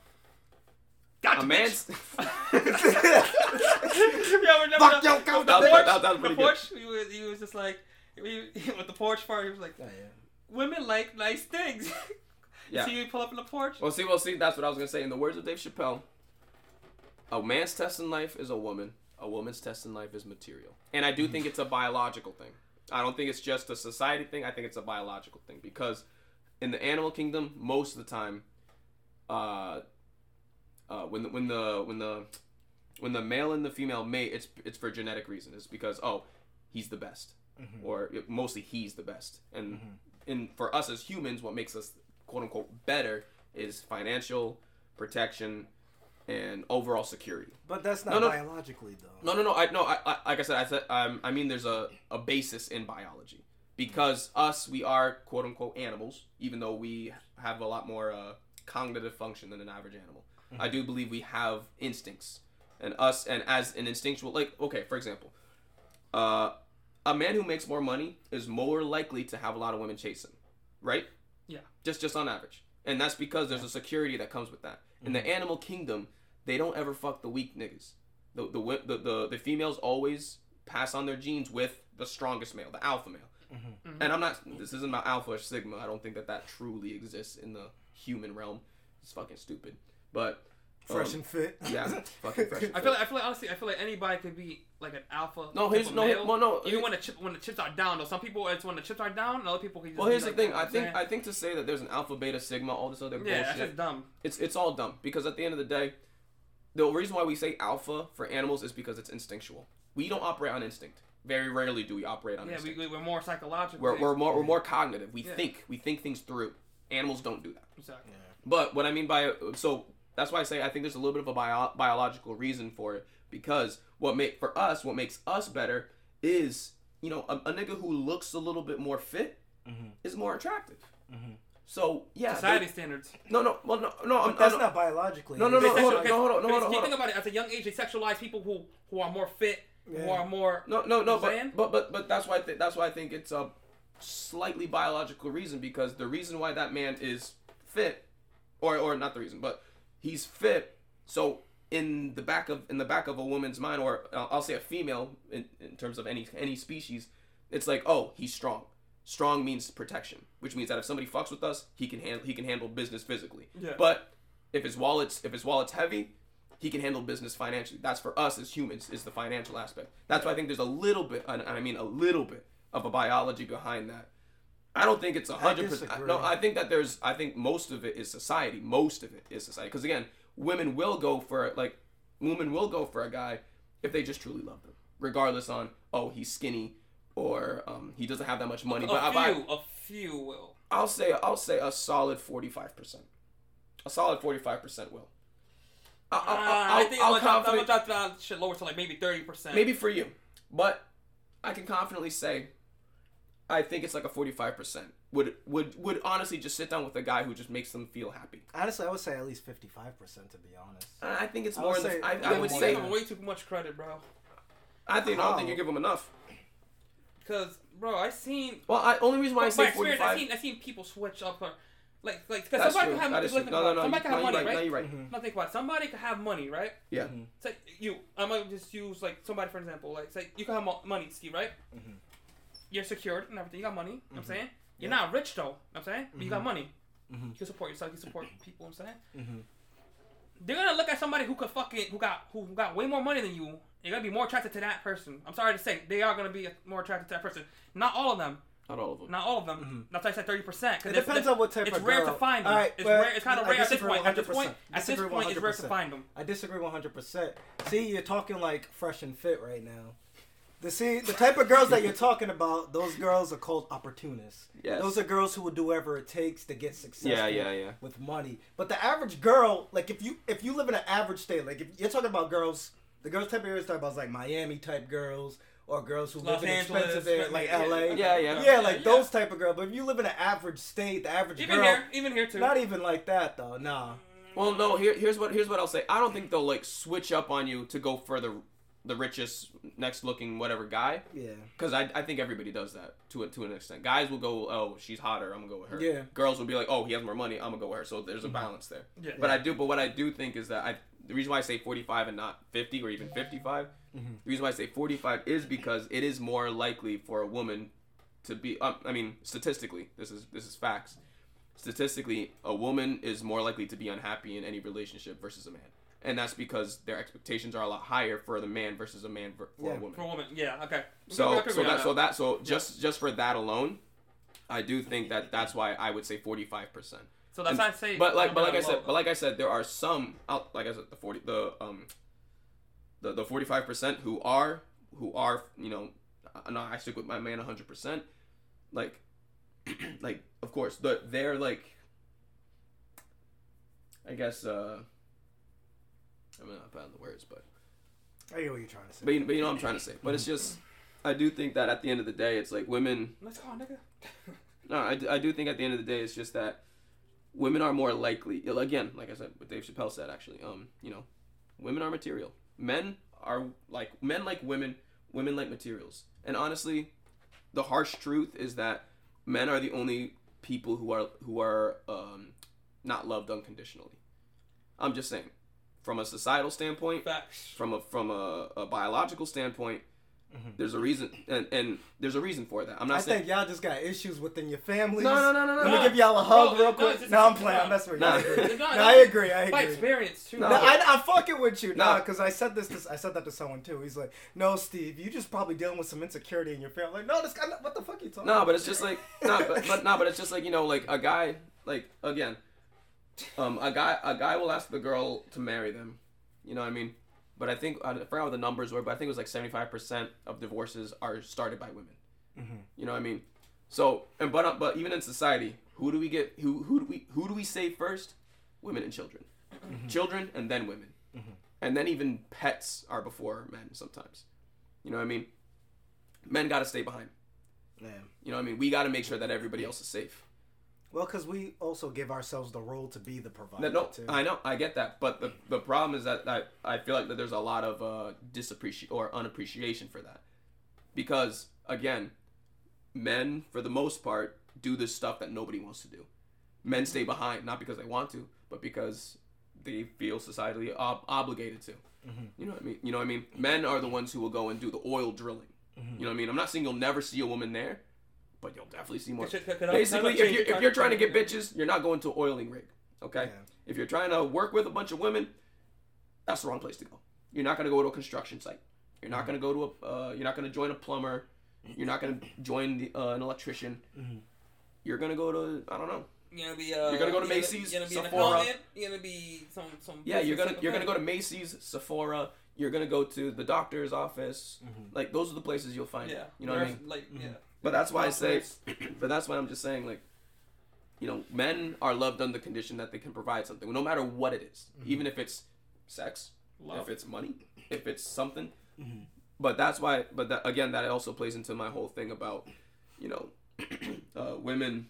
Gotcha, a man's. bitch. [LAUGHS] [LAUGHS] yeah, remember Fuck the, your the, the that was- porch? that- that was the pretty good. porch? He was, he was just like, he, [LAUGHS] with the porch part, he was like, Yeah, yeah. women like nice things. Yeah. See you pull up in the porch? Well, see, well, see, that's what I was gonna say. In the words of Dave Chappelle, a man's test in life is a woman. A woman's test in life is material. And I do think it's a biological thing. I don't think it's just a society thing. I think it's a biological thing because in the animal kingdom, most of the time, uh, uh, when the when the when the when the male and the female mate, it's it's for genetic reasons. It's because oh, he's the best, Mhm. or mostly he's the best. And Mhm. and for us as humans, what makes us quote unquote better is financial protection and overall security. But that's not No, no. biologically, though. No, no, no. I no. I, I like I said. I said. Um, I mean, there's a a basis in biology because us we are quote unquote animals, even though we have a lot more uh, cognitive function than an average animal. I do believe we have instincts, and us and as an instinctual like okay, for example, uh, a man who makes more money is more likely to have a lot of women chase him, right? Yeah. Just just on average, and that's because there's a security that comes with that. In the animal kingdom, they don't ever fuck the weak niggas. The the the the, the females always pass on their genes with the strongest male, the alpha male. Mhm. And I'm not. This isn't about alpha or sigma. I don't think that that truly exists in the human realm. It's fucking stupid. But Fresh um, and fit. yeah, fucking fresh and [LAUGHS] I feel like I feel like honestly I feel like anybody could be like an alpha. No, type here's of no. male. Well, no. Even when the chip when the chips are down though, some people it's when the chips are down, and other people can just. Well, here's like, the thing. I think saying? I think to say that there's an alpha, beta, sigma, all this other yeah, that's bullshit. just dumb. It's it's all dumb because at the end of the day, the reason why we say alpha for animals is because it's instinctual. We don't operate on instinct. Very rarely do we operate on Yeah, we, instinct. we we're more psychological. We're, we're more we're more cognitive. We Yeah. think we think things through. Animals don't do that. Exactly. But what I mean by so that's why I say I think there's a little bit of a bio, biological reason for it because what make for us what makes us better is you know a, a nigga who looks a little bit more fit Mhm. is more attractive. Mhm. So yeah, Society standards. no, no, well, no, no, I'm, that's I'm not biologically. No, no, no, hold on, no, hold on, no, because hold on, if you think about it, at a young age, they sexualize people who who are more fit, who are more. No, no, no, but, but but but that's why I think that's why I think it's a slightly biological reason because the reason why that man is fit, or or not the reason, but he's fit. So in the back of in the back of a woman's mind, or uh, I'll say a female in, in terms of any any species, it's like oh he's strong. Strong means protection, which means that if somebody fucks with us, he can handle he can handle business physically. Yeah. But if his wallet's if his wallet's heavy, he can handle business financially. That's for us as humans is the financial aspect. That's why I think there's a little bit, and I mean a little bit of a biology behind that. I don't think it's a hundred percent. No, I think that there's. I think most of it is society. Most of it is society. Because again, women will go for like, women will go for a guy if they just truly love them, regardless on oh he's skinny or um, he doesn't have that much money. A but if I, few, a few will. I'll say I'll say a solid forty five percent. A solid forty five percent will. I'll, I'll, Uh, I'll, I think I'll I'm I'm confident- gonna drop that lower to like maybe thirty percent. maybe for you, but I can confidently say, I think it's like a forty-five percent. Would would would honestly just sit down with a guy who just makes them feel happy. Honestly, I would say at least fifty-five percent to be honest. I think it's I more. would than say- I, I would say. way too much credit, bro. I think I don't think you give them enough. Because bro, I seen. Well, I, only reason why I by say experience, I forty-five. seen I seen people switch up. Or, like like because somebody true. can have That is like. No, no, no. somebody can have money, right. right? No, you're right. Mhm. Now think about it. Somebody could have money, right? Yeah. Mhm. Say you. I'm gonna just use like somebody for example. Like say you can have mo- money, Steve, right? Mhm. You're secured and everything. You got money. You know what I'm Mhm. saying you're Yeah. not rich though. You know what I'm saying but you got Mhm. money. Mhm. You can support yourself. You can support [CLEARS THROAT] people. You know what I'm saying Mm-hmm. they're gonna look at somebody who could fucking who got who got way more money than you. You're gonna be more attracted to that person. I'm sorry to say, they are gonna be more attracted to that person. Not all of them. Not all of them. Not all of them. Mhm. That's why I said thirty percent. It depends on what type of person. it's of rare girl. to find them. All right, it's well, rare. It's kind of rare at this point. At this point, at this Disagree point, it's rare to find them. I disagree 100%. See, you're talking like fresh and fit right now. The see the type of girls that you're [LAUGHS] talking about, those girls are called opportunists. Yes. Those are girls who will do whatever it takes to get successful Yeah, yeah, yeah. with money. But the average girl, like if you if you live in an average state, like if you're talking about girls, the girls type of you're talking about is like Miami type girls or girls who Los live in Angeles, expensive areas like yeah, LA. Yeah, yeah. Yeah, like those type of girls. But if you live in an average state, the average Even girl, here, even here too. not even like that though. Nah. Well, no. Here, here's what here's what I'll say. I don't think they'll like switch up on you to go for the the richest, next looking whatever guy. Yeah. Because I, I think everybody does that to a, to an extent. Guys will go, oh, she's hotter, I'm gonna go with her. Yeah. Girls will be like, oh, he has more money, I'm gonna go with her. So there's a mm-hmm. balance there. Yeah. But I do. But what I do think is that I the reason why I say 45 and not 50 or even 55. Mhm. The reason why I say 45 is because it is more likely for a woman to be. Um, I mean, statistically, this is this is facts. Statistically, a woman is more likely to be unhappy in any relationship versus a man, and that's because their expectations are a lot higher for the man versus a man for, for Yeah. a woman. For a woman, yeah, okay. So so that so that so just just for that alone, I do think that that's why I would say 45 percent. So that's And- why I say. But like, but like I said, though. but like I said, there are some out. Like I said, the forty, the um, the the forty five percent who are who are you know, no, I stick with my man hundred percent. Like, [CLEARS THROAT] like of course, the they're like, I guess. uh I'm not bad in the words, but I get what you're trying to say. but you, but you know what I'm trying to say. But it's just, I do think that at the end of the day, it's like women. Let's go, nigga. [LAUGHS] No, I, I do think at the end of the day, it's just that women are more likely. Again, like I said, what Dave Chappelle said, actually, um, you know, women are material. Men are like men like women. Women like materials. And honestly, the harsh truth is that men are the only people who are who are um, not loved unconditionally. I'm just saying, from a societal standpoint, Facts. from a from a, a biological standpoint, Mhm. there's a reason, and, and there's a reason for that. I'm not I saying. think y'all just got issues within your families. No, no, no, no, no. Let no. me give y'all a hug Bro, real quick. it's- No, I'm playing. I'm messing with you. Nah. I agree. It's not- No, I agree. I By agree. experience too. No, No, I, I'm fucking with you. Nah, Nah. because I said this, to, I said that to someone too. He's like, "No, Steve, you just probably dealing with some insecurity in your family." Like, no, this guy, what the fuck you talking? No, about? but it's just like no, but, but no, but it's just like you know, like a guy, like again, um, a guy, a guy will ask the girl to marry them. You know what I mean? But I think I forgot what the numbers were, but I think it was like seventy five percent of divorces are started by women. Mhm. You know what I mean? So and but uh, but even in society, who do we get? Who who do we who do we save first? Women and children, children and then women, Mhm. and then even pets are before men sometimes. You know what I mean? Men got to stay behind. Yeah. You know what I mean? We got to make sure that everybody else is safe. Well, because we also give ourselves the role to be the provider No. I know, I get that, but the the problem is that I, I feel like that there's a lot of uh, disappreciation or unappreciation for that, because again, men for the most part do this stuff that nobody wants to do. Men stay behind not because they want to, but because they feel societally ob- obligated to. Mhm. You know what I mean? You know what I mean? Men are the ones who will go and do the oil drilling. Mhm. You know what I mean? I'm not saying you'll never see a woman there, but you'll definitely see more. Could- could- could Basically, if you're, if you're trying to get bitches, you're not going to an oiling rig. Okay? Yeah. If you're trying to work with a bunch of women, that's the wrong place to go. You're not going to go to a construction site. You're not going to go to a. Uh, you're not going to join a plumber. You're not going to join the, uh, an electrician. Mhm. You're going to go to I don't know. You're gonna be. Uh, You're gonna go to you're Macy's, You're gonna be Sephora. You're gonna be some some. Yeah, you're gonna you're gonna go to. Macy's, Sephora. You're gonna go to the doctor's office. Mhm. Like those are the places you'll find. Yeah. it. You know what I mean? Like Mhm. yeah. But that's why I say. [CLEARS THROAT] But that's why I'm just saying, like, you know, men are loved under the condition that they can provide something, no matter what it is. Mm-hmm. Even if it's sex, Love. if it's money, if it's something. Mhm. But that's why. But that, again, that also plays into my whole thing about, you know, [CLEARS THROAT] uh, women.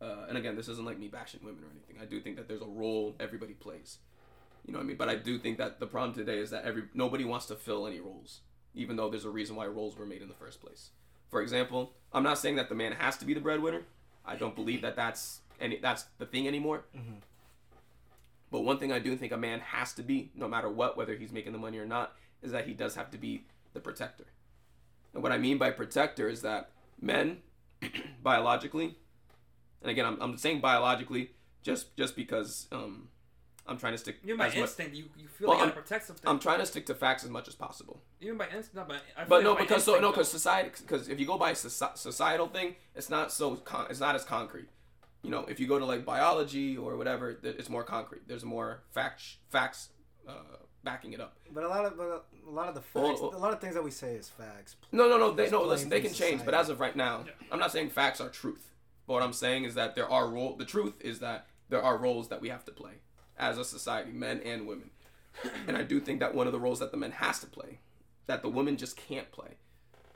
Uh, and again, this isn't like me bashing women or anything. I do think that there's a role everybody plays. You know what I mean? But I do think that the problem today is that every nobody wants to fill any roles, even though there's a reason why roles were made in the first place. For example, I'm not saying that the man has to be the breadwinner. I don't believe that that's any that's the thing anymore. Mhm. But one thing I do think a man has to be, no matter what, whether he's making the money or not, is that he does have to be the protector. And what I mean by protector is that men, [CLEARS THROAT] biologically, and again, I'm, I'm saying biologically just just because um, I'm trying to stick. Even by as much- instinct, you, you feel Well, like you I'm- gotta protect something. I'm trying to stick to facts as much as possible. Even by instinct, no, but I feel But like no, by because so no, because society, because if you go by soci- societal thing, it's not so con- it's not as concrete. You know, if you go to like biology or whatever, it's more concrete. There's more facts facts uh, backing it up. But a lot of but a lot of the facts, well- a lot of things that we say is facts. No, no, no. They no. Listen, they from can change. But as of right now, Yeah. I'm not saying facts are truth. But what I'm saying is that there are role. The truth is that there are roles that we have to play as a society, men and women. and I do think that one of the roles that the men has to play, that the women just can't play,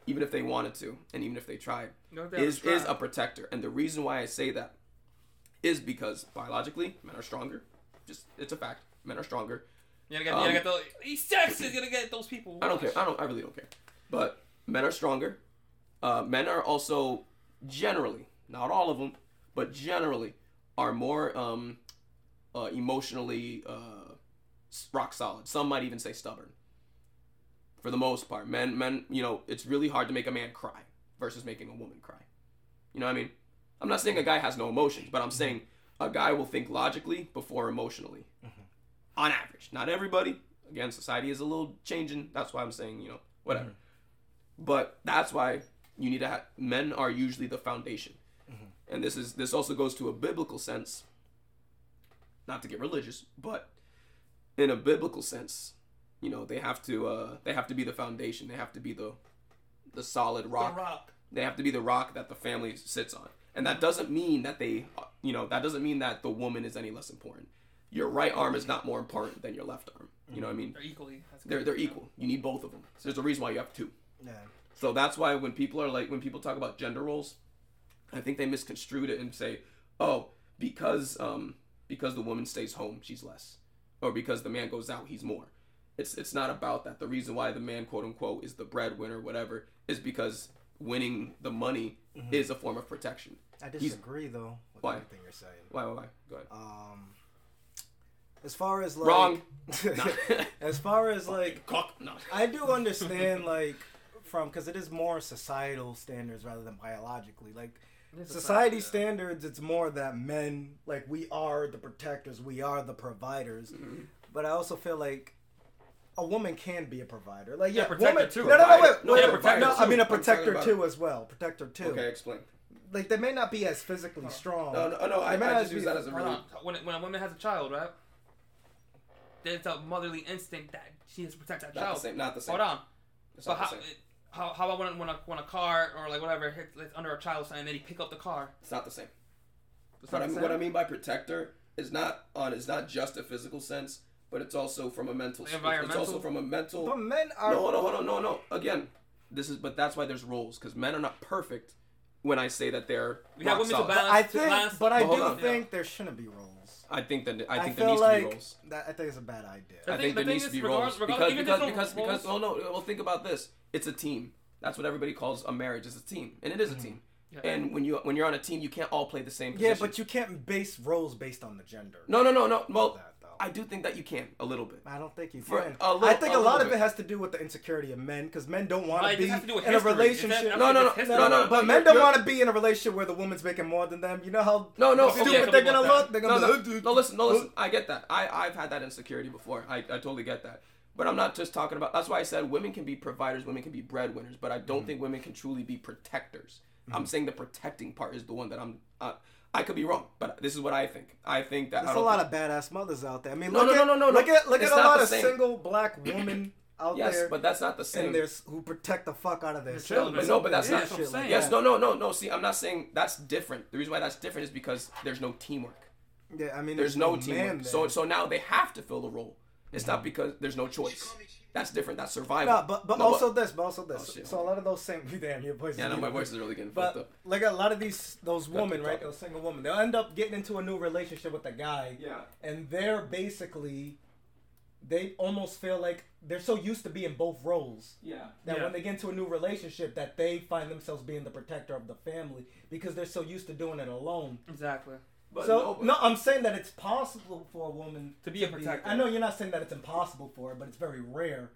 even if they wanted to, and even if they tried, No, they is try. is a protector. And the reason why I say that is because biologically, men are stronger. Just it's a fact. Men are stronger. You gotta get, um, you gotta get those. He's sexist. You gotta get those people. I don't care. I don't. I really don't care. But men are stronger. Uh, men are also generally, not all of them, but generally, are more um, uh, emotionally uh, rock solid. Some might even say stubborn. For the most part, men, men, you know, it's really hard to make a man cry versus making a woman cry. You know what I mean? I'm not saying a guy has no emotions, but I'm saying a guy will think logically before emotionally. On average, not everybody. Again, society is a little changing. That's why I'm saying, you know, whatever. But that's why you need to have men are usually the foundation. And this is this also goes to a biblical sense. Not to get religious, but in a biblical sense, you know, they have to uh they have to be the foundation. They have to be the the solid The rock. rock. they have to be the rock that the family sits on. And that doesn't mean that they you know that doesn't mean that the woman is any less important. Your right arm is not more important than your left arm. You know what i mean? They're equally. That's they're they're equal. You need both of them. So there's a reason why you have two. Yeah. so that's why when people are like when people talk about gender roles i think they misconstrued it and say oh because um because the woman stays home she's less. Or because the man goes out he's more. It's it's not about that. The reason why the man quote unquote is the breadwinner whatever is because winning the money is a form of protection. I He's- disagree though with Why? everything you're saying. why why why? Go ahead. Um, as far as like Wrong. [LAUGHS] [LAUGHS] as far as like no. I do understand like from because it is more societal standards rather than biologically. Like society fact, standards, it's more that men like we are the protectors, we are the providers. Mm-hmm. But I also feel like. A woman can be a provider, like Yeah, yeah, protector woman, too. No, no, no, wait, No, wait, yeah, wait, protector no, I mean a I'm talking protector too as well, protector too. okay explain Like they may not be as physically strong. no no, no I, They may I not just be- use that as a really. When, when a woman has a child, right? There's a motherly instinct that she has to protect that not the child. same not the same Hold on. It's But not how, the same how, how about when, when, a, when a car or like whatever hits like, under a child and then he pick up the car? it's not the same It's What not I, the mean, what I mean by protector is not on. It's not just a physical sense, but it's also from a mental. It's also from a mental. But men are. No, hold on, hold on, no, no. Again, this is. But that's why there's roles because men are not perfect. When I say that they're, We have rock women to balance. I think, balance- but I But hold do on. think there shouldn't be roles. I think that I I, think there needs like to be roles. that. I think it's a bad idea. The I thing- think the there needs to be regardless- roles regardless- because because because because. Oh no! Well, think about this. It's a team. That's what everybody calls a marriage. Is a team, and it is a mm-hmm. team. Yeah. And when you when you're on a team, you can't all play the same. Position. Yeah, but you can't base roles based on the gender. No, no, no, no. Well, that, though. I do think that you can a little bit. I don't think you For can. a little- I think a a, lot little of bit. it has to do with the insecurity of men because men don't want Why, to it be has to do with in a history. Is that- relationship. that's No, no, just no, history. No, no, no, but men don't you're- want to be in a relationship where the woman's making more than them. You know how No, no, stupid okay. they're gonna look. They're gonna no, be like, no, listen, no, listen. I get that. I, I've had that insecurity before. I, I totally get that. But I'm not just talking about. That's why I said women can be providers, women can be breadwinners, but I don't Mm-hmm. think women can truly be protectors. I'm saying the protecting part is the one that I'm. Uh, I could be wrong, but this is what I think. I think that There's a lot think- of badass mothers out there. I mean, No, look no, at no, no, no, look at look It's at a lot of single black women [CLEARS THROAT] out Yes, there, Yes, but that's not the same. and there's who protect the fuck out of their children. children. No, but that's Yeah, not. that's what I'm Shit like saying. Yes, that. no, no, no, no. See, I'm not saying that's different. The reason why that's different is because there's no teamwork. Yeah, I mean, There's no man teamwork. there. So so now they have to fill the role. It's not because there's no choice. That's different. That's survival. No, but but No, also this, but also this. Oh, so a lot of those same. [LAUGHS] Damn, your voice. yeah, is no, my voice is really getting fucked up. like a lot of these, those women, right? Those single women, they'll end up getting into a new relationship with a guy, Yeah. and they're basically, they almost feel like they're so used to being both roles Yeah. that Yeah. when they get into a new relationship, that they find themselves being the protector of the family because they're so used to doing it alone. Exactly. But so no, no, I'm saying that it's possible for a woman To be a protector. I know you're not saying that it's impossible for her, but it's very rare.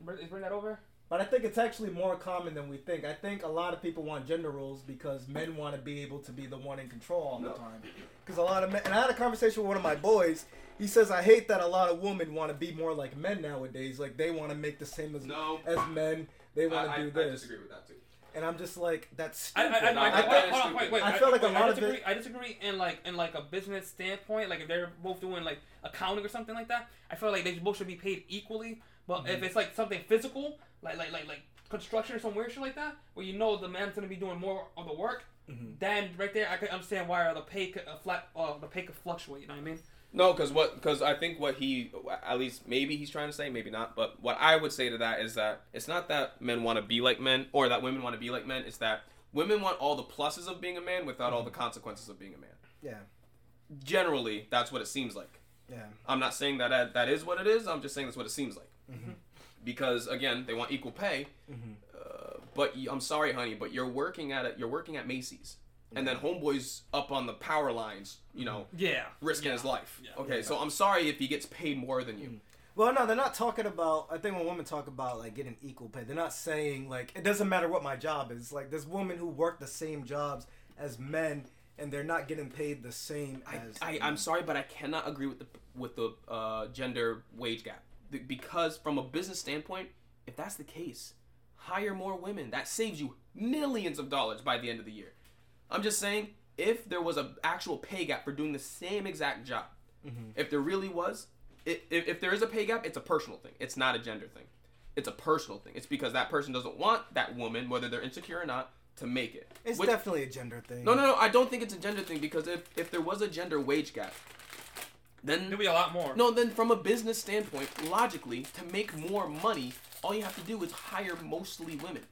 Bring, bring that over. But I think it's actually more common than we think. I think a lot of people want gender roles because men want to be able to be the one in control all the time. Because a lot of men, and I had a conversation with one of my boys. He says, "I hate that a lot of women want to be more like men nowadays. Like they want to make the same as No. as men. They want to do I, I this." disagree with that too. And I'm just like, "That's I, stupid." I, I, know, I, I I, hold on, wait, wait. I feel like a lot I of disagree, it- I disagree in like in like a business standpoint. Like if they're both doing like accounting or something like that, I feel like they both should be paid equally. But Mm-hmm. if it's like something physical, like like like like construction or some weird shit like that, where you know the man's gonna be doing more of the work, Mm-hmm. then right there I can understand why the pay could uh, flat uh, the pay could fluctuate. You know what I mean? No, because what? Because I think what he, at least maybe he's trying to say, maybe not. But what I would say to that is that it's not that men want to be like men, or that women want to be like men. It's that women want all the pluses of being a man without all the mm-hmm. consequences of being a man. yeah, Generally, that's what it seems like. yeah, I'm not saying that that, that is what it is. I'm just saying that's what it seems like. Mm-hmm. Because again, they want equal pay. Mm-hmm. Uh, but I'm sorry, honey, but you're working at it. You're working at Macy's, and then homeboy's up on the power lines. You know, Yeah. risking Yeah. his life. Yeah. Okay, so I'm sorry if he gets paid more than you. Well, no, they're not talking about. I think when women talk about like getting equal pay, they're not saying like it doesn't matter what my job is. Like there's women who work the same jobs as men, and they're not getting paid the same as. I, I I'm sorry, but I cannot agree with the with the uh, gender wage gap because from a business standpoint, if that's the case, hire more women. That saves you millions of dollars by the end of the year. I'm just saying, if there was an actual pay gap for doing the same exact job, mm-hmm. if there really was, i if, if there is a pay gap, it's a personal thing. It's not a gender thing. It's a personal thing. It's because that person doesn't want that woman, whether they're insecure or not, to make it. It's Which- definitely a gender thing. no, no, no. I don't think it's a gender thing because if, if there was a gender wage gap, then There'll be a lot more. no, then from a business standpoint, logically, to make more money, all you have to do is hire mostly women.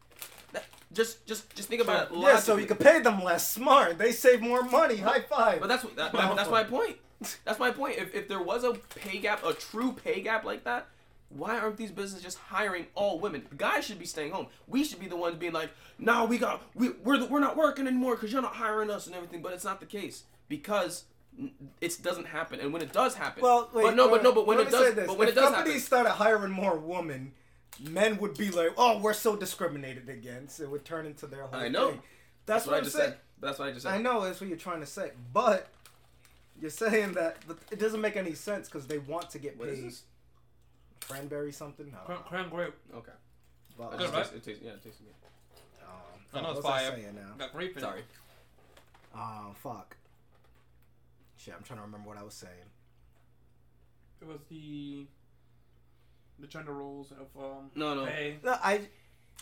Just, just, just think about it. Yeah, so you can pay them less. Smart. They save more money. High five. But that's that, that- that's my [LAUGHS] point. That's my point. If, if there was a pay gap, a true pay gap like that, why aren't these businesses just hiring all women? Guys should be staying home. We should be the ones being like, "No, we got we we're the, we're not working anymore because you're not hiring us and everything." But it's not the case because it doesn't happen. And when it does happen, Well, wait, but no, but no, but when it does, this. but when if it does happen, companies started hiring more women, men would be like, "Oh, we're so discriminated against." It would turn into their whole I know. thing. That's, that's what what I I'm just saying. said. That's what I just said. I know that's what you're trying to say, but you're saying that it doesn't make any sense because they want to get What is paid. this? Cranberry something? No. Creme, creme grape. Okay. But, It Good, just right? tastes, it tastes, yeah, it tastes good. um, I know fuck, it's what's I fire. saying now? Got grape in Sorry. it. Oh fuck. Shit, I'm trying to remember what I was saying. It was the the gender roles of um No, no. pay. No, I,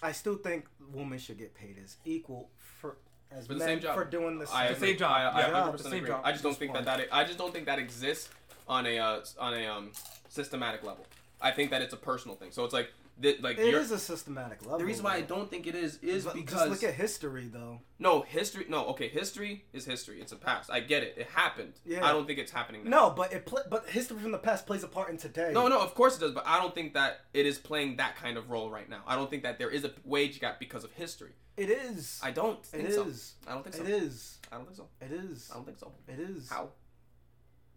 I still think women should get paid as equal for as For the men same job. for doing the I same. The same job. I, I Yeah, 100% the same agree. job. I just don't think point. that that I just don't think that exists on a uh, on a um systematic level. I think that it's a personal thing. So it's like th- like It a systematic level. the reason why I don't think it is is But because just look at history though. no history. No, okay, history is history. It's a past. I get it. It happened. Yeah. I don't think it's happening now. No, but it pl- but history from the past plays a part in today. No, no, of course it does, but I don't think that it is playing that kind of role right now. I don't think that there is a wage gap because of history. it is. I don't It think so. is. I don't think so. It is. I don't think so. It is. I don't think so. It is. How?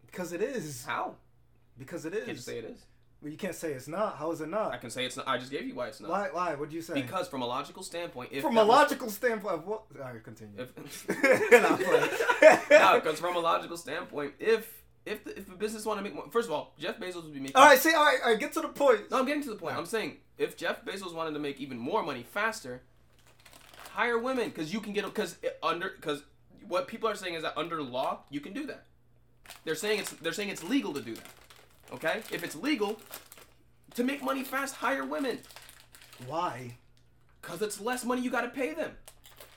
Because it is. How? Because it Can't you say it is? Well, you can't say it's not. How is it not? I can say it's not. I just gave you why it's not. Why? Why? What'd you say? Because from a logical standpoint, if from a was- logical standpoint, of what? All right, continue. if No, no, because from a logical standpoint, if if the, if a business want to make more, first of all, Jeff Bezos would be making. all right, see, all right, all right, get to the point. No, I'm getting to the point. I'm saying if Jeff Bezos wanted to make even more money faster, hire women because you can get because under because what people are saying is that under law you can do that. They're saying it's they're saying it's legal to do that. Okay, if it's legal to make money fast, hire women Why? because it's less money you got to pay them.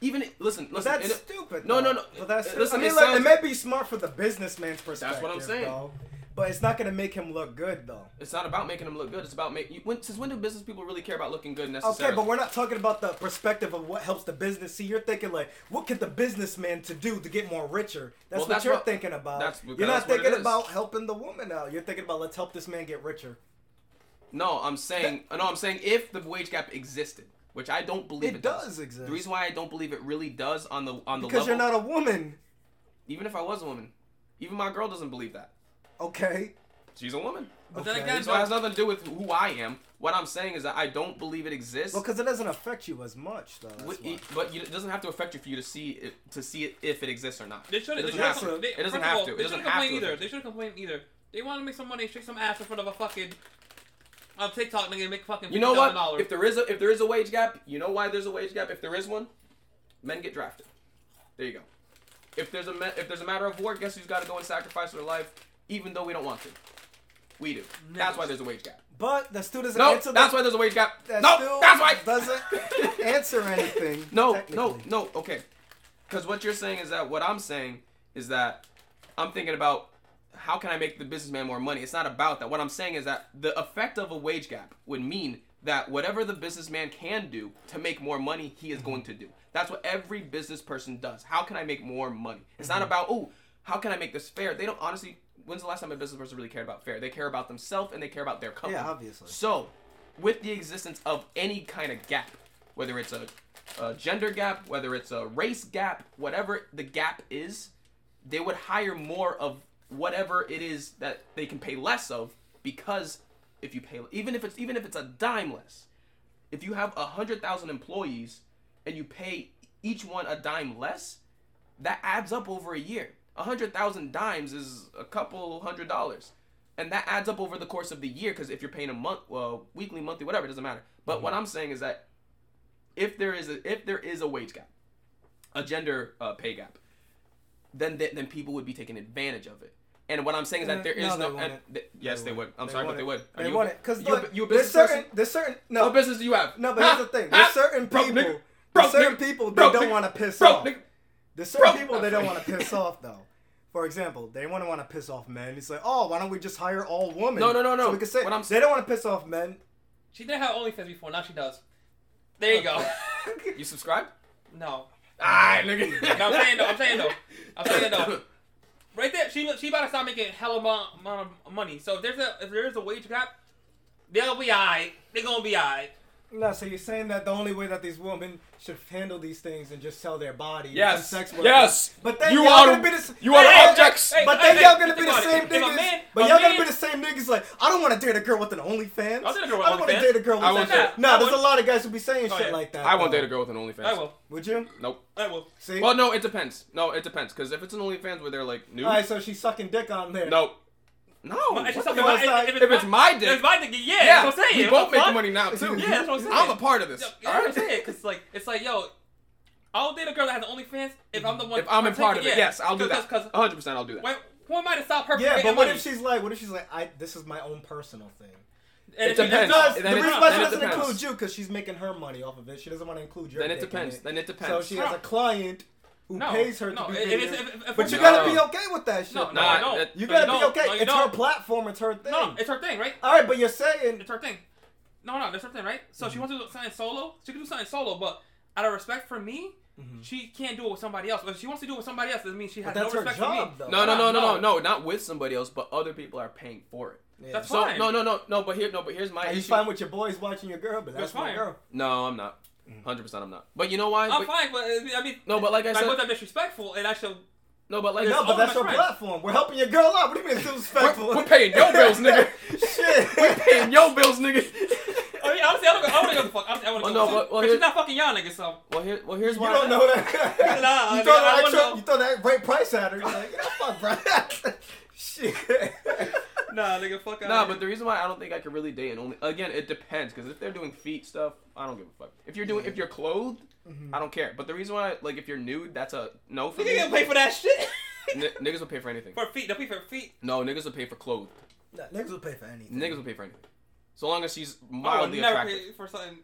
even listen, But that's a- stupid. No, no, no. But that's listen, I mean, it like, sounds- it may be smart for the businessman's perspective. That's what I'm saying. Though, but it's not gonna make him look good though. It's not about making him look good. It's about making. When, since when do business people really care about looking good necessarily? Okay, but we're not talking about the perspective of what helps the business. See, you're thinking like, what could the businessman to do to get more richer? That's Well, what that's you're what- thinking about. you're not thinking about helping the woman out. You're thinking about let's help this man get richer. No, I'm saying no. I'm saying if the wage gap existed, which I don't believe it, It does exist. The reason why I don't believe it really does on the on the Because level, you're not a woman. even if I was a woman, even my girl doesn't believe that. Okay. She's a woman, But then Okay. again, so it has nothing to do with who I am. What I'm saying is that I don't believe it exists. Well, because it doesn't affect you as much, though. That's Wi- why. it- but you, it doesn't have to affect you for you to see it to see it if it exists or not. They shouldn't. It doesn't have shouldn't. to. They, It doesn't have all, to. It They doesn't shouldn't complain either. They shouldn't complain either. They want to make some money, shake some ass in front of a fucking on TikTok, nigga, make fucking. You know what? $50,000. If there is a if there is a wage gap, you know why there's a wage gap? If there is one, men get drafted. There you go. If there's a if there's a matter of war, guess who's got to go and sacrifice their life, even though we don't want to. We do. That's why there's a wage gap. But that still doesn't No, answer that's the, why there's a wage gap. that No, that's why. doesn't [LAUGHS] answer anything. No, no, no. Okay, because what you're saying is that what I'm saying is that I'm thinking about how can I make the businessman more money. It's not about that. What I'm saying is that the effect of a wage gap would mean that whatever the businessman can do to make more money, he is going to do. That's what every business person does. How can I make more money? It's not mm-hmm. about oh, how can I make this fair? They don't honestly. When's the last time a business person really cared about fair? They care about themselves and they care about their company. Yeah, obviously. So, with the existence of any kind of gap, whether it's a, a gender gap, whether it's a race gap, whatever the gap is, they would hire more of whatever it is that they can pay less of because if you pay even if it's even if it's a dime less, if you have a hundred thousand employees and you pay each one a dime less, that adds up over a year. A hundred thousand dimes is a couple hundred dollars, and that adds up over the course of the year. Because if you're paying a month, well, weekly, monthly, whatever, it doesn't matter. But what I'm saying is that if there is a if there is a wage gap, a gender uh, pay gap, then th- then people would be taking advantage of it. And what I'm saying is that there is No, no. and th- yes, they, They would. I'm They sorry, but they would. Are They you, want it because you, a- you a there's business certain person? there's certain no What business do you have? no, but here's the thing. There's certain Broke people. nigga. There's certain nigga. people they Broke don't want to piss off. nigga. There's certain people they don't want to [LAUGHS] piss off though. For example, they want to want to piss off men. It's like, oh, why don't we just hire all women? No, no, no, no. So we can say What I'm they don't want to piss off men. she didn't have OnlyFans before. Now she does. There you go. [LAUGHS] You subscribe? No. Ah, nigga. No, I'm saying though. I'm saying though. [LAUGHS] I'm saying though. Right there, she she about to start making hella amount, amount of money. So if there's a if there is a wage gap, they'll be alright. They're gonna be alright. No, so you're saying that the only way that these women should handle these things and just sell their body, Yes. become sex workers. Yes. But then You y'all are gonna be the s- you are Hey, hey, objects. hey, But hey, then hey, y'all gonna be the about it. same niggas. man- but y'all gonna be the same niggas. Like, I don't want to date a girl with an OnlyFans. I'll date a girl with I don't want to date a girl with an won't OnlyFans. date- No, I there's a lot of guys who be saying Oh, shit yeah. like that. I won't date a girl with an OnlyFans. I will. Would you? Nope. I will. See. Well, no, it depends. No, it depends. Because if it's an OnlyFans where they're like nude, All right, so she's sucking dick on there. no, no. But it's just something fuck? about- If if, If it's my dick, if it's my dick, yeah, yeah, that's what I'm saying. we both What the making money now too. Yeah, that's what I'm saying. I'm a part of this. Yeah, all that's right? what I'm saying. Cause like it's like yo, I'll date a girl that has an OnlyFans if I'm the one. If I'm in part of it, yeah. yes, I'll do that. Cause, 100. percent I'll do that. when, who am I to stop her? Yeah, but what money? if she's like, what if she's like, I this is my own personal thing. And It depends. no, Because then the reason why she doesn't include you because she's making her money off of it. She doesn't want to include your. Then it dick in depends. it. Then it depends. So she has a client who No, pays her no, to be it- videoed. it is- if- if but you not- gotta No. be okay with that shit. No, no, Nah, I don't. You gotta don't. be okay. No, you it's her platform. It's her thing. No, it's her thing, right? All right, but you're saying It's her thing. No, no, that's her thing, right? So Mm-hmm. she wants to do something solo. She can do something solo, but out of respect for me, Mm-hmm. she can't do it with somebody else. If she wants to do it with somebody else, it means she has that's no her respect job, for me. though. No, no, no, no, no, No. no, not with somebody else, but other people are paying for it. Yeah. That's So fine. no, no, no, no. But here, no, but here's my Are you issue. fine with your boys watching your girl? But that's, That's my fine. girl. No, I'm not. Hundred percent, I'm not. But you know why? I'm But- fine, but uh, I mean, No, but like I like, said, was that disrespectful? And I should. no, but like No, but that's my her friends. platform. We're helping your girl out. What do you mean disrespectful? we're, we're paying your bills, nigga. [LAUGHS] Shit. [LAUGHS] we're paying your bills, nigga. [LAUGHS] I mean, honestly, I don't. I want to go the fuck. I want to Well, go. no, but, but- well, but she's not fucking y'all niggas, so. Well, here, well, here's why. You don't know that. Nah, you, nigga, throw that wouldn't extra, you throw that right price at her. You're like, yeah, fuck, bro. Shit. [LAUGHS] Nah, nigga, fuck out. Nah, but the reason why I don't think I could really date an only again, it depends because if they're doing feet stuff, I don't give a fuck. If you're doing, if you're clothed, Mm-hmm. I don't care. But the reason why, like, if you're nude, that's a no for nigga me. gonna pay for that shit. N- niggas will pay for anything. for feet, they'll pay for feet. No, niggas will pay for clothes. Nah, niggas will pay for anything. Niggas will pay for anything. So long as she's I would never attractive. pay for something.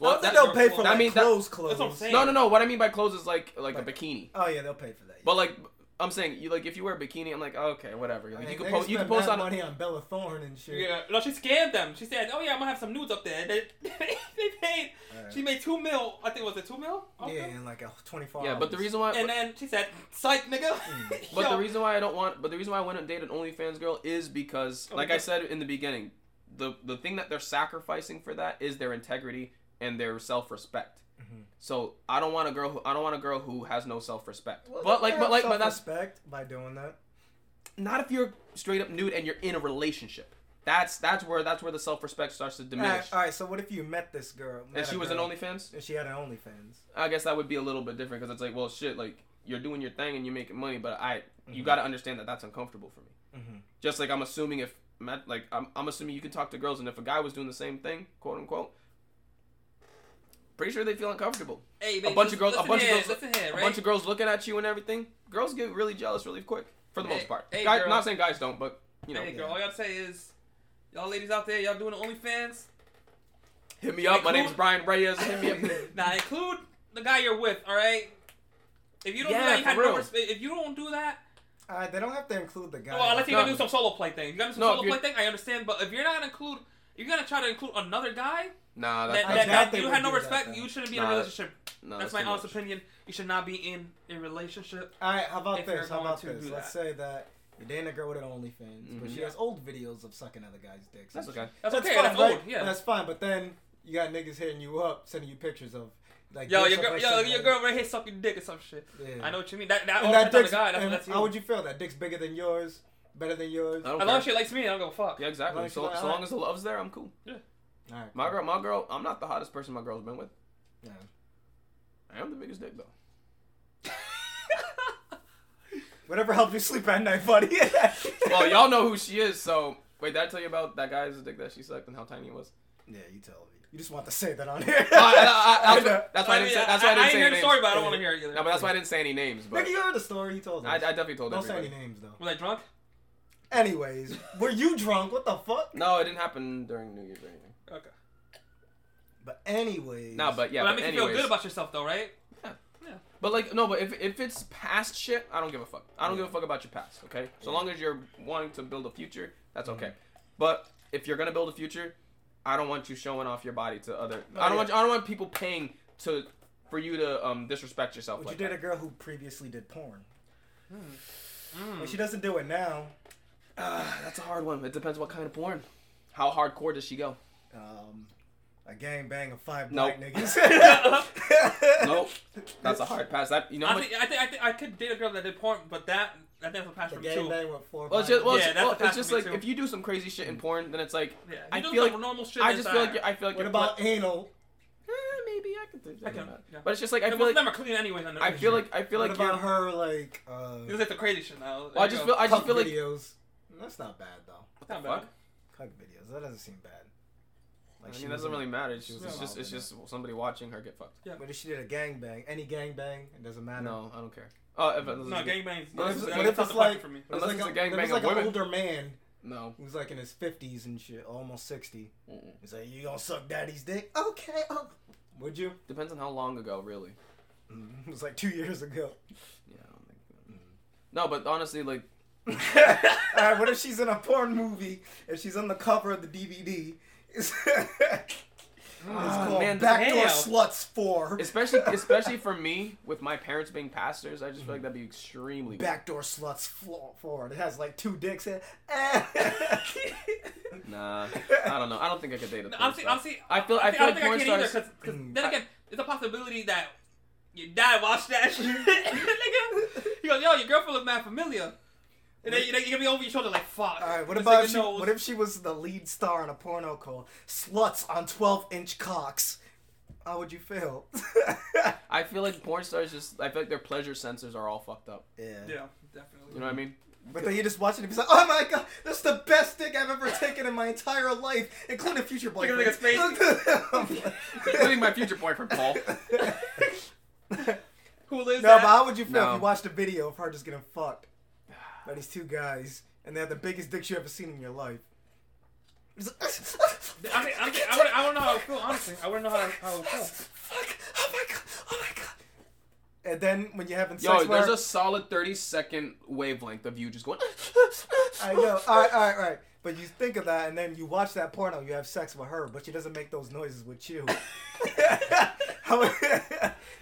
Well, I think that- they'll pay for I like mean, that- clothes, clothes. That's what I'm saying. No, no, no. What I mean by clothes is like like a bikini. Oh yeah, they'll pay for that. But like I'm saying, you like if you wear a bikini, I'm like oh, okay, whatever. Like, I mean, you can they post, you can post on. money on Bella Thorne and shit. Yeah, no, she scammed them. She said, "Oh yeah, I'm gonna have some nudes up there." [LAUGHS] They, they paid. Alright. She made two mil. I think was it two mil? Okay. Yeah, in like a 24 Yeah, but the reason why. And then she said, "Psych, nigga." Mm. [LAUGHS] But the reason why I don't want, but the reason why I went and dated an OnlyFans girl is because, Oh, like I said in the beginning, the the thing that they're sacrificing for that is their integrity and their self respect. Mhm. So I don't want a girl who I don't want a girl who has no self respect. Well, But like, but like, but that's self-respect by doing that. not if you're straight up nude and you're in a relationship. That's that's where that's where the self respect starts to diminish. Alright, all right, so what if you met this girl met and she was an girl, OnlyFans. and she had an OnlyFans? I guess that would be a little bit different because it's like, well, shit, like you're doing your thing and you're making money, but I, you Mhm. got to understand that that's uncomfortable for me. Mm-hmm. Just like I'm assuming if like I'm, I'm assuming you can talk to girls, and if a guy was doing the same thing, quote unquote, pretty sure they feel uncomfortable. Hey, A bunch of girls, a bunch here, of girls, listen here, a bunch of girls looking at you and everything. Girls get really jealous really quick, for the Hey, most part. hey, guys, not saying guys don't, but you know, Hey, girl, all you gotta say is, y'all ladies out there, y'all doing the OnlyFans? hit me up. My Include- name's Brian Reyes. Hit me up. [LAUGHS] Now include the guy you're with, all right? If you don't Yeah, do that, you for have no real. If you don't do that, Uh, they don't have to include the guy. well, unless you're No. gonna do some solo play thing. You're gonna do some No, if solo play thing, I understand. But if you're not gonna include, you're gonna try to include another guy. Nah, That, that's, I that, that's doubt that you would have no do that, respect. you shouldn't be in a relationship. no, That's that's my honest much. opinion. You should not be in a relationship. All right, how about this? How about to this? Let's say that you're dating a girl with an OnlyFans, but Mhm. she has old videos of sucking other guys' dicks. That's okay. That's, That's okay. fine, that's right? old. Yeah. That's fine, but then you got niggas hitting you up, sending you pictures of like. yo, your of, girl, like, yo, some your girl right here sucking dick or some shit. Yeah. I know what you mean. That that And that depends on the dick's, guy. That's, and that's you. how would you feel? That dick's bigger than yours, better than yours. I don't As long as she likes me, I don't give a fuck. Yeah, exactly. Like, So, like, so long as the love's there, I'm cool. All right, My girl, my girl, I'm not the hottest person my girl's been with. Yeah. I am the biggest dick though. [LAUGHS] Whatever helps you sleep at night, buddy. [LAUGHS] Well, y'all know who she is, so wait, did I tell you about that guy's dick that she sucked and how tiny it was? Yeah, you tell me. You just want to say that on here. I- I- I- [LAUGHS] I that's why I didn't say. mean, That's why I didn't ain't say hear any the names. story, but I don't want to hear it either. No, but that's why I didn't say any names. But Nigga, you heard the story. You told us. I, I definitely told Don't say any names though. Was I drunk? Anyways, were you drunk? What the fuck? No, it didn't happen during New Year's or anything. Okay. But anyways. No, but yeah, but that but makes anyways. you feel good about yourself, though, right? Yeah. yeah. But like no, but if if it's past shit, I don't give a fuck. I don't give a fuck about your past. Okay, so Yeah. long as you're wanting to build a future, that's okay. Mhm. But if you're gonna build a future, I don't want you showing off your body to other. Oh, I don't yeah. want I don't want people paying to for you to um disrespect yourself. Would like you date that. a girl who previously did porn? Mm. Well, she doesn't do it now. Ah, that's a hard one. It depends what kind of porn. How hardcore does she go? Um, a gang bang of five Nope. black niggas. [LAUGHS] [LAUGHS] nope, that's a hard pass. That you know. how I much- think, I think I think I could date a girl that did porn, but that that never passed The for me gang too. bang with four. Well, it's just, well, Yeah, it's, well, it's just like too. if you do some crazy shit in porn, then it's like Yeah, I do feel like normal shit. I just feel like I feel like What you're about anal? Eh, maybe I could think can, that. yeah. But it's just like I It feel like never clean anyways. On the I feel like I feel what like about you're, her like uh, it was like the crazy shit now. Well, I just feel I just feel like videos? That's not bad though. what the Not fuck? bad. Cuck videos. That doesn't seem bad. I she mean, that was doesn't really matter. It's she just was it's just, it's involved just somebody watching her get fucked. Yeah. But if she did a gang bang, any gang bang, it doesn't matter. No, I don't care. Oh, if it, no gangbangs. What if- That's- if it's like- for me. It was Unless like it's a gangbang there of like an older man no. who was like in his fifties and shit, almost sixty. Mm-mm. He's like, "You gonna suck daddy's dick?" Okay. Oh. Would you? Depends on how long ago, really. Mm-hmm. [LAUGHS] It was like two years ago. Yeah, I don't think. No, but honestly, like [LAUGHS] Alright, what if she's in a porn movie and she's on the cover of the DVD? It's, it's Ah, called man, Backdoor damn. Sluts 4. especially [LAUGHS] especially for me with my parents being pastors, I just feel like that'd be extremely. Backdoor Sluts 4. It has like two dicks in it. [LAUGHS] Nah, I don't know. I don't think I could date a No, porn honestly, star. honestly, I feel- I think- feel don't like think porn I can either stars- because Mm. then again, there's a possibility that your dad watched that [LAUGHS] shit. Nigga, he goes, "Yo, your girlfriend look mad familiar," and then you know, you're gonna be over your shoulder like, "Fuck." Alright, what this about nigga if she, knows. what if she was the lead star in a porno called Sluts on 12 inch cocks? How would you feel? [LAUGHS] I feel like porn stars just. I feel like their pleasure sensors are all fucked up. yeah. Yeah, definitely. You know what I mean? But then you just watch it and be like, oh my god, that's the best dick I've ever taken in my entire life, including a future boyfriend. Look at boyfriends. nigga's face. [LAUGHS] Including my future boyfriend Paul. Who lives No, that? but how would you feel No. if you watched a video of her just getting fucked by these two guys and they have the biggest dicks you ever seen in your life? [LAUGHS] I mean, I think, I wouldn't, I wouldn't know how I would feel, honestly. I wouldn't know how, how I would feel. Fuck! Oh my god! Oh my god! And then when you're having sex, Yo, there's her- a solid 30 second wavelength of you just going. I know. All right, all right, all right. But you think of that, and then you watch that porno. You have sex with her, but she doesn't make those noises with you. [LAUGHS]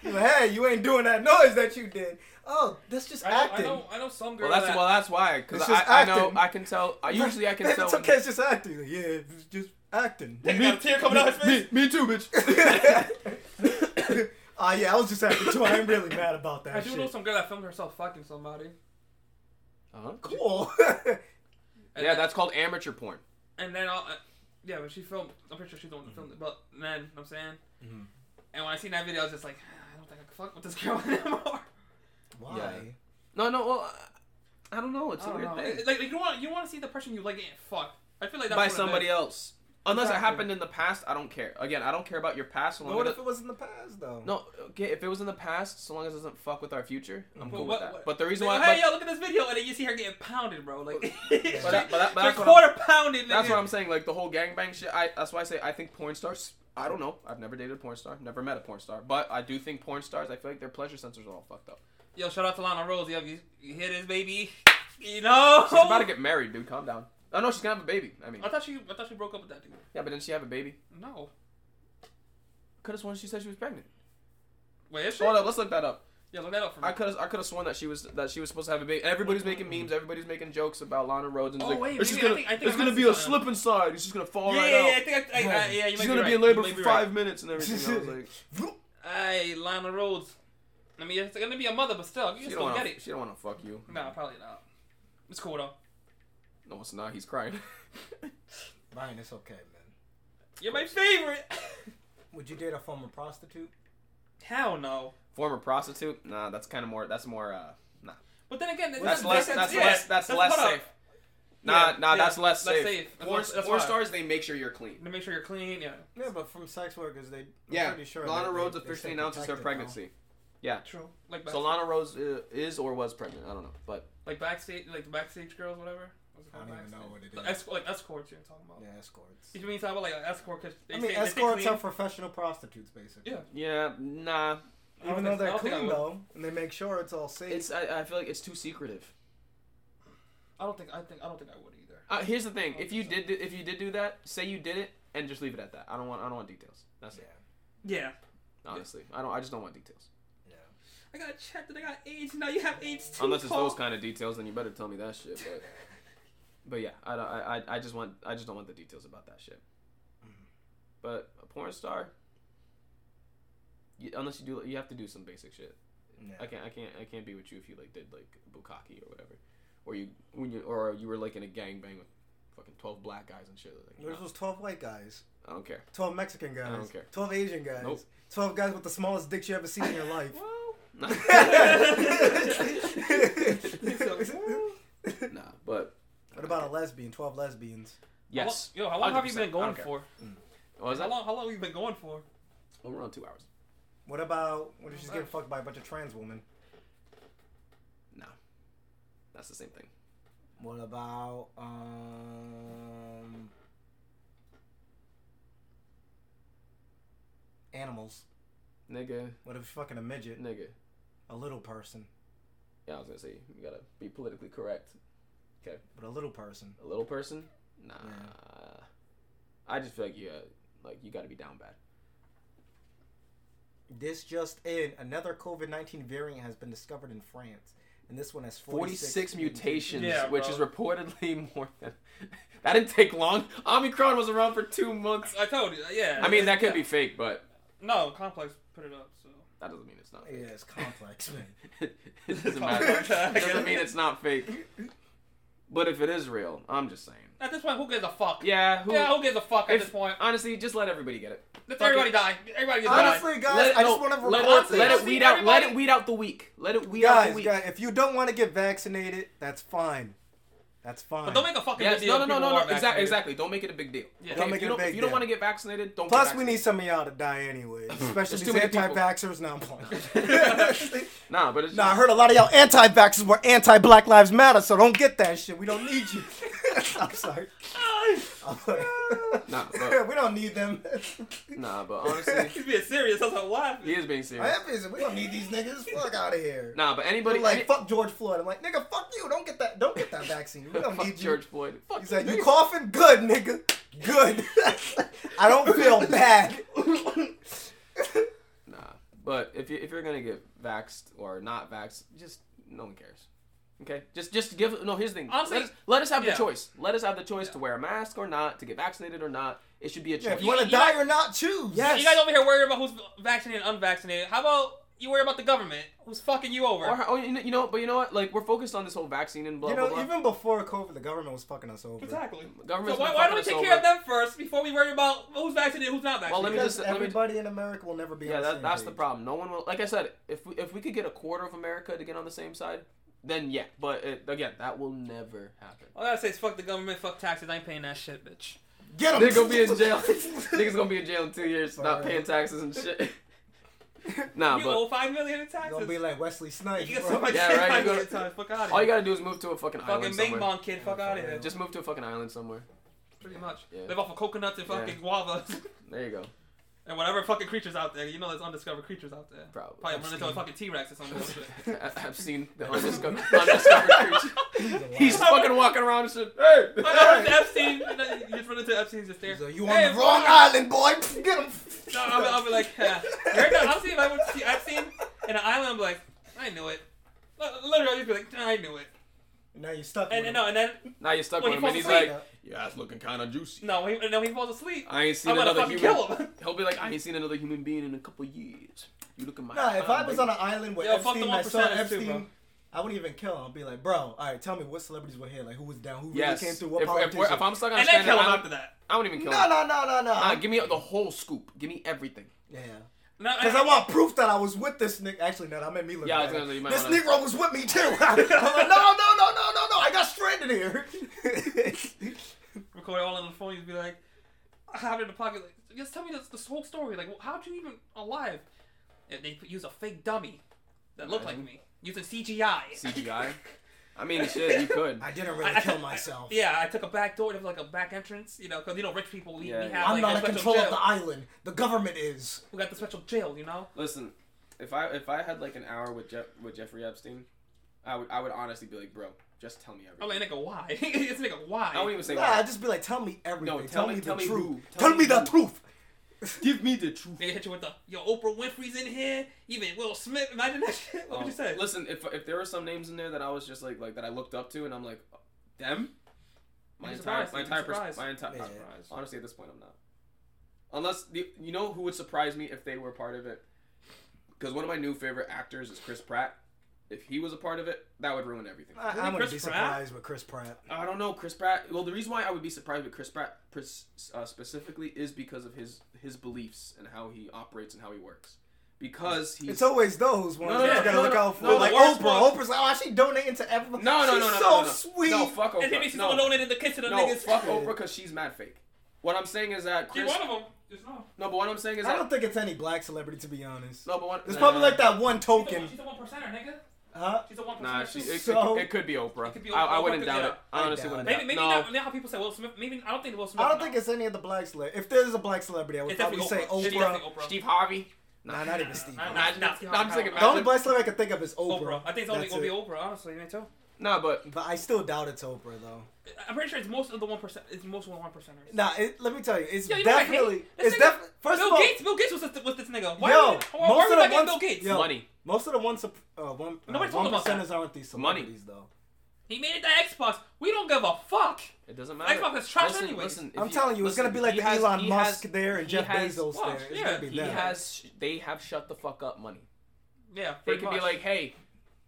You're like, hey, you ain't doing that noise that you did. Oh, that's just I know, acting. I know, I know some girls Well, that's that, well, that's why. Because It's I, just I know. I can tell. I usually I can Babe, tell. It's when- okay, it's just acting. Like, yeah, it's just acting. They got a tear coming out his face. Me, me too, bitch. [LAUGHS] Ah, yeah, I was just acting too. I ain't really mad about that I do shit. know some girl that filmed herself fucking somebody. Uh-huh. cool. Yeah, then, that's called amateur porn. and then I'll, uh, yeah, when she filmed, I'm pretty sure she's the one that filmed it. But then, you know what I'm saying, Mhm. and when I seen that video, I was just like, fuck with this girl [LAUGHS] anymore. Why? Yeah. No, no. Well, I don't know. It's I a don't weird know. thing. It- Like, you want you want to see the person you like eh, getting fucked. I feel like that's By what somebody is. else. Unless Exactly. it happened in the past, I don't care. Again, I don't care about your past. So But what if it was in the past, though? No, okay. If it was in the past, so long as it doesn't fuck with our future, I'm But cool what- with that. what- But the reason Like, why, hey, but, yo, look at this video, and then you see her getting pounded, bro. Like, but [LAUGHS] that- but that- but that's like what quarter pounded. that's nigga. what I'm saying. Like the whole gangbang shit. I that's why I say I think porn stars. I don't know. I've never dated a porn star. Never met a porn star. But I do think porn stars. I feel like their pleasure sensors are all fucked up. Yo, shout out to Lana Rhoades. Yo, you, you hear this, baby? [LAUGHS] You know. She's about to get married, dude. Calm down. Oh no, she's gonna have a baby. I mean, I thought she, I thought she broke up with that dude. yeah, but didn't she have a baby? No. Could have sworn she said she was pregnant. Wait, is she? Hold up, let's look that up. Yeah, look that up for me. I could have I could have sworn that she was that she was supposed to have a baby. Everybody's making mm-hmm. memes. Everybody's making jokes about Lana Rhoades and oh, it's Oh, like, wait, it's just maybe I gonna think- I think it's I gonna be a slip and slide. It's just gonna fall yeah, right yeah, out. yeah, I think I, I, I, yeah, you She's might gonna be, be in labor for might be right. five minutes and everything. I was like, [LAUGHS] Hey, Lana Rhoades. I mean, it's gonna be a mother, but still, you she just don't don't get it. She don't want to fuck you. Nah, probably not. It's cool though. No, it's not. He's crying. [LAUGHS] Ryan, it's okay, man. You're my favorite. Would you date a former prostitute? Hell no. Former prostitute? Nah, that's kind of more. That's more. uh Nah, But then again, that's less. That's yeah, less. That's less safe. Nah, Yeah, nah, yeah, that's less less safe. safe. That's Porn, what- that's porn why. stars, they make sure you're clean. They make sure you're clean, yeah. Yeah, but from sex workers, they. I'm Yeah, pretty sure Lana they- Rhoades they- they officially stay announces her protected, pregnancy. Yeah. True. Like So Lana Rhoades uh, is or was pregnant. I don't know, but like backstage, like the backstage girls, whatever. What's it I called? don't even know what it The is. esc- like escorts you're talking about. Yeah, escorts. You mean talking about like an escort? Cause I mean, stay, they stay escorts are professional prostitutes, basically. Yeah. yeah, nah. I don't Even though they're don't think I clean though, and they make sure it's all safe. It's I, I feel like it's too secretive. I don't think I think I don't think I would either. Uh, here's the thing: if you did do, if you did do that, say you did it and just leave it at that. I don't want I don't want details. That's yeah, it. Yeah. Honestly, I don't. I just don't want details. yeah. I got checked that I got AIDS. Now you have AIDS too. Unless it's Paul. those kind of details, then you better tell me that shit. But [LAUGHS] but yeah, I don't. I, I I just want I just don't want the details about that shit. Mhm. But a porn star, you, unless you do, you have to do some basic shit. yeah. I can't I can't I can't be with you if you like did like bukkake or whatever, or you when you or you were like in a gangbang with fucking twelve black guys and shit. Like, There's no, those 12 white guys, I don't care. 12 Mexican guys, I don't care. 12 Asian guys, Nope. 12 guys with the smallest dicks you ever seen in your life. [LAUGHS] [LAUGHS] [LAUGHS] nah, but What about a lesbian? 12 lesbians. yes. How long, yo, how long have you been going don't care. for? Mm. What was How that? long? How long have you been going for? Oh, we're on two hours. What about what if she's getting fucked by a bunch of trans women? No, that's the same thing. What about um animals? Nigga, What if she's fucking a midget, nigga. a little person, Yeah, I was gonna say you gotta be politically correct. Okay. But a little person? A little person? Nah. Yeah. I just feel like you, uh, like you gotta be down bad. This just in: another COVID nineteen variant has been discovered in France, and this one has 46, 46, mutations, Yeah, which is reportedly [LAUGHS] more than. that didn't take long. Omicron was around for two months. I told you. Yeah. I mean, that could Yeah. be fake, but No, complex put it up. So. that doesn't mean it's not. fake. Yeah, it's complex, man. [LAUGHS] it doesn't matter. It doesn't mean it's not fake. But if it is real, I'm just saying. At this point, who gives a fuck? Yeah. Who, yeah, who gives a fuck at if- this point? Honestly, just let everybody get it. Let everybody die. Everybody gets die. Honestly, guys, let it, I just want to let report it, this. let it weed out. Let it weed out the weak. Let it weed out the guys, weak. guys, if you don't want to get vaccinated, that's fine. That's fine. But don't make a fucking Yes, big deal. no, no, no, no, no. Exactly, exactly. Don't make it a big deal. Yeah. Don't Okay, make if it you a don't, big if you don't want to get vaccinated, don't. Plus, get we need some of y'all to die anyway, [LAUGHS] especially these too many people. anti-vaxxers. Now I'm [LAUGHS] playing. [LAUGHS] Nah, but it's nah, I heard a lot of y'all anti-vaxxers were anti-Black Lives Matter, so don't get that shit. We don't need you. I'm sorry. I'm like, Nah, [LAUGHS] but- we don't need them. [LAUGHS] Nah, but honestly, He's being serious. I was like, why? he is being I serious. am busy. We don't need these niggas. Fuck out of here. Nah, but They're anybody like any- fuck George Floyd. I'm like, nigga, fuck you. Don't get that. Don't get that vaccine. We [LAUGHS] don't fuck need you. George Floyd. Fuck He's like, you, you coughing? Good, nigga. Good. I don't feel bad. Nah, but if you if you're gonna get vaxxed or not vaxxed, just no one cares. Okay, just just give no. Here's the thing. Honestly, let, us, let us have yeah. the choice. Let us have the choice to wear a mask or not, to get vaccinated or not. It should be a Yeah, choice. if you want to die you- or not, choose. Yes. You guys over here worried about who's vaccinated and unvaccinated. How about you worry about the government who's fucking you over? or, or you know, you know, but you know what? Like we're focused on this whole vaccine and blah you blah know, blah. even before COVID, the government was fucking us over. exactly. Government's So why, why don't we take us care of them first before we worry about who's vaccinated, who's not vaccinated? Well, let vaccinated? me Because just- let me- everybody in America will never be Yeah, on the that, same that's the problem. No one will. Like I said, if we, if we could get a quarter of America to get on the same side, then yeah. But it, again, that will never happen. All I gotta say is fuck the government, fuck taxes. I ain't paying that shit, bitch. Get them. Nigga gonna be in jail. [LAUGHS] Niggas gonna be in jail in two years, not paying taxes and shit. [LAUGHS] nah, you but owe five million in taxes. Gonna be like Wesley Snipes. you get bro. so much Yeah, right, you go- million times. Fuck out of all you gotta do is move to a fucking, fucking island Bing somewhere. Bong kid, fuck out of here. Just move to a fucking island somewhere. Pretty much. Yeah. Live off of coconuts and fucking Yeah. guavas. There you go. And whatever fucking creatures out there. You know there's undiscovered creatures out there. Probably. Probably run into a fucking T-Rex or something. [LAUGHS] bullshit. I- I've seen the [LAUGHS] undiscovered, undiscovered creature. He's fucking walking around and shit. Hey. [LAUGHS] I run into Epstein. and then You just run into Epstein's just there. He's like, you Hey, on the wrong fuck. island, boy. Get him. No, I'll, be- I'll be like, yeah. You heard that? Honestly, if I went to see Epstein in an island, I'm like, I knew it. Literally, I'll just be like, I knew it. Now you're stuck. And, with and him. no, and then Now you're stuck When with him, and he's falls asleep. like, "Yeah, it's looking kind of juicy." no, he, and then he falls asleep. I ain't seen I'm gonna another fucking human. kill him. [LAUGHS] He'll be like, "I ain't seen another human being in a couple years." You look at my. Nah, if I was baby. on an island with Yo, fuck the Epstein, I saw 1%ers too, Epstein. bro. I wouldn't even kill him. I'd be like, bro, all right, tell me what celebrities were here, like who was down, who really came through, what if, if, we're, politician. if I'm stuck on a And then kill him after that. I wouldn't even kill no, him. no, no, no, no. no. Nah, give me the whole scoop. Give me everything. yeah. No, Because I want proof that I was with this nigga. Actually, no, that made me look Yeah, I was bad. gonna say, you might This wanna- Negro was with me too. [LAUGHS] I'm like, no, no, no, no, no, no. I got stranded here. [LAUGHS] record it all on the phone. You'd be like, I have it in the pocket. Like, just tell me this, this whole story. Like, how'd you even alive? And they use a fake dummy that looked like Imagine. me using CGI. CGI. [LAUGHS] I mean, shit, you could. I didn't really I kill took- myself. Yeah, I took a back door. There was like a back entrance, you know, because you know rich people we, Yeah, we yeah. have I'm like not in control jail. of the island. The government is. We got the special jail, you know. Listen, if I if I had like an hour with Jeff with Jeffrey Epstein, I would I would honestly be like, bro, just tell me I'm like, nigga, why? [LAUGHS] it's nigga, why? I wouldn't even say Nah, why. I'd just be like, tell me everything. No, tell, tell me, me- the tell me truth. who. Tell, Tell me me the who. truth. [LAUGHS] Give me the truth. They hit you with the yo Oprah Winfrey's in here. Even Will Smith. Imagine that [LAUGHS] shit. What would you say? Um, Listen, if if there were some names in there that I was just like like that I looked up to, and I'm like, them. My You'd be entire surprised, my entire my entire Yeah. honestly at this point I'm not. Unless the you know who would surprise me if they were part of it, because one of my new favorite actors is Chris Pratt. If he was a part of it, that would ruin everything. I, Really, I'm gonna be Pratt? surprised with Chris Pratt. I don't know Chris Pratt. Well, the reason why I would be surprised with Chris Pratt uh, specifically is because of his his beliefs and how he operates and how he works. Because he's It's always those ones No, that no, you gotta no, look out for. no, like the worst Oprah. one- Oprah's like, oh, she donating to everyone. no, no, no, She's no, no, so no, no. sweet. No, fuck Oprah. and then he's no. donated the kids to the No, niggas. fuck Yeah. Oprah because she's mad fake. What I'm saying is that You're Chris. one of them. Just know. No, but what I'm saying is I that. don't think it's any black celebrity to be honest. no, but what, There's nah, probably like that one She's the one- token. She's the one percenter, nigga. Huh? She's the one. Nah, she, it, So- it, it could be Oprah. It could be I, I wouldn't Oprah, doubt yeah. it. I I honestly doubt wouldn't Maybe, doubt maybe it. No, not. You how people say Will Smith? Maybe I don't think Will Smith. I don't no. think it's any of the black celebrities. If there's a black celebrity, I would It's probably say Oprah. Oprah. Oprah. Steve Harvey. Nah, not even Steve. Nah, Harvey. nah, Nah, nah, nah, Steve nah, I'm Harvey. thinking The only black celebrity I can think of is Oprah. Oprah. I think it's only That's gonna be. Oprah. Honestly, me too. No, but But I still doubt it's Oprah though. I'm pretty sure it's most of the one percent. It's most of the one percenters. Nah, it, let me tell you, it's Yo, you know what I hate? definitely, it's definitely. First Bill of all, Gates. Bill Gates was this, was this nigga. Why Yo, are we, why, most why of the not getting ones- Bill Gates? Yo, money. Most of the ones, uh, one, uh, Nobody's one talking about that. percenters aren't these Money. celebrities though. He made it to Xbox. We don't give a fuck. It doesn't matter. Xbox is trash listen, anyways. Listen, if I'm telling you, it's listen, gonna be like he the has- Elon he Musk has- there and he Jeff has- Bezos Watch, there. It's yeah, gonna be He them. has. They have shut the fuck up money. Yeah, They pretty can be much. like, hey,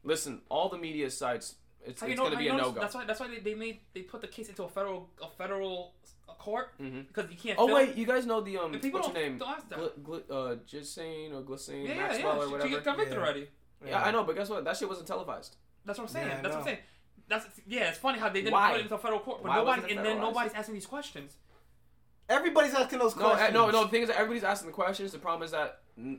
listen, all the media sites. It's, How you it's know? gonna how be you a know no go. That's why. That's why they, they made they put the case into a federal a federal uh, court Mhm. because you can't. Oh film. wait, you guys know the um, And people what's your don't- name? don't. Gl- gl- uh, Ghislaine or Ghislaine yeah, yeah, Maxwell yeah. or She, whatever. she got convicted Yeah. already. Yeah, I know, but guess what? That shit wasn't televised. That's what I'm saying. Yeah, That's what I'm saying. That's yeah. It's funny how they didn't Why? put it into a federal court, but Why nobody and then nobody's asking these questions. Everybody's asking those No, uh, questions. no, no. The thing is, that everybody's asking the questions. The problem is that n-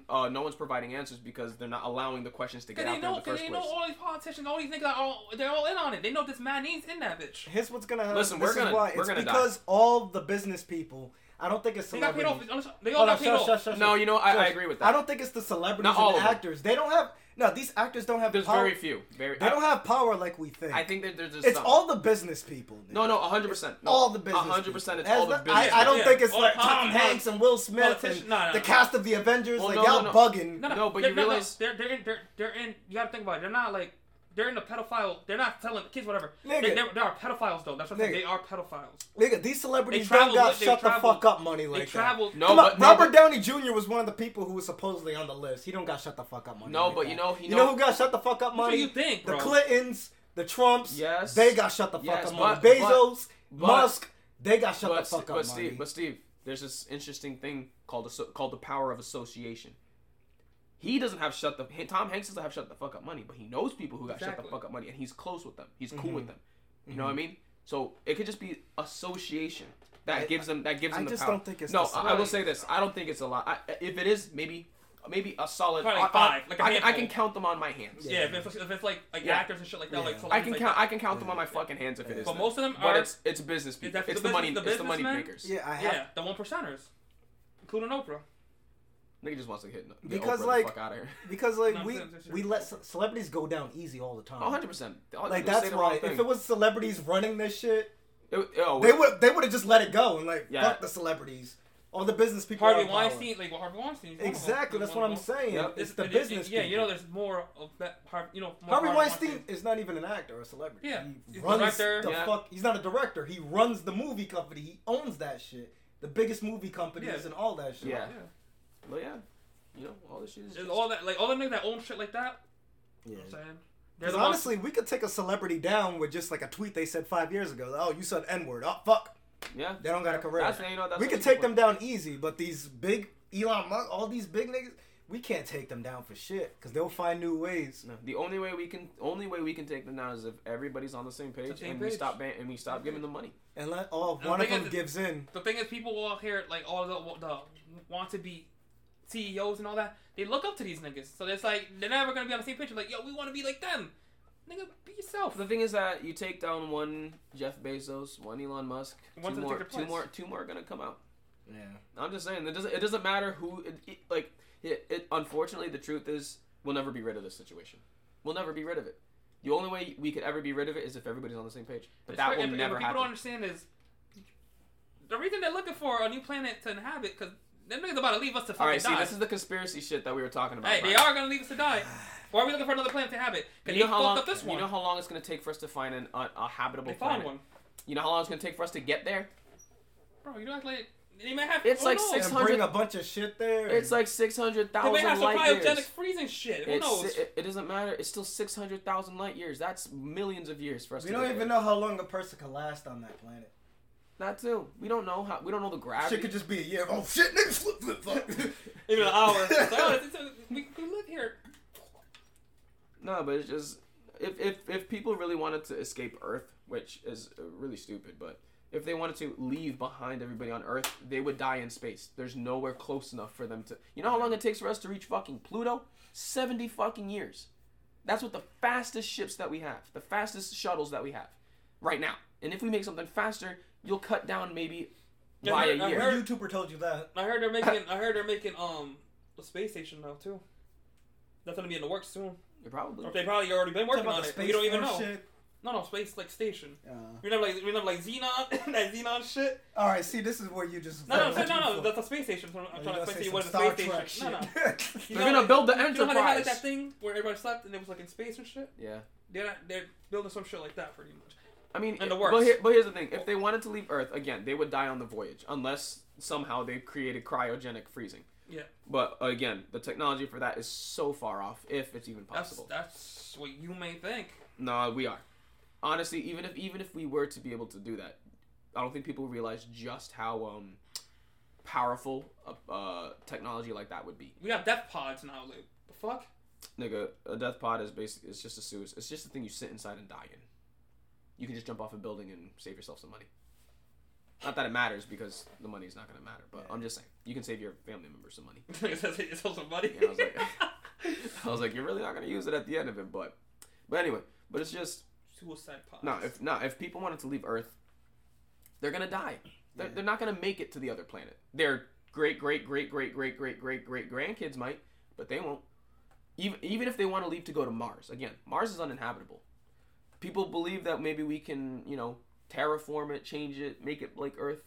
uh, no one's providing answers because they're not allowing the questions to get they out there know, in the cause first they place. know all these politicians, all these niggas, are all, they're all in on it. They know this man needs in that bitch. Here's what's gonna happen. Listen, this we're gonna- is why. we're it's gonna die. because all the business people. I don't think it's They got paid off. celebrities. They Oh, all no, got paid shush, off. shush, shush, No, you know, I, I agree with that. I don't think it's the celebrities Not all and of them. actors. They don't have. No, these actors don't have There's power. very few. Very. They don't have power like we think. I think that there's just it's some. all the business people. nigga. No, no, hundred percent. No, all the business. hundred percent. It's people. all the business. I, I don't Yeah. think it's All like Tom politicians- Hanks and Will Smith and no, no, the no. cast of the Avengers. Well, like no, y'all no, no. bugging. No, no, No, but they're, you no, no, realize- they're they're in they're, they're in. You gotta think about it. They're not like they're in the pedophile. They're not telling kids whatever. Nigga. They, they're, they are pedophiles though. That's what I'm saying. Nigga. They are pedophiles. Nigga, these celebrities They don't travel got with- they shut the fuck up money They like that. travel. No, Come but on, no, Robert but- Downey Jr. was one of the people who was supposedly on the list. He don't got shut the fuck up money. No, like but that. you know, he you know- know who got shut the fuck up What money? do you think, the? Clintons, the Trumps. Yes. they got shut the fuck Yes, up money. but- but- Bezos, but- Musk, they got shut but, the fuck but up money. Steve, but Steve, there's this interesting thing called asso- called the power of association. He doesn't have shut the Tom Hanks doesn't have shut the fuck up money, but he knows people who got shut the fuck up money, and he's close with them. He's cool Mm-hmm. with them. You know what I mean? So it could just be association that I- gives them that gives I them the just power. don't think it's no. the I, I will say this: I don't think it's a lot. I, if it is, maybe maybe a solid Probably I- I- five, like a I, can, I can count them on my hands. Yeah, if it's, if it's like like Yeah. actors and shit like that, Yeah. like I can count. that. I can count them on my fucking hands if it is. But most of them But are- it's it's business people. It's the the money. the It's the money businessmen? makers. yeah, I have. Yeah, the one percenters, including Oprah. Nigga just wants to hit get Because, Oprah like- the fuck out of here. [LAUGHS] Because like No, we I'm we let ce- celebrities go down easy all the time. Oh, 100 percent. Like that's why if it was celebrities running this shit, oh, they would they would have just let it go and like Yeah. fuck the celebrities. All the business people. Harvey are in power. Weinstein, like well, Harvey Weinstein. is one of them. Exactly, that's what I'm saying. Yep. It's the it- business. Yeah, you know, there's more of that. You know, more Harvey Harvey Weinstein is not even an actor or a celebrity. Yeah, he he's runs director. the Yeah. fuck. He's not a director. He runs the movie company. He owns that shit. The biggest movie companies Yeah. and all that shit. Yeah. Yeah. But yeah, you know, all this shit is just, all that, like all the niggas that own shit like that. yeah. You know what I'm saying? They're 'Cause the ones- honestly, we could take a celebrity down with just like a tweet they said five years ago. Oh, you said N word. Oh, fuck. yeah. They don't got a career. That's you know that's we what could take them down easy, but these big Elon Musk, all these big niggas, we can't take them down for shit because they'll find new ways. No, the only way we can only way we can take them down is if everybody's on the same page same and we page. stop ban- and we stop giving them money. And let all And one the of them is- gives in. The thing is, people out here, like all the, the want to be CEOs and all that, they look up to these niggas. So it's like they're never gonna be on the same page. Like, yo, we want to be like them. Nigga, be yourself. The thing is that you take down one Jeff Bezos, one Elon Musk, One's two more, two place. more, two more are gonna come out. Yeah. I'm just saying it doesn't it doesn't matter who it, it, like it, it. Unfortunately, the truth is we'll never be rid of this situation. We'll never be rid of it. The only way we could ever be rid of it is if everybody's on the same page. But It's that fair- will if- if never what people happen. don't understand is the reason they're looking for a new planet to inhabit because them niggas about to leave us to fucking All right, see, die. this is the conspiracy shit that we were talking about. hey, they are gonna leave us to die. Why are we looking for another planet to inhabit? Because You they know how fucked long? up this one. You know how long it's gonna take for us to find an, a, a habitable they found planet? one, You know how long it's gonna take for us to get there? bro. You know, like they may have. It's who like knows? six And hundred- bring a bunch of shit there. It's like six hundred They thousand may have some cryogenic years. freezing shit. Who It's, knows? it, it doesn't matter. It's still six hundred thousand light years. That's millions of years for us. we to don't even there. know how long a person can last on that planet. That too. We don't know how. We don't know the gravity. Shit could just be a year. Oh shit, niggas flip flip flop. [LAUGHS] Even an hour. [LAUGHS] It's like, oh, it's, it's, we, we live here. No, but it's just if if if people really wanted to escape Earth, which is uh, really stupid, but if they wanted to leave behind everybody on Earth, they would die in space. There's nowhere close enough for them to. You know how long it takes for us to reach fucking Pluto? Seventy fucking years. That's what the fastest ships that we have, the fastest shuttles that we have, right now. And if we make something faster, you'll cut down maybe Yeah, by I a heard- I year. heard- YouTuber told you that. I heard they're [LAUGHS] making. I heard they're making um a space station now too. That's gonna be in the works soon. You're probably. Or they probably already been working on it. the We don't even know. Shit. No, no, space like station. Uh, We never like we never like Zenon [LAUGHS] that Zenon shit. all right, see, this is where you just. No, no, what no, no, that's a space station. I'm, Oh, I'm trying to explain to you what a space Trek station. No, no. shit. You [LAUGHS] They're gonna like- build the You know how they had like that thing where everybody slept and it was like in space and shit. Yeah. They're not, they're building some shit like that pretty much. I mean, And the works. But, here, but here's the thing: if they wanted to leave Earth again, they would die on the voyage, unless somehow they created cryogenic freezing. Yeah. But again, the technology for that is so far off, if it's even possible. that's what you may think. No, we are. Honestly, even if even if we were to be able to do that, I don't think people realize just how um powerful a uh, technology like that would be. We have death pods now. Like the fuck. Nigga, a death pod is basically it's just a suicide. It's just a thing you sit inside and die in. You can just jump off a building and save yourself some money. Not that it matters because the money is not gonna matter, but I'm just saying you can save your family members some money. says it's also money. Yeah, I was like, [LAUGHS] I was like, you're really not gonna use it at the end of it, but, but anyway, but it's just Suicide pods. no. If no, if people wanted to leave Earth, they're gonna die. They're, Yeah. they're not gonna make it to the other planet. Their great, great, great, great, great, great, great, great grandkids might, but they won't. Even even if they want to leave to go to Mars, again, Mars is uninhabitable. People believe that maybe we can, you know, terraform it, change it, make it like Earth,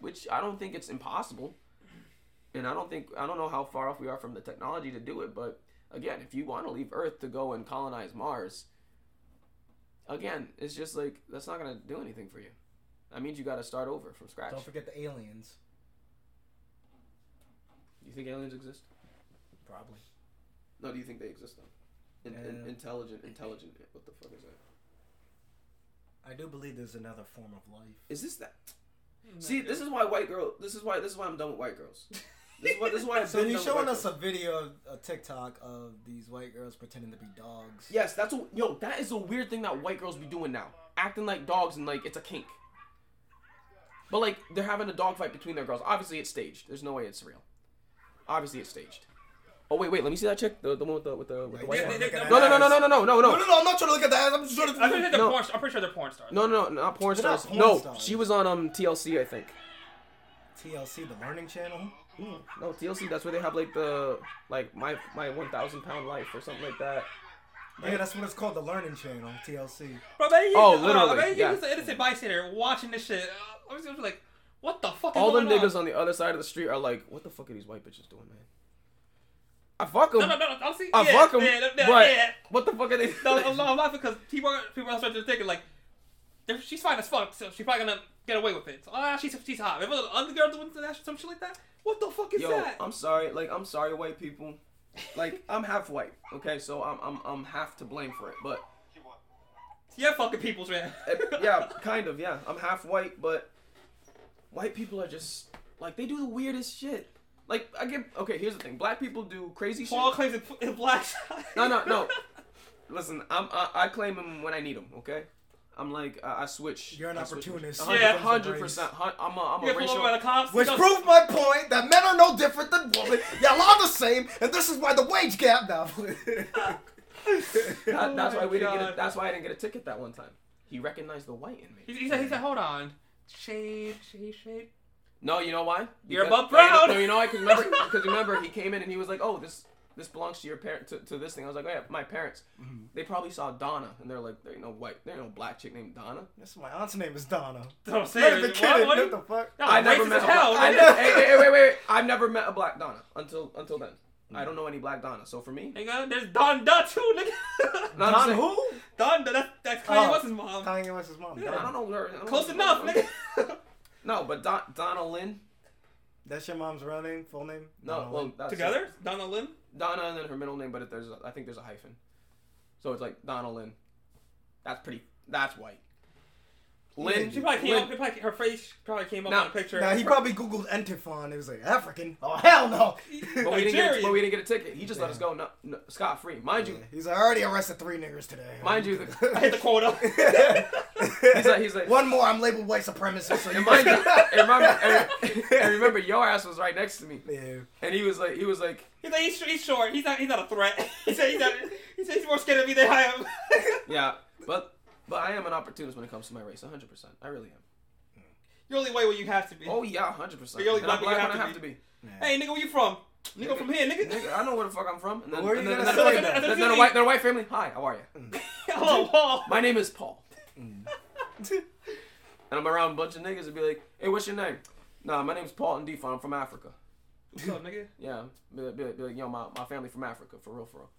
which I don't think it's impossible. And I don't think I don't know how far off we are from the technology to do it, but again, if you want to leave Earth to go and colonize Mars, again, it's just like that's not gonna do anything for you. That means you got to start over from scratch. Don't forget the aliens. You think aliens exist? Probably. No, do you think they exist though? In, in, intelligent, intelligent. What the fuck is that? I do believe there's another form of life. Is this that? Mm, See, this is why white girl. This is why. This is why I'm done with white girls. [LAUGHS] This is why. This is why I'm So done he's with showing white us girls. a video, of a TikTok of these white girls pretending to be dogs. Yes, that's a yo. That is a weird thing that white girls be doing now, acting like dogs and like it's a kink. But like they're having a dog fight between their girls. Obviously, it's staged. There's no way it's real. Obviously, it's staged. Oh wait, wait. Let me see that chick. The, the one with the with the with the white. Yeah, hair. they- they- No, no, no, no, no, no, no, no, No, no, no, no, I'm not trying to look at that. I'm just trying to. I think they're No. porn. I'm pretty sure they're porn stars. no, no, not porn They're not stars. porn no, stars. she was on um TLC, I think. TLC, the Learning Channel. No, TLC. That's where they have like the like my my one thousand pound life or something like that. Yeah, that's what it's called, the Learning Channel, TLC. Bro, man, you, Oh, literally, man, you yeah. just an innocent bystander watching this shit. I was just like, what the fuck is All going them on? niggas on the other side of the street are like, what the fuck are these white bitches doing, man? I fuck them. No, no, no, no. I'll see. I yeah, fuck them. Yeah, yeah, but yeah. what the fuck are they? No, I'm, I'm laughing because people, people are starting to think like, she's fine as fuck, so she's probably gonna get away with it. So, ah, she's she's hot. If a other girl doing that, some shit like that, what the fuck is Yo, that? I'm sorry. Like, I'm sorry, white people. Like, I'm half white. Okay, so I'm I'm I'm half to blame for it. But yeah, fucking people's man. eh, yeah, kind of. Yeah, I'm half white, but white people are just like they do the weirdest shit. Like, I get okay. Here's the thing: black people do crazy shit. Paul claims it's it's black. No, no, no. [LAUGHS] Listen, I'm I, I claim him when I need him. Okay. I'm like I, I switch. You're an I opportunist. A hundred- Yeah. hundred percent. I'm a I'm You a get pulled racial. by the cops. Which you proved my point that men are no different than women. Y'all are the same, and this is why the wage gap now. [LAUGHS] That- that's Oh why my we didn't get. A, that's why I didn't get a ticket that one time. He recognized the white in me. He, he said, he said, hold on. Shade, shade, shade. No, you know why? You're Because- above no, you know- proud. No, you know why? Because remember, because remember, he came in and he was like, "Oh, this this belongs to your parent to, to this thing." I was like, "Oh yeah, my parents." Mm-hmm. They probably saw Donna and they're like, "There ain't no white, there ain't no black chick named Donna." This my aunt's name is Donna. Don't Not say even it. kidding. What, What what? the fuck? No, I never met. as A hell. black, I nigga. never, hey, hey, hey, wait, wait, wait! I've never met a black Donna until until then. I don't know any black Donna. So for me, Nigga, there's Donda too, nigga. No, I'm Don who? Donda, that's, that's Kanye Oh. West's mom. Kanye West's mom. Yeah. I don't know her. I don't Close know- enough, I nigga. [LAUGHS] No, but Don, Donna Lynn. That's your mom's real name, full name? No, Donna well, that's Together? Donna Lynn? Donna and then her middle name, but it, there's a, I think there's a hyphen, so it's like Donna Lynn. That's pretty. That's white. Lynn. She probably came Lynn- up, probably, her face probably came up Nah, on a picture. Nah, he probably googled Antiphon. It was like African. Oh hell no. [LAUGHS] But we, didn't get, Nigerian. but we didn't get a ticket. He just let us go no, no, scot free. Mind you, He's like, I already arrested three niggers today. [LAUGHS] Mind you, [LAUGHS] I hit the quota. he's like, he's like, One more, I'm labeled white supremacist. So you and mind you, and remember, and, and remember, your ass was right next to me, Yeah. and he was like, he was like, He's like, he's, he's short. He's not, he's not a threat. He said he's, not, he said he's more scared of me than I am. yeah, but but I am an opportunist when it comes to my race, 100. percent I really am. Mm. You're only white where you have to be. Oh yeah, 100. percent You're only And I'm black black when when you have to be. Hey, nigga, where you from? Nigga, from here, nigga. Nigga, I know where the fuck I'm from. And then, Where are and you then, gonna then, then, then, then a white, then a white family. Hi, how are you? [LAUGHS] Hello, mm. Paul. My name is Paul. [LAUGHS] and I'm around a bunch of niggas and be like, hey, what's your name? Nah, my name's Paul and Defon. I'm from Africa. What's up, nigga? Yeah, be like, be like, be like, yo, my, my family from Africa, for real, for real.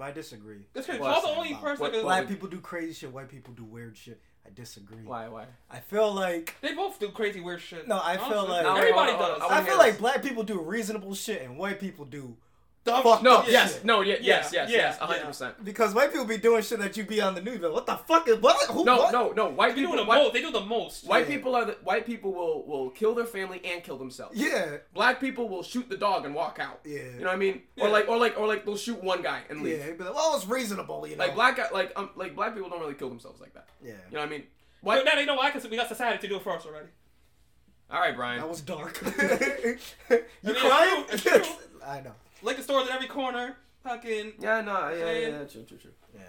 But I disagree. That's crazy. Well, Paul's the only about- person what- that what- Black people do crazy shit. White people do weird shit. I disagree. Why, why? I feel like They both do crazy weird shit. No, I feel like- No, everybody does. hold I feel like black people do reasonable shit and white people do Dumb fuck- No, yes, shit. no, yeah, Yeah, yes, yes, yeah, yes, yeah. 100%. because white people be doing shit that you be on the news. But what the fuck is what? Who, No, what? no, no. White They do people, the white, most. They do the most. white Yeah. people are the white people will will kill their family and kill themselves. Yeah, Black people will shoot the dog and walk out. Yeah. You know what I mean? Or like, or like, or like they'll shoot one guy and leave. yeah. He'd be like, well, it's reasonable, you know. Like black, like um, like black people don't really kill themselves like that. yeah. You know what I mean? Why? White, now you know why? Because we got society to do it for us already. All right, Brian. That was dark. [LAUGHS] [LAUGHS] you I mean, crying? it's true, it's [LAUGHS] true. I know. Liquor stores in every corner. Fucking. Yeah, no, yeah, yeah, Saying- yeah, true, true, true. Yeah.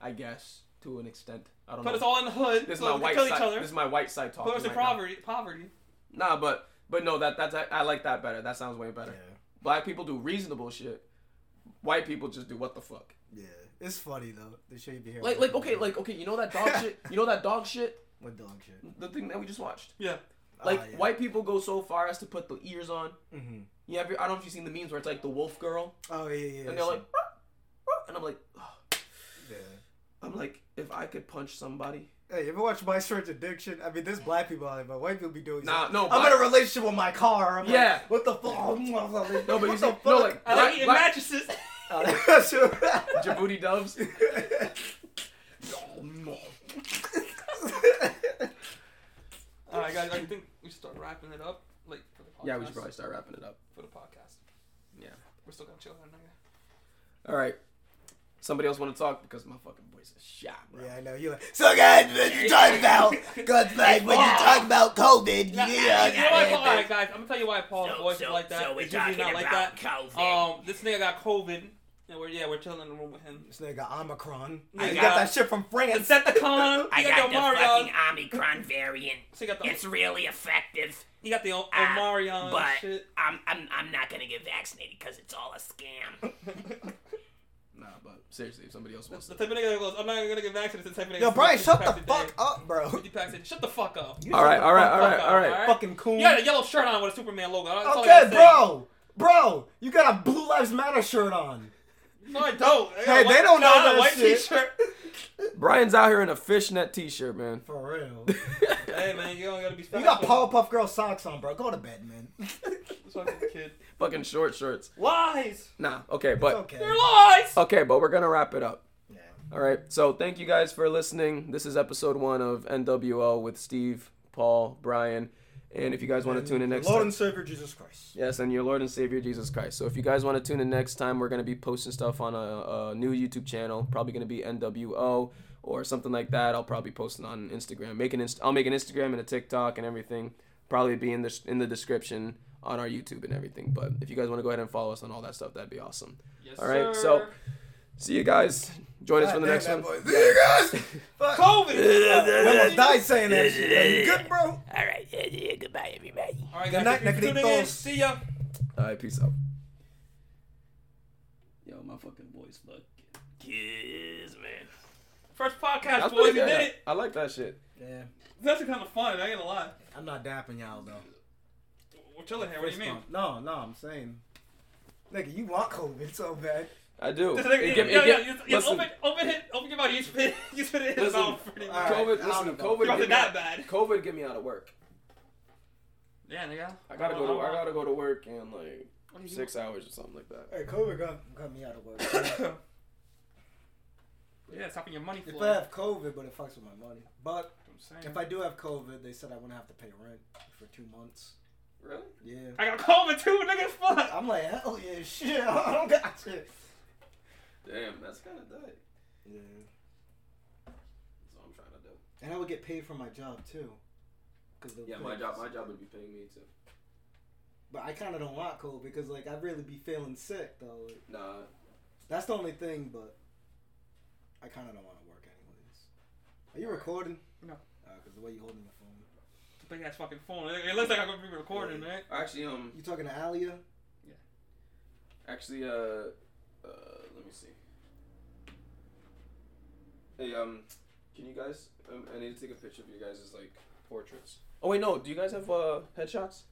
I guess to an extent. I don't know. But know. it's all in the hood. this is so my we can white kill side. each other. This is my white side talking. Put us in right now. poverty. Poverty. Nah, but but no, that that's I, I like that better. That sounds way better. Yeah. Black people do reasonable shit. White people just do what the fuck. Yeah. It's funny though. The shit you be hearing. Like like okay like okay you know that dog [LAUGHS] shit you know that dog shit What dog shit? the thing that we just watched. Yeah. Like Ah, yeah. white people go so far as to put the ears on. Mm-hmm. You have your, I don't know if you've seen the memes where it's like the wolf girl Oh yeah, yeah. and they're like, "Ah, ah," and I'm like, "Ugh." yeah. I'm like, if I could punch somebody. Hey, you ever watch My Strange Addiction? I mean, there's black people out there, but white people be doing. Nah, no, I'm black- in a relationship with my car. I'm Yeah. [LAUGHS] Like, what the fuck? No, but you What see, the fuck? no, like I like eating black, mattresses. [LAUGHS] Oh, that's true. [LAUGHS] Djibouti doves. All right, guys. I think we start wrapping it up. Like for the podcast. Yeah, we should probably start wrapping it up. for the podcast. Yeah. We're still gonna chill that nigga. All right. Somebody else want to talk because my fucking voice is shot, bro. yeah, I know. You like, so guys, what you talking about? God's like, when you talk about COVID, Yeah, yeah, you know why, Paul, all right, guys. I'm gonna tell you why Paul's So- voice so- is like that. so we're it's usually talking not like about that. COVID. Um, this nigga got COVID, and we're yeah, we're chilling in the room with him. This nigga got Omicron. I you got- got that shit from France. Decepticon. [LAUGHS] I He got, got the the Omarion. fucking Omicron variant. So got the It's really effective. You got the o- Omarion but shit. I'm I'm I'm not gonna get vaccinated because it's all a scam. [LAUGHS] Nah, but seriously, if somebody else wants the to. type of nigga that goes, I'm not gonna get vaccinated. The type of nigga Yo, that Brian, shut the fuck day. up, bro. 50 packs a day. Shut the fuck up. You All shut right, the all right, fuck all right, up, all right. alright? Fucking coon. You got a yellow shirt on with a Superman logo. That's all I gotta Okay, say. bro. Bro, you got a Blue Lives Matter shirt on. No, I don't. I Hey, a they don't know no, I got a that white shit. t-shirt. [LAUGHS] Brian's out here in a fishnet t-shirt, man. For real. [LAUGHS] hey man, you don't gotta be. Special. You got special. Powerpuff Girl socks on, bro. Go to bed, man. [LAUGHS] This fucking kid. Fucking short shorts. Lies. Nah, okay, but okay. They're lies. okay, but we're gonna wrap it up. Yeah. All right. So thank you guys for listening. This is episode one of NWO with Steve, Paul, Brian, and if you guys want to tune in next Lord time, and Savior Jesus Christ. yes, and your Lord and Savior Jesus Christ. So if you guys want to tune in next time, we're gonna be posting stuff on a, a new YouTube channel. Probably gonna be NWO or something like that. I'll probably post it on Instagram. Make an inst- I'll make an Instagram and a TikTok and everything. Probably be in the in the description on our YouTube and everything. But if you guys want to go ahead and follow us on all that stuff, that'd be awesome. Yes, All right, sir. so- See you guys. Join us for the next one. [LAUGHS] that boy. See you guys. Fuck. COVID. We almost died saying that shit. Are you [LAUGHS] good, bro? All right, yeah, yeah, goodbye, everybody. All right, Good guys. night, thank you for tuning in. negritos. See ya. All right, peace out. Yo, my fucking voice fucking. Kiss, man. First podcast, That's boys. pretty We did it. I like that shit. Yeah. That's actually kind of fun. I ain't gonna lie. I'm not dapping y'all though. We're chilling here. What do you mean? No, no, I'm saying. Nigga, you want COVID so bad. I do. [LAUGHS] Just It like, give- it yeah, yeah, give- you, you listen, open, open it, open your mouth. You spit, [LAUGHS] you spit it in his Listen, mouth pretty much. all right. COVID. Listen. COVID. It Get wasn't that out, bad. COVID get me out of work. Yeah, nigga. I gotta go to. I gotta go to work in like What do six hours or something like that. Hey, COVID got, got me out of work. [COUGHS] yeah, it's stopping your money if. I have COVID, but it fucks with my money. But if I do have COVID, they said I wouldn't have to pay rent for two months. Really? Yeah. I got COVID too, nigga. Fuck. I'm like, hell yeah, shit. [LAUGHS] I don't got shit. Damn, that's kind of tight. Yeah. That's what I'm trying to do. And I would get paid for my job too. Cause they'll Yeah, my job. My job would be paying me too. But I kind of don't want cold because like I'd really be feeling sick though. Like, Nah. that's the only thing, but I kind of don't want to work anyways. Are you recording? No. Because the way you're holding the phone. Big ass fucking phone. It it looks like I'm gonna be recording, right? Actually, um, You talking to Alia? Yeah. Actually, uh, uh, let me see. Hey, um, can you guys? Um, I need to take a picture of you guys' as like portraits. Oh wait, no. Do you guys have uh headshots?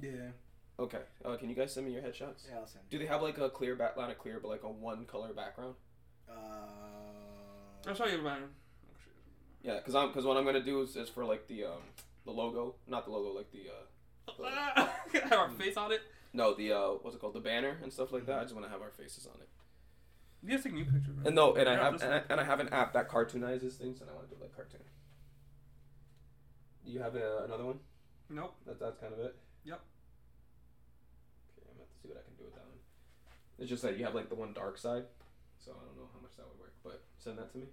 Yeah. Okay. Uh, can you guys send me your headshots? Yeah, I'll send Do they have like a clear back, not a clear, but like a one color background? Uh, I'll show you, man. Yeah, cause I'm, cause what I'm gonna do is, is for like the um, the logo, not the logo, like the uh, [LAUGHS] have our face on it. No, the uh, what's it called, the banner and stuff like that. I just want to have our faces on it. You just take new pictures. Right? And no, and I have and I, and I have an app that cartoonizes things, and I want to do like cartoon. Do you have uh, another one? Nope. That that's kind of it. Yep. Okay, I'm gonna have to see what I can do with that one. It's just that you have like the one dark side, so I don't know how much that would work. But send that to me.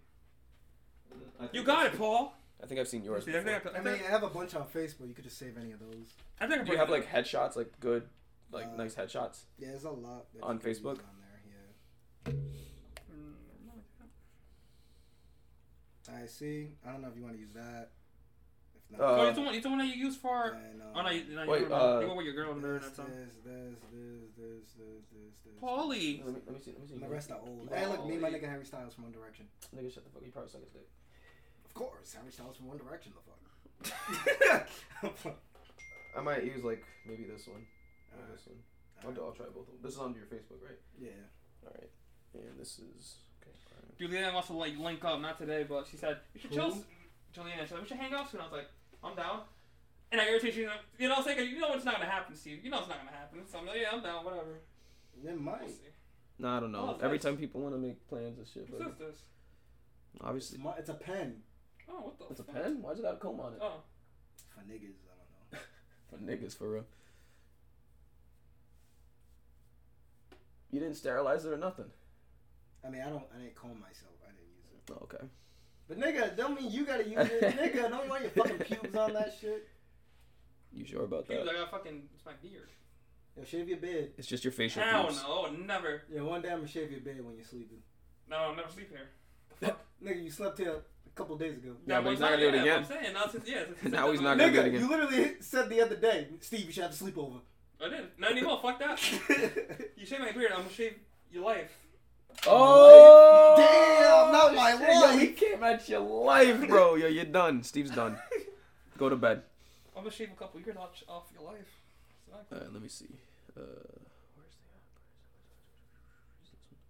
And then I think You got it, Paul. I think I've seen yours. See, I think I before. could- I mean, I have a bunch on Facebook. You could just save any of those. I think Do you have like headshots, like good, like Uh, nice headshots? Yeah, there's a lot that On you can use Facebook? On there, yeah. I see. I don't know if you want to use that. If not, Uh, oh, it's the one. It's the one that you use for. then, um, Oh no, you, no, Wait, were, uh, you were with your girl in there. this, this, this, this, this, this, this, this. Paulie. Let me, let me see. Let me see. And the rest are old. Hey, look, me and my nigga Harry Styles from One Direction. Nigga, shut the fuck. You probably suck his dick. Of course, Harry Styles from One Direction. The fuck. [LAUGHS] [LAUGHS] I might use like maybe this one. Or Alright. this one. I'll, do, I'll try both of them. This is on your Facebook, right? yeah. All right. And this is okay. fine. Julianne wants to like link up, not today, but she said we should Who? chill. Julianne, she said we should hang out soon. I was like, I'm down. And I irritated you. You know, what I'm saying you know it's not gonna happen, Steve. You know it's not gonna happen. So I'm like, yeah, I'm down. Whatever. It We'll might. see. No, I don't know. Oh, Every nice. time people want to make plans and shit, What's this? this? It's, obviously my, it's a pen Oh, what the? it's a fuck? pen. Why's it got a comb on it? Oh, for niggas. I don't know. [LAUGHS] For niggas, for real. You didn't sterilize it or nothing. I mean, I don't. I didn't comb myself. I didn't use it. Oh, okay. But nigga, don't mean you gotta use it. [LAUGHS] nigga, don't want your fucking pubes on that shit. You sure about Pubes, that? I got fucking. It's my beard. Yo, shave your beard. It's just your facial Hell pubes. no, never. Yeah, one day I'm gonna shave your beard when you're sleeping. No, I'll never sleep here. Fuck? [LAUGHS] Nigga, you slept here a couple days ago. Yeah, That but [LAUGHS] he's was not gonna do it again. I'm saying, now since, yeah, since, Now he's not gonna. gonna do it again. you literally said the other day, Steve, you should have a sleepover. I did. Not anymore. Fuck that. [LAUGHS] You shave my beard, I'm gonna shave your life. Oh Damn, not my shit, Yo, he life. came at your life, bro. Yo, you're done. Steve's done. [LAUGHS] Go to bed. I'm gonna shave a couple of years off, off your life. Exactly. Alright, let me see. Uh, where's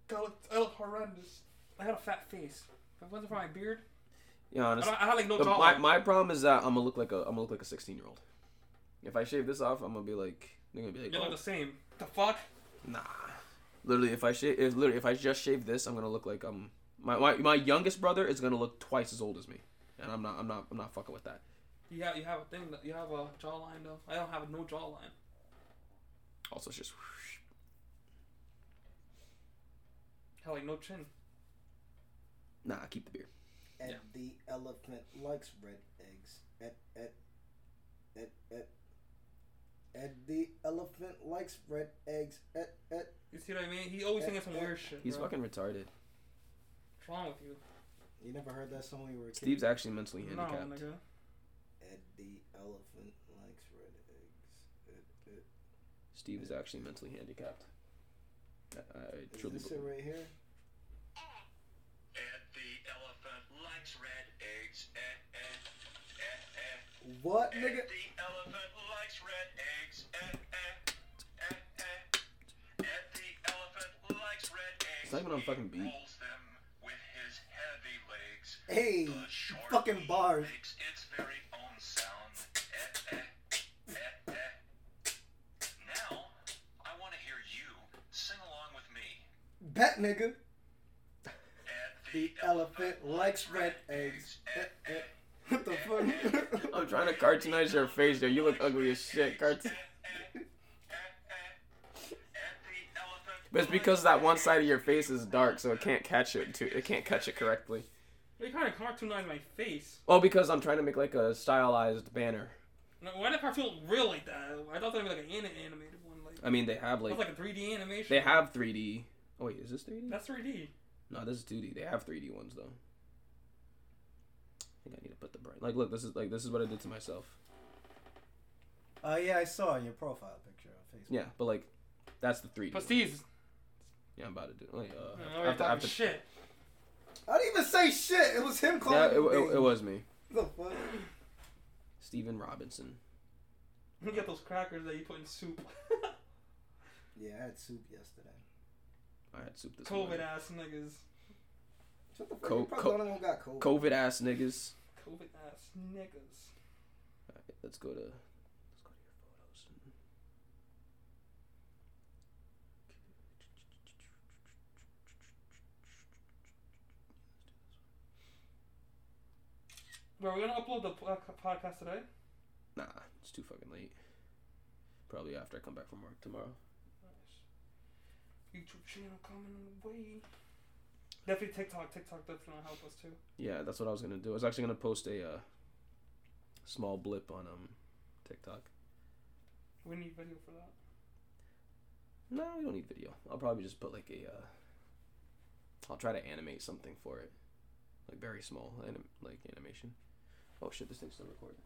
the I look, I look horrendous. I had a fat face. If it wasn't for my beard, Yeah, I, honestly. don't, I had like no The- jawline. my, my problem is that I'm gonna look like a I'm gonna look like a 16 year old. If I shave this off, I'm gonna be like they're gonna be like, you look oh, the same. The fuck? nah. Literally, if I shave, if literally if I just shave this, I'm gonna look like um my, my my youngest brother is gonna look twice as old as me, and I'm not I'm not I'm not fucking with that. You have you have a thing. That, you have a jawline though. I don't have no jawline. Also, it's just I have like no chin. nah. Keep the beard. And Yeah. the elephant likes red eggs. Ed, ed, ed, ed. And the elephant likes red eggs. Ed, ed. You see what I mean? He always eh, thinking some weird shit. He's bro. fucking retarded. What's wrong with you? You never heard that song when you were a kid? Steve's actually mentally No, handicapped. nigga. Ed the elephant likes red eggs. Ed, ed. Steve is actually mentally handicapped. I, I Is truly this it right here? What, Ed nigga? the elephant likes red eggs. Eh, eh, eh, eh. The elephant likes red eggs. It's not even on fucking beat. He rolls them with his heavy legs. Hey, fucking bars. makes its very own sound. Eh, eh, eh, eh. Now, I want to hear you sing along with me. Bet, nigga. Ed The elephant likes red eggs. Eh, eh. What the fuck? [LAUGHS] I'm trying to cartoonize your face, yo. You look ugly as shit. Cartoon. But it's because that one side of your face is dark, so it can't catch it. Too. It can't catch it correctly. You kind of cartoonized my face. Oh, because I'm trying to make like a stylized banner. No, why did cartoon look real like that? I thought they were like an ani- animated one. Like, I mean, they have that's like like a 3D animation. they have 3D. Oh wait, is this 3D? That's 3D. No, this is 2D. They have 3D ones though. I think I need to put the bright. Like, look, this is like this is what I did to myself. Oh yeah, I saw in your profile picture on Facebook. Yeah, but like, that's the 3D. But one. Yeah, I'm about to do. Like, uh, Uh, after, talking after, shit. I didn't even say shit. It was him calling yeah, it, me it, it was me, The fuck? Steven Robinson. You get those crackers that you put in soup. [LAUGHS] Yeah, I had soup yesterday. I had soup this COVID morning. ass niggas. What the fuck? Co- probably co- the only one got COVID. COVID ass niggas. COVID ass niggas. Alright, let's go to let's go to your photos. Bro, we're gonna upload the podcast today. Nah, it's too fucking late. Probably after I come back from work tomorrow. YouTube channel coming away. Definitely TikTok. TikTok definitely gonna help us too. Yeah, that's what I was gonna do. I was actually gonna post a uh, small blip on um TikTok. We need video for that. No, we don't need video. I'll probably just put like a. Uh, I'll try to animate something for it, like very small, anim- like animation. Oh shit! This thing's still recording.